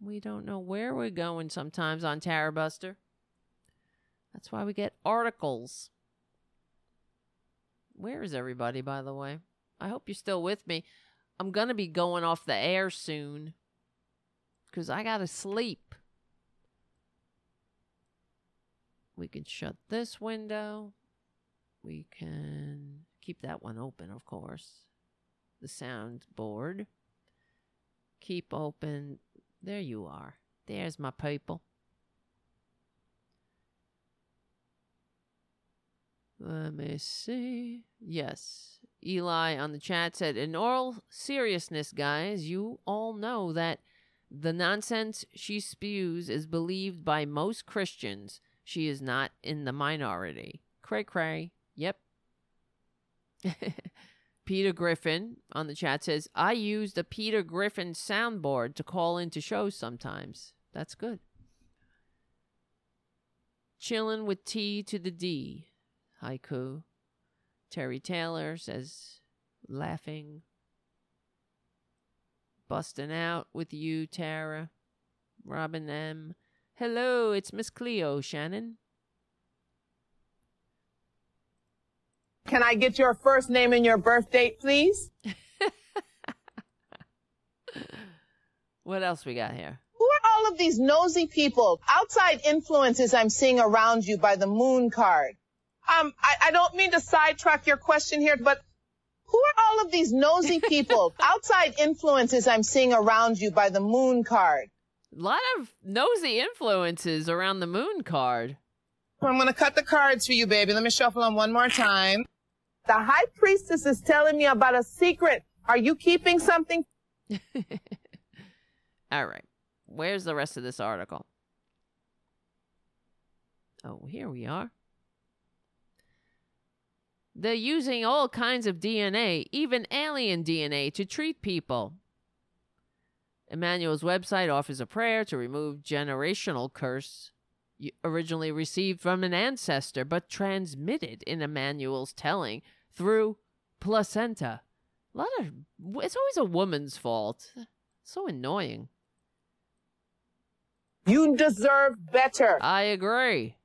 We don't know where we're going sometimes on Tara Buster. That's why we get articles. Where is everybody, by the way? I hope you're still with me. I'm going to be going off the air soon because I got to sleep. We can shut this window. We can keep that one open, of course. The sound board. Keep open. There you are. There's my people. Let me see. Yes. Eli on the chat said, In all seriousness, guys, you all know that the nonsense she spews is believed by most Christians. She is not in the minority. Cray cray. Yep. Peter Griffin on the chat says, I use the Peter Griffin soundboard to call into shows sometimes. That's good. Chillin' with T to the D. Haiku. Terry Taylor says, laughing. Busting out with you, Tara. Robin M. Hello, it's Miss Cleo, Shannon. Can I get your first name and your birth date, please? What else we got here? Who are all of these nosy people? Outside influences I'm seeing around you by the moon card. Um, I, I don't mean to sidetrack your question here, but who are all of these nosy people? Outside influences I'm seeing around you by the moon card. A lot of nosy influences around the moon card. I'm gonna cut the cards for you, baby. Let me shuffle them one more time. The high priestess is telling me about a secret. Are you keeping something? All right. Where's the rest of this article? Oh, here we are. They're using all kinds of DNA, even alien DNA, to treat people. Immanuel's website offers a prayer to remove generational curse originally received from an ancestor, but transmitted in Immanuel's telling through placenta. A lot of it's always a woman's fault. So annoying. You deserve better. I agree.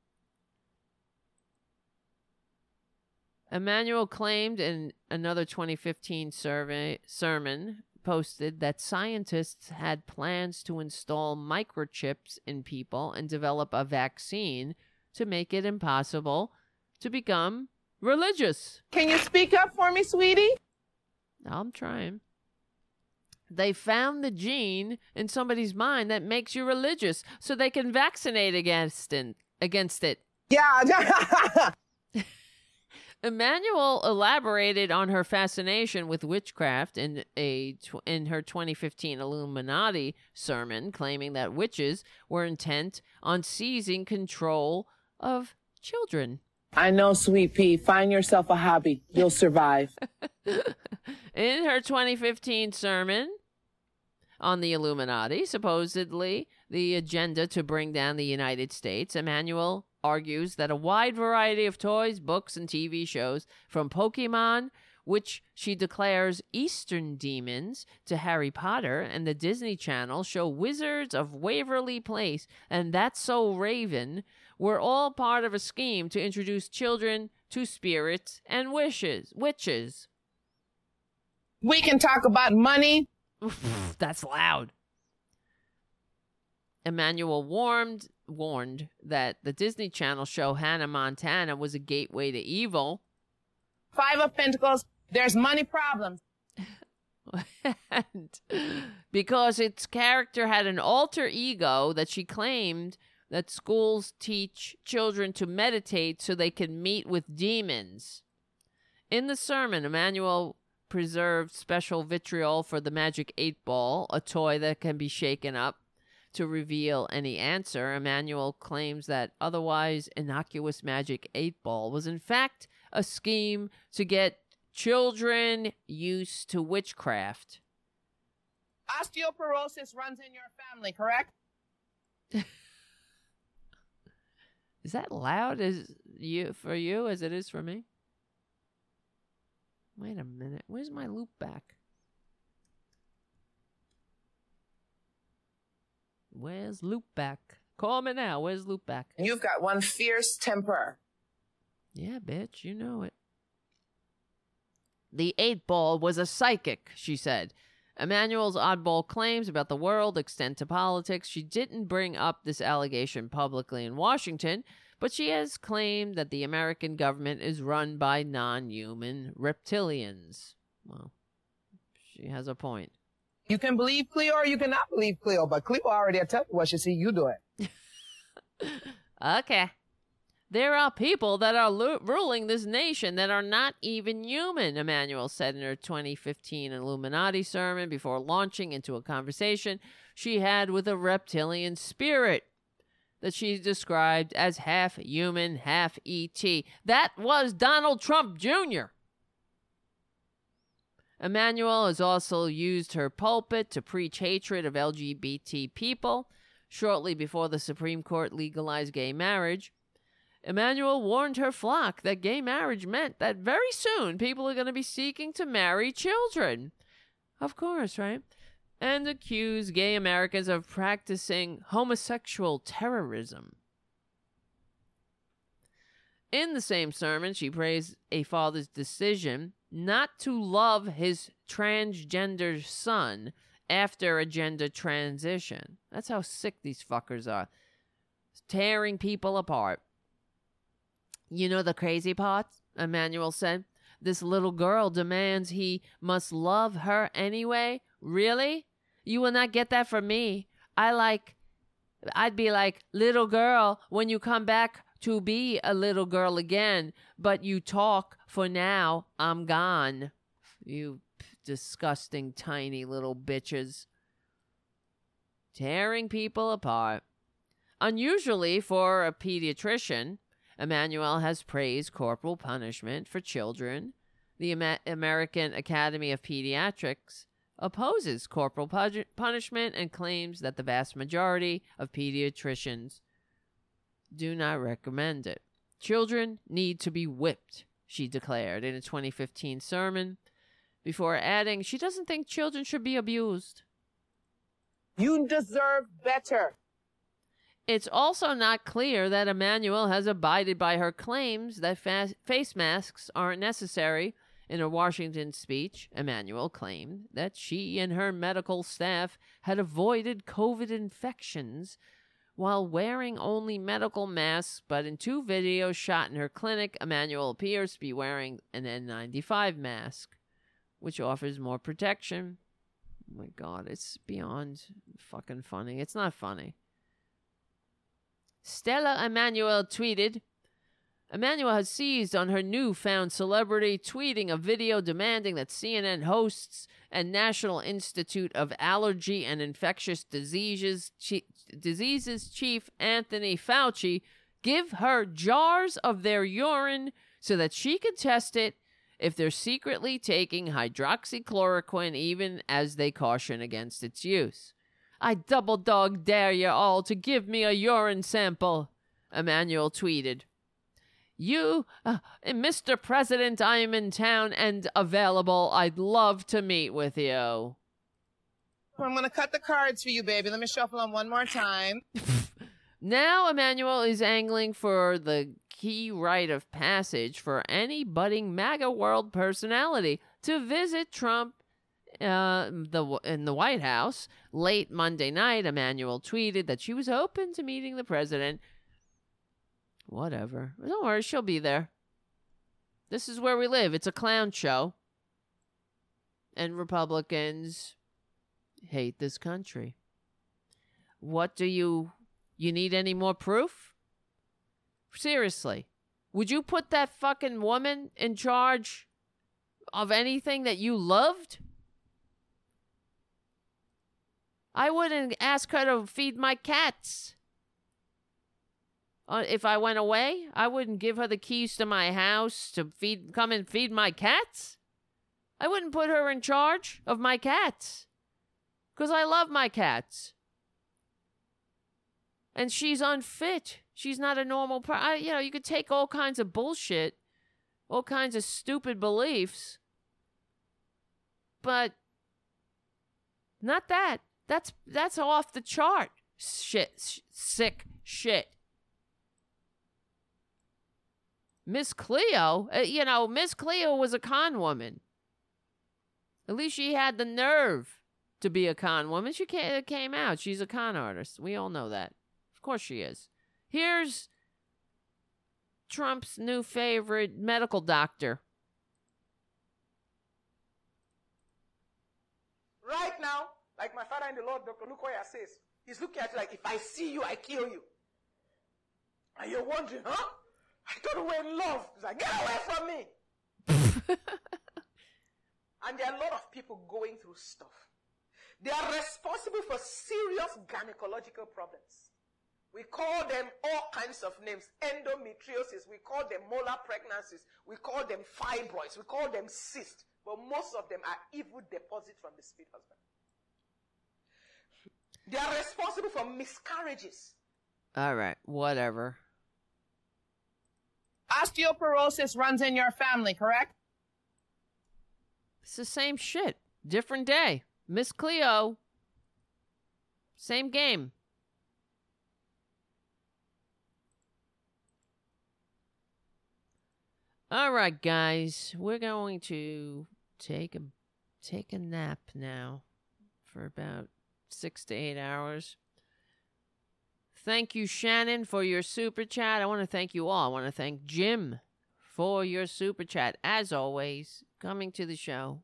Immanuel claimed in another 2015 survey sermon posted that scientists had plans to install microchips in people and develop a vaccine to make it impossible to become religious. Can you speak up for me, sweetie? I'm trying. They found the gene in somebody's mind that makes you religious so they can vaccinate against it. Against it. Yeah. Immanuel elaborated on her fascination with witchcraft in a tw- in her 2015 Illuminati sermon, claiming that witches were intent on seizing control of children. I know, sweet pea. Find yourself a hobby. You'll survive. In her 2015 sermon on the Illuminati, supposedly the agenda to bring down the United States, Immanuel argues that a wide variety of toys, books, and TV shows, from Pokemon, which she declares Eastern demons, to Harry Potter and the Disney Channel, show Wizards of Waverly Place and That's So Raven, were all part of a scheme to introduce children to spirits and wishes, witches. We can talk about money. That's loud. Immanuel warned warned that the Disney Channel show Hannah Montana was a gateway to evil. Five of Pentacles. There's money problems. and because its character had an alter ego that she claimed that schools teach children to meditate so they can meet with demons. In the sermon, Immanuel preserved special vitriol for the Magic 8 Ball, a toy that can be shaken up to reveal any answer. Immanuel claims that otherwise innocuous Magic 8 Ball was in fact a scheme to get children used to witchcraft. Osteoporosis runs in your family, correct? Is that loud as you for you as it is for me? Wait a minute. Where's my loop back? Where's Loopback? Call me now. Where's Loopback? You've got one fierce temper. Yeah, bitch, you know it. The eight ball was a psychic, she said. Immanuel's oddball claims about the world extend to politics. She didn't bring up this allegation publicly in Washington, but she has claimed that the American government is run by non human reptilians. Well, she has a point. You can believe Cleo or you cannot believe Cleo, but Cleo already tell you what she see you do it. Okay. There are people that are lu- ruling this nation that are not even human, Immanuel said in her 2015 Illuminati sermon before launching into a conversation she had with a reptilian spirit that she described as half human, half ET. That was Donald Trump Jr. Immanuel has also used her pulpit to preach hatred of LGBT people. Shortly before the Supreme Court legalized gay marriage, Immanuel warned her flock that gay marriage meant that very soon people are going to be seeking to marry children. Of course, right? And accused gay Americans of practicing homosexual terrorism. In the same sermon, she praised a father's decision not to love his transgender son after a gender transition. That's how sick these fuckers are. Tearing people apart. You know the crazy part? Immanuel said. This little girl demands he must love her anyway. Really? You will not get that from me. I like, I'd be like, little girl, when you come back to be a little girl again, but you talk for now, I'm gone. You disgusting tiny little bitches. Tearing people apart. Unusually for a pediatrician, Immanuel has praised corporal punishment for children. The American Academy of Pediatrics opposes corporal pu- punishment and claims that the vast majority of pediatricians do not recommend it. Children need to be whipped, she declared in a 2015 sermon, before adding she doesn't think children should be abused. You deserve better. It's also not clear that Immanuel has abided by her claims that fa- face masks aren't necessary. In a Washington speech, Immanuel claimed that she and her medical staff had avoided COVID infections while wearing only medical masks, but in two videos shot in her clinic, Immanuel appears to be wearing an N95 mask, which offers more protection. Oh my god, it's beyond fucking funny. It's not funny. Stella Immanuel tweeted Immanuel has seized on her newfound celebrity, tweeting a video demanding that CNN hosts and National Institute of Allergy and Infectious Diseases, Diseases Chief Anthony Fauci give her jars of their urine so that she can test it if they're secretly taking hydroxychloroquine, even as they caution against its use. I double dog dare you all to give me a urine sample, Immanuel tweeted. You, uh, Mr. President, I am in town and available. I'd love to meet with you. I'm gonna cut the cards for you, baby. Let me shuffle them one more time. Now, Immanuel is angling for the key rite of passage for any budding MAGA world personality to visit Trump uh, the in the White House late Monday night. Immanuel tweeted that she was open to meeting the president. Whatever. Don't worry, she'll be there. This is where we live. It's a clown show. And Republicans hate this country. What do you you need any more proof? Seriously. Would you put that fucking woman in charge of anything that you loved? I wouldn't ask her to feed my cats. Uh, if I went away, I wouldn't give her the keys to my house to feed come and feed my cats. I wouldn't put her in charge of my cats. Cuz I love my cats. And she's unfit. She's not a normal person. You know, you could take all kinds of bullshit, all kinds of stupid beliefs, but not that. That's that's off the chart. Shit, sh- sick shit. Miss Cleo, uh, you know, Miss Cleo was a con woman. At least she had the nerve to be a con woman. She came out. She's a con artist. We all know that. Of course she is. Here's Trump's new favorite medical doctor. Right now, like my father in the Lord, Dr. Lukoya says, he's looking at you like, if I see you, I kill you. And you're wondering, huh? I thought we were in love. He's like, get away from me. and there are a lot of people going through stuff. They are responsible for serious gynecological problems. We call them all kinds of names. Endometriosis. We call them molar pregnancies. We call them fibroids. We call them cysts. But most of them are evil deposits from the spirit husband. They are responsible for miscarriages. All right, whatever. Osteoporosis runs in your family, correct? It's the same shit. Different day. Miss Cleo. Same game. All right, guys. We're going to take a take a nap now for about 6 to 8 hours. Thank you, Shannon, for your super chat. I want to thank you all. I want to thank Jim for your super chat. As always, coming to the show,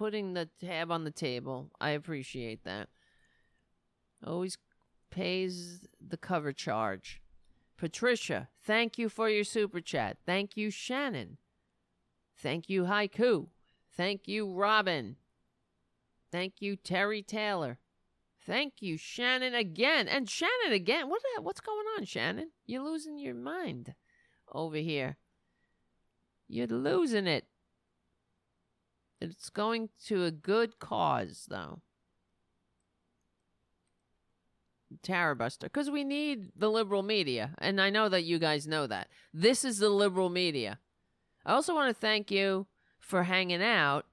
putting the tab on the table. I appreciate that. Always pays the cover charge. Patricia, thank you for your super chat. Thank you, Shannon. Thank you, Haiku. Thank you, Robin. Thank you, Terry Taylor. Thank you, Shannon again. And Shannon again. What the, what's going on, Shannon? You're losing your mind over here. You're losing it. It's going to a good cause, though. Tara Buster, because we need the liberal media, and I know that you guys know that. This is the liberal media. I also want to thank you for hanging out.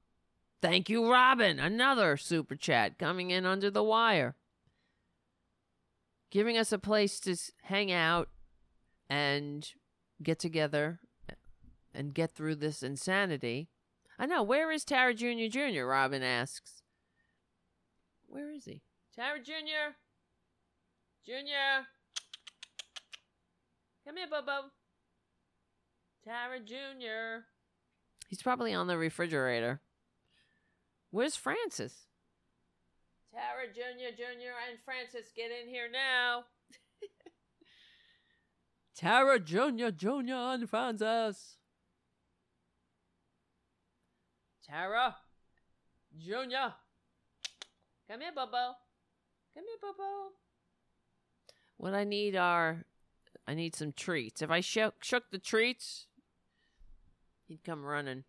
Thank you, Robin. Another super chat coming in under the wire. giving us a place to hang out and get together and get through this insanity. I know. Where is Tara Jr. Jr.? Robin asks. Where is he? Tara Jr. Jr. Come here, Bobo. Tara Jr. He's probably on the refrigerator. Where's Francis? Tara Jr. Jr. and Francis, get in here now. Tara Jr. Jr. and Francis. Tara Jr. Come here, Bobo. Come here, Bobo. What I need are, I need some treats. If I shook, shook the treats, he'd come running.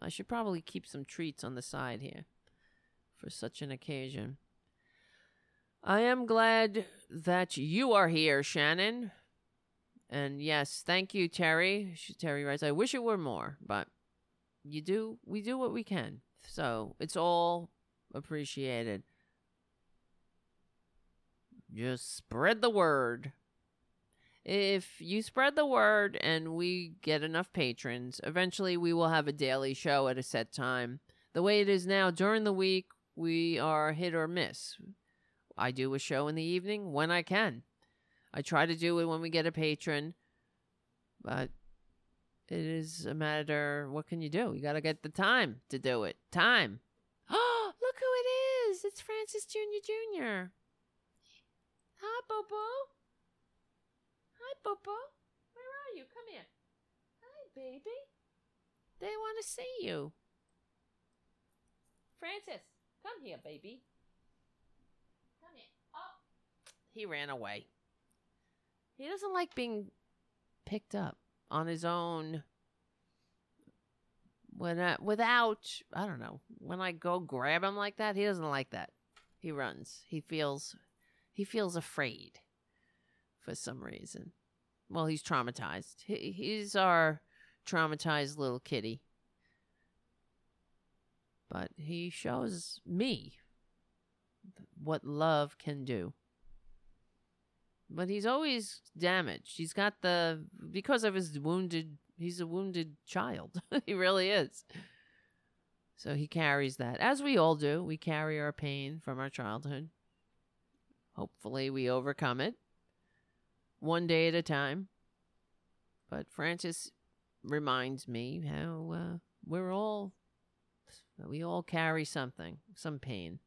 I should probably keep some treats on the side here for such an occasion. I am glad that you are here, Shannon. And yes, thank you, Terry. Terry writes, I wish it were more, but you do, we do what we can. So it's all appreciated. Just spread the word. If you spread the word and we get enough patrons, eventually we will have a daily show at a set time. The way it is now during the week, we are hit or miss. I do a show in the evening when I can. I try to do it when we get a patron, but it is a matter what can you do? You got to get the time to do it. Time. Oh, look who it is. It's Francis Jr. Jr. Hi, Bobo. Hi, Bobo. Where are you? Come here. Hi, baby. They want to see you. Francis, come here, baby. Come here. Oh. He ran away. He doesn't like being picked up on his own when I, without I don't know when I go grab him like that he doesn't like that. He runs. He feels he feels afraid for some reason. Well he's traumatized. He, he's our traumatized little kitty. But he shows me what love can do but he's always damaged. He's got the because of his wounded. He's a wounded child. he really is. So he carries that, as we all do. We carry our pain from our childhood. Hopefully, we overcome it one day at a time. But Francis reminds me how uh, we're all we all carry something, some pain.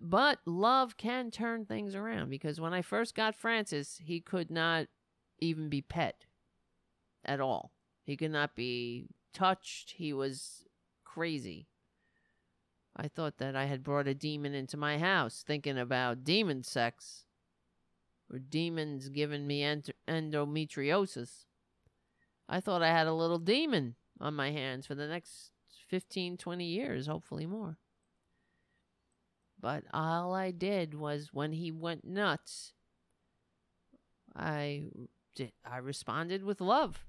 But love can turn things around because when I first got Francis, he could not even be pet at all. He could not be touched. He was crazy. I thought that I had brought a demon into my house, thinking about demon sex or demons giving me ent- endometriosis. I thought I had a little demon on my hands for the next 15, 20 years, hopefully more. But all I did was when he went nuts, I did, I responded with love.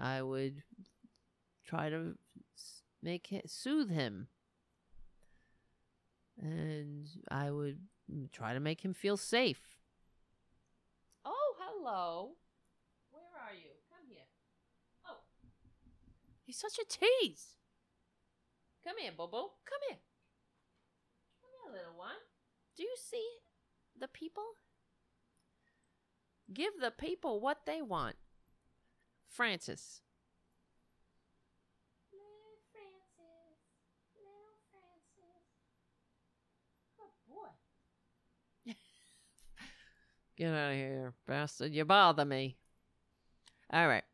I would try to make him, soothe him. And I would try to make him feel safe. Oh, hello. Where are you? Come here. Oh. He's such a tease. Come here, Bobo. Come here. Come here, little one. Do you see the people? Give the people what they want. Francis. Little Francis. Little Francis. Good boy. Get out of here, bastard. You bother me. All right.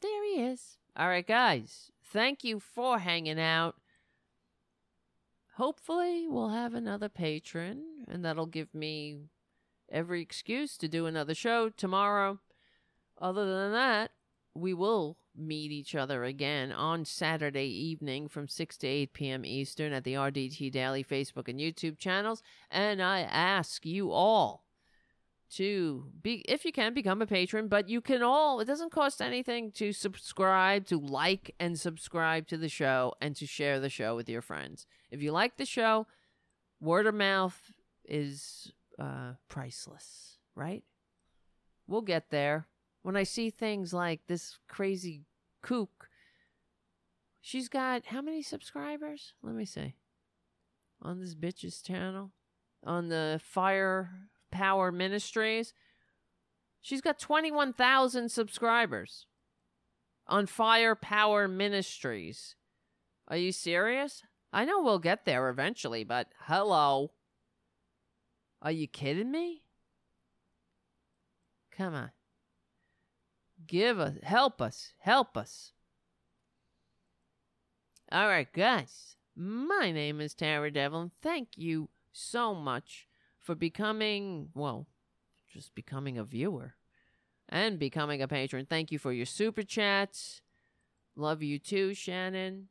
There he is. All right, guys. Thank you for hanging out. Hopefully, we'll have another patron, and that'll give me every excuse to do another show tomorrow. Other than that, we will meet each other again on Saturday evening from 6 to 8 p.m. Eastern at the RDT Daily Facebook and YouTube channels. And I ask you all to be if you can become a patron but you can all it doesn't cost anything to subscribe to like and subscribe to the show and to share the show with your friends if you like the show Word of mouth is uh, priceless, right? We'll get there. When I see things like this crazy kook, she's got how many subscribers? Let me see. On this bitch's channel, on the Fire Power Ministries, she's got 21,000 subscribers on Fire Power Ministries. Are you serious? I know we'll get there eventually, but hello. Are you kidding me? Come on. Give us, help us, help us. All right, guys. My name is Tara Devlin. Thank you so much for becoming, well, just becoming a viewer and becoming a patron. Thank you for your super chats. Love you too, Shannon.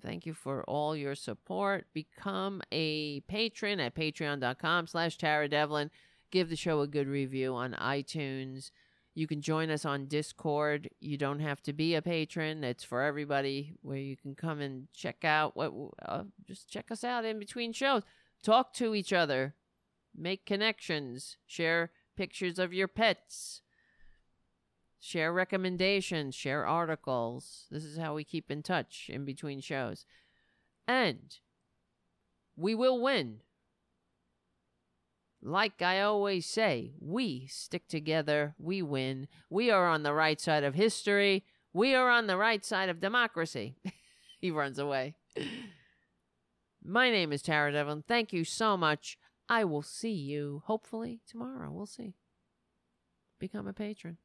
Thank you for all your support. Become a patron at patreon.com slash Tara Devlin. Give the show a good review on iTunes. You can join us on Discord. You don't have to be a patron. It's for everybody where you can come and check out what uh, just check us out in between shows. Talk to each other. Make connections. Share pictures of your pets. Share recommendations, share articles. This is how we keep in touch in between shows. And we will win. Like I always say, we stick together, we win. We are on the right side of history. We are on the right side of democracy. he runs away. My name is Tara Devlin. Thank you so much. I will see you hopefully tomorrow. We'll see. Become a patron.